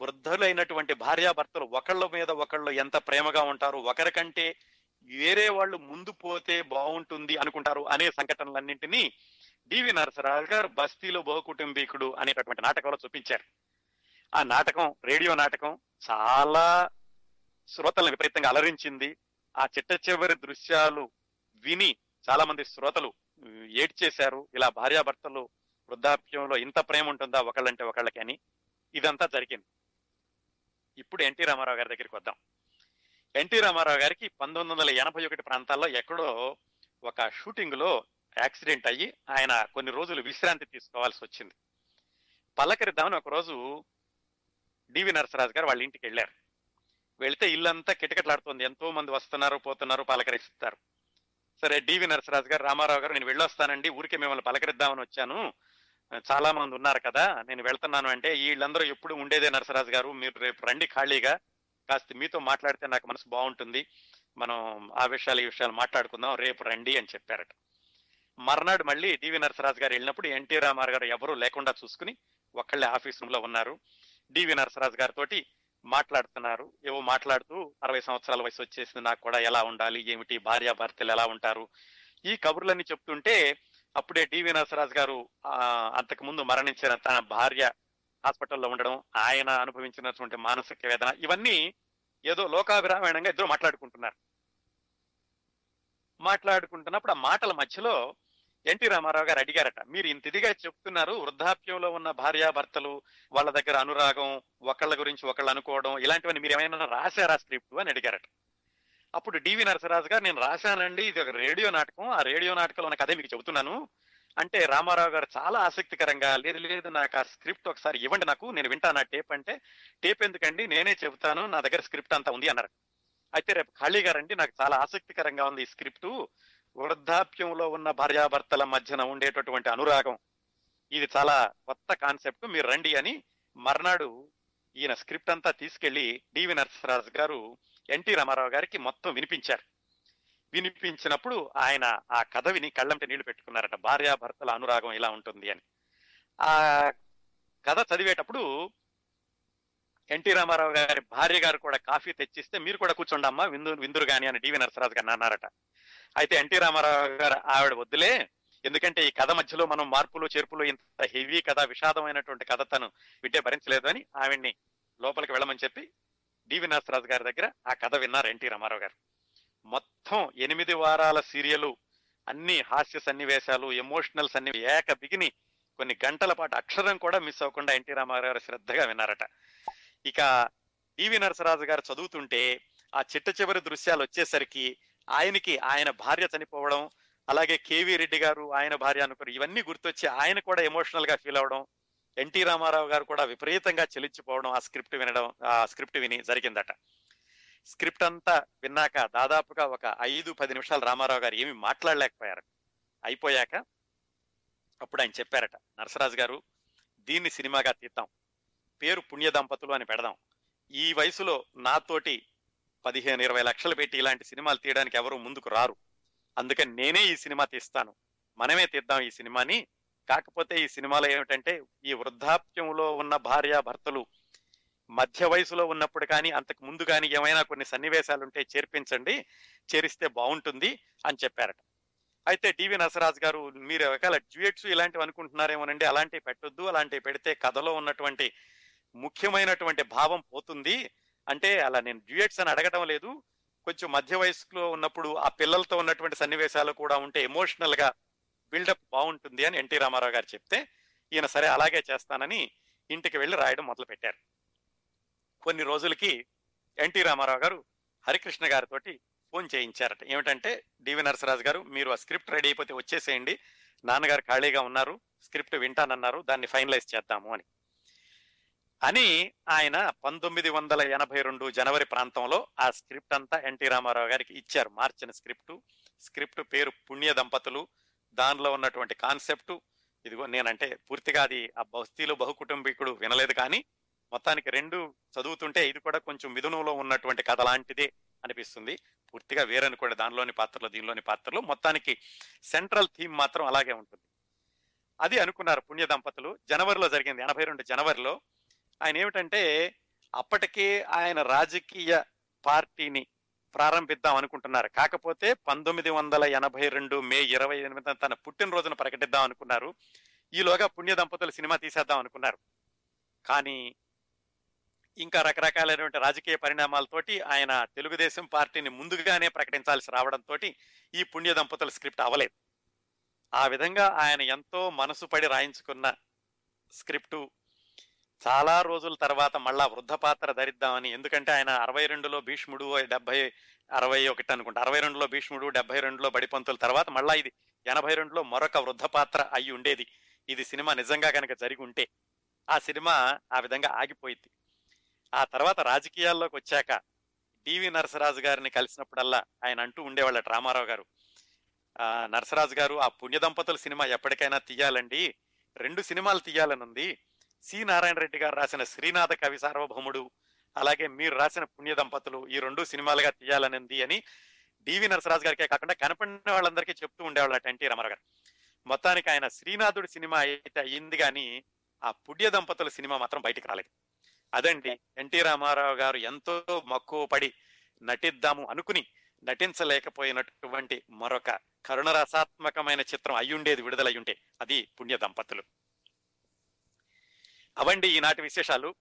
వృద్ధులైనటువంటి భార్యాభర్తలు ఒకళ్ళ మీద ఒకళ్ళు ఎంత ప్రేమగా ఉంటారు ఒకరికంటే వేరే వాళ్ళు ముందు పోతే బాగుంటుంది అనుకుంటారు అనే సంఘటనలన్నింటినీ డివి నరసరాజు గారు బస్తీలో బహుకుటుంబీకుడు అనేటటువంటి నాటకంలో చూపించారు. ఆ నాటకం రేడియో నాటకం చాలా శ్రోతలను విపరీతంగా అలరించింది. ఆ చిట్ట చివరి దృశ్యాలు విని చాలా మంది శ్రోతలు ఏడ్చేశారు. ఇలా భార్యాభర్తలు వృద్ధాప్యంలో ఇంత ప్రేమ ఉంటుందా ఒకళ్ళంటే ఒకళ్ళకి అని. ఇదంతా జరిగింది. ఇప్పుడు ఎన్టీ రామారావు గారి దగ్గరికి వద్దాం. ఎన్టీ రామారావు గారికి పంతొమ్మిది వందల ఎనభై ఒకటి ప్రాంతాల్లో ఎక్కడో ఒక షూటింగ్లో యాక్సిడెంట్ అయ్యి ఆయన కొన్ని రోజులు విశ్రాంతి తీసుకోవాల్సి వచ్చింది. పలకరిద్దామని ఒకరోజు డివి నరసరాజు గారు వాళ్ళ ఇంటికి వెళ్ళారు. వెళితే ఇల్లంతా కిటకిటలాడుతుంది. ఎంతో మంది వస్తున్నారు పోతున్నారు పలకరిస్తారు. సరే డివి నరసరాజు గారు రామారావు గారు నేను వెళ్ళొస్తానండి ఊరికే మిమ్మల్ని పలకరిద్దామని వచ్చాను. చాలా మంది ఉన్నారు కదా నేను వెళ్తున్నాను అంటే వీళ్ళందరూ ఎప్పుడు ఉండేదే నరసరాజు గారు మీరు రేపు రండి ఖాళీగా. కాస్త మీతో మాట్లాడితే నాకు మనసు బాగుంటుంది. మనం ఆ విషయాలు ఈ విషయాలు మాట్లాడుకుందాం రేపు రండి అని చెప్పారట. మర్నాడు మళ్ళీ డివి నరసరాజు గారు వెళ్ళినప్పుడు ఎన్టీ రామారావు గారు ఎవరూ లేకుండా చూసుకుని ఒక్కళ్ళే ఆఫీస్ రూమ్లో ఉన్నారు. డివి నరసరాజు గారితో మాట్లాడుతున్నారు. ఏవో మాట్లాడుతూ అరవై సంవత్సరాల వయసు వచ్చేసింది నాకు కూడా ఎలా ఉండాలి ఏమిటి భార్యాభర్తలు ఎలా ఉంటారు? ఈ కబుర్లన్నీ చెప్తుంటే అప్పుడే డివి నరసరాజు గారు అంతకుముందు అంతకు ముందు మరణించిన తన భార్య హాస్పిటల్లో ఉండడం ఆయన అనుభవించినటువంటి మానసిక వేదన ఇవన్నీ ఏదో లోకాభిరామాయణంగా ఇద్దరు మాట్లాడుకుంటున్నారు. మాట్లాడుకుంటున్నప్పుడు ఆ మాటల మధ్యలో ఎన్టీ రామారావు గారు అడిగారట మీరు ఇంత ఇదిగా చెప్తున్నారు వృద్ధాప్యంలో ఉన్న భార్యాభర్తలు వాళ్ళ దగ్గర అనురాగం ఒకళ్ళ గురించి ఒకళ్ళు అనుకోవడం ఇలాంటివన్నీ మీరు ఏమైనా రాశారా స్క్రిప్ట్? అని అడిగారట. అప్పుడు డివి నరసరాజు గారు నేను రాశానండి ఇది ఒక రేడియో నాటకం. ఆ రేడియో నాటకంలో ఉన్న కథే మీకు చెబుతున్నాను. అంటే రామారావు గారు చాలా ఆసక్తికరంగా లేదు లేదు నాకు ఆ స్క్రిప్ట్ ఒకసారి ఇవ్వండి నాకు నేను వింటాను ఆ టేప్ అంటే టేప్ ఎందుకండి? నేనే చెబుతాను నా దగ్గర స్క్రిప్ట్ అంతా ఉంది అన్నారు. అయితే రేపు ఖాళీ గారండి నాకు చాలా ఆసక్తికరంగా ఉంది ఈ స్క్రిప్ట్. వృద్ధాప్యంలో ఉన్న భార్యాభర్తల మధ్యన ఉండేటటువంటి అనురాగం. ఇది చాలా కొత్త కాన్సెప్ట్ మీరు రండి అని మర్నాడు ఈయన స్క్రిప్ట్ అంతా తీసుకెళ్ళి డివి నరసరాజు గారు ఎన్టీ రామారావు గారికి మొత్తం వినిపించారు. వినిపించినప్పుడు ఆయన ఆ కథ విని కళ్ళంటే నీళ్ళు పెట్టుకున్నారట భార్యాభర్తల అనురాగం ఇలా ఉంటుంది అని. ఆ కథ చదివేటప్పుడు ఎన్టీ రామారావు గారి భార్య గారు కూడా కాఫీ తెచ్చిస్తే మీరు కూడా కూర్చోండమ్మా విందు విందురు గాని అని డివి నరసరాజు గారిని అన్నారట. అయితే ఎన్టీ రామారావు గారు ఆవిడ వద్దులే ఎందుకంటే ఈ కథ మధ్యలో మనం మార్పులు చేర్పులు ఇంత హెవీ కథ విషాదమైనటువంటి కథ తను వింటే భరించలేదు అని ఆవిడ్ని లోపలికి వెళ్ళమని చెప్పి డివి నరసరాజు గారి దగ్గర ఆ కథ విన్నారు ఎన్టీ రామారావు గారు. మొత్తం ఎనిమిది వారాల సీరియల్ అన్ని హాస్య సన్నివేశాలు ఎమోషనల్ సన్ని ఏక బిగిని కొన్ని గంటల పాటు అక్షరం కూడా మిస్ అవ్వకుండా ఎన్టీ రామారావు గారు శ్రద్ధగా విన్నారట. ఇక డివి నరసరాజు గారు చదువుతుంటే ఆ చిట్ట చివరి దృశ్యాలు వచ్చేసరికి ఆయనకి ఆయన భార్య చనిపోవడం అలాగే కేవీ రెడ్డి గారు ఆయన భార్య అనుకుని ఇవన్నీ గుర్తొచ్చి ఆయన కూడా ఎమోషనల్గా ఫీల్ అవడం ఎన్టీ రామారావు గారు కూడా విపరీతంగా చెలించిపోవడం ఆ స్క్రిప్ట్ వినడం ఆ స్క్రిప్ట్ విని జరిగిందట. స్క్రిప్ట్ అంతా విన్నాక దాదాపుగా ఒక ఐదు పది నిమిషాలు రామారావు గారు ఏమి మాట్లాడలేకపోయారు. అయిపోయాక అప్పుడు ఆయన చెప్పారట నరసరాజు గారు దీన్ని సినిమాగా తీద్దాం. పేరు పుణ్య దంపతులు అని పెడదాం. ఈ వయసులో నాతోటి పదిహేను ఇరవై లక్షలు పెట్టి ఇలాంటి సినిమాలు తీయడానికి ఎవరు ముందుకు రారు. అందుకని నేనే ఈ సినిమా తీస్తాను. మనమే తీద్దాం ఈ సినిమాని. కాకపోతే ఈ సినిమాలో ఏమిటంటే ఈ వృద్ధాప్యంలో ఉన్న భార్య భర్తలు మధ్య వయసులో ఉన్నప్పుడు కానీ అంతకు ముందు కానీ ఏమైనా కొన్ని సన్నివేశాలు ఉంటే చేర్పించండి చేరిస్తే బాగుంటుంది అని చెప్పారట. అయితే డివి నసరాజ్ గారు మీరు ఒకవేళ డ్యూయట్స్ ఇలాంటివి అనుకుంటున్నారేమోనండి అలాంటివి పెట్టొద్దు అలాంటివి పెడితే కథలో ఉన్నటువంటి ముఖ్యమైనటువంటి భావం పోతుంది. అంటే అలా నేను డ్యూయట్స్ అని అడగడం లేదు కొంచెం మధ్య వయసులో ఉన్నప్పుడు ఆ పిల్లలతో ఉన్నటువంటి సన్నివేశాలు కూడా ఉంటే ఎమోషనల్గా బిల్డప్ బాగుంటుంది అని ఎన్టీ రామారావు గారు చెప్తే ఈయన సరే అలాగే చేస్తానని ఇంటికి వెళ్ళి రాయడం మొదలు పెట్టారు కొన్ని రోజులకి ఎన్టీ రామారావు గారు హరికృష్ణ గారితోటి ఫోన్ చేయించారట. ఏమిటంటే డివి నరసరాజు గారు మీరు ఆ స్క్రిప్ట్ రెడీ అయిపోతే వచ్చేసేయండి. నాన్నగారు ఖాళీగా ఉన్నారు స్క్రిప్ట్ వింటానన్నారు దాన్ని ఫైనలైజ్ చేద్దాము అని. అని ఆయన పంతొమ్మిది వందల ఎనభై రెండు జనవరి ప్రాంతంలో ఆ స్క్రిప్ట్ అంతా ఎన్టీ రామారావు గారికి ఇచ్చారు. మార్చిన స్క్రిప్ట్ స్క్రిప్ట్ పేరు పుణ్య దంపతులు దానిలో ఉన్నటువంటి కాన్సెప్టు ఇదిగో నేనంటే పూర్తిగా అది ఆ బస్తీలో బహుకుటుంబీకుడు వినలేదు కానీ మొత్తానికి రెండు చదువుతుంటే ఇది కూడా కొంచెం మిథునంలో ఉన్నటువంటి కథ లాంటిదే అనిపిస్తుంది. పూర్తిగా వేరనుకోండి దానిలోని పాత్రలు దీనిలోని పాత్రలు. మొత్తానికి సెంట్రల్ థీమ్ మాత్రం అలాగే ఉంటుంది. అది అనుకున్నారు పుణ్య దంపతులు. జనవరిలో జరిగింది ఎనభై రెండు జనవరిలో. ఆయన ఏమిటంటే అప్పటికే ఆయన రాజకీయ పార్టీని ప్రారంభిద్దాం అనుకుంటున్నారు. కాకపోతే పంతొమ్మిది వందల ఎనభై రెండు మే ఇరవై ఎనిమిది తన పుట్టినరోజును ప్రకటిద్దాం అనుకున్నారు. ఈలోగా పుణ్య దంపతులు సినిమా తీసేద్దాం అనుకున్నారు. కానీ ఇంకా రకరకాలైనటువంటి రాజకీయ పరిణామాలతోటి ఆయన తెలుగుదేశం పార్టీని ముందుగానే ప్రకటించాల్సి రావడంతో ఈ పుణ్య దంపతుల స్క్రిప్ట్ అవలేదు. ఆ విధంగా ఆయన ఎంతో మనసు పడి రాయించుకున్న స్క్రిప్టు చాలా రోజుల తర్వాత మళ్ళా వృద్ధ పాత్ర ధరిద్దామని ఎందుకంటే ఆయన అరవై రెండులో భీష్ముడు డెబ్బై అరవై ఒకటి అనుకుంటా అరవై రెండులో భీష్ముడు డెబ్బై రెండులో బడిపంతుల తర్వాత మళ్ళా ఇది ఎనభై రెండులో మరొక వృద్ధ పాత్ర అయి ఉండేది. ఇది సినిమా నిజంగా కనుక జరిగి ఉంటే ఆ సినిమా ఆ విధంగా ఆగిపోయింది ఆ తర్వాత రాజకీయాల్లోకి వచ్చాక డివి నరసరాజు గారిని కలిసినప్పుడల్లా ఆయన అంటూ ఉండేవాళ్ళ రామారావు గారు. నరసరాజు గారు ఆ పుణ్య దంపతుల సినిమా ఎప్పటికైనా తీయాలండి. రెండు సినిమాలు తీయాలని ఉంది సి. నారాయణ రెడ్డి గారు రాసిన శ్రీనాథ కవి సార్వభౌముడు అలాగే మీరు రాసిన పుణ్య దంపతులు ఈ రెండు సినిమాలుగా తీయాలనింది అని డివి నరసరాజు గారికే కాకుండా కనపడిన వాళ్ళందరికీ చెప్తూ ఉండేవాళ్ళట ఎన్టీ రామారావు గారు. మొత్తానికి ఆయన శ్రీనాథుడి సినిమా అయితే అయ్యింది కానీ ఆ పుణ్య దంపతుల సినిమా మాత్రం బయటికి రాలేదు. అదండి ఎన్టీ రామారావు గారు ఎంతో మక్కువ పడి నటిద్దాము అనుకుని నటించలేకపోయినటువంటి మరొక కరుణరసాత్మకమైన చిత్రం అయ్యుండేది విడుదలయ్యుంటే అది పుణ్య దంపతులు. అవండి ఈనాటి విశేషాలు.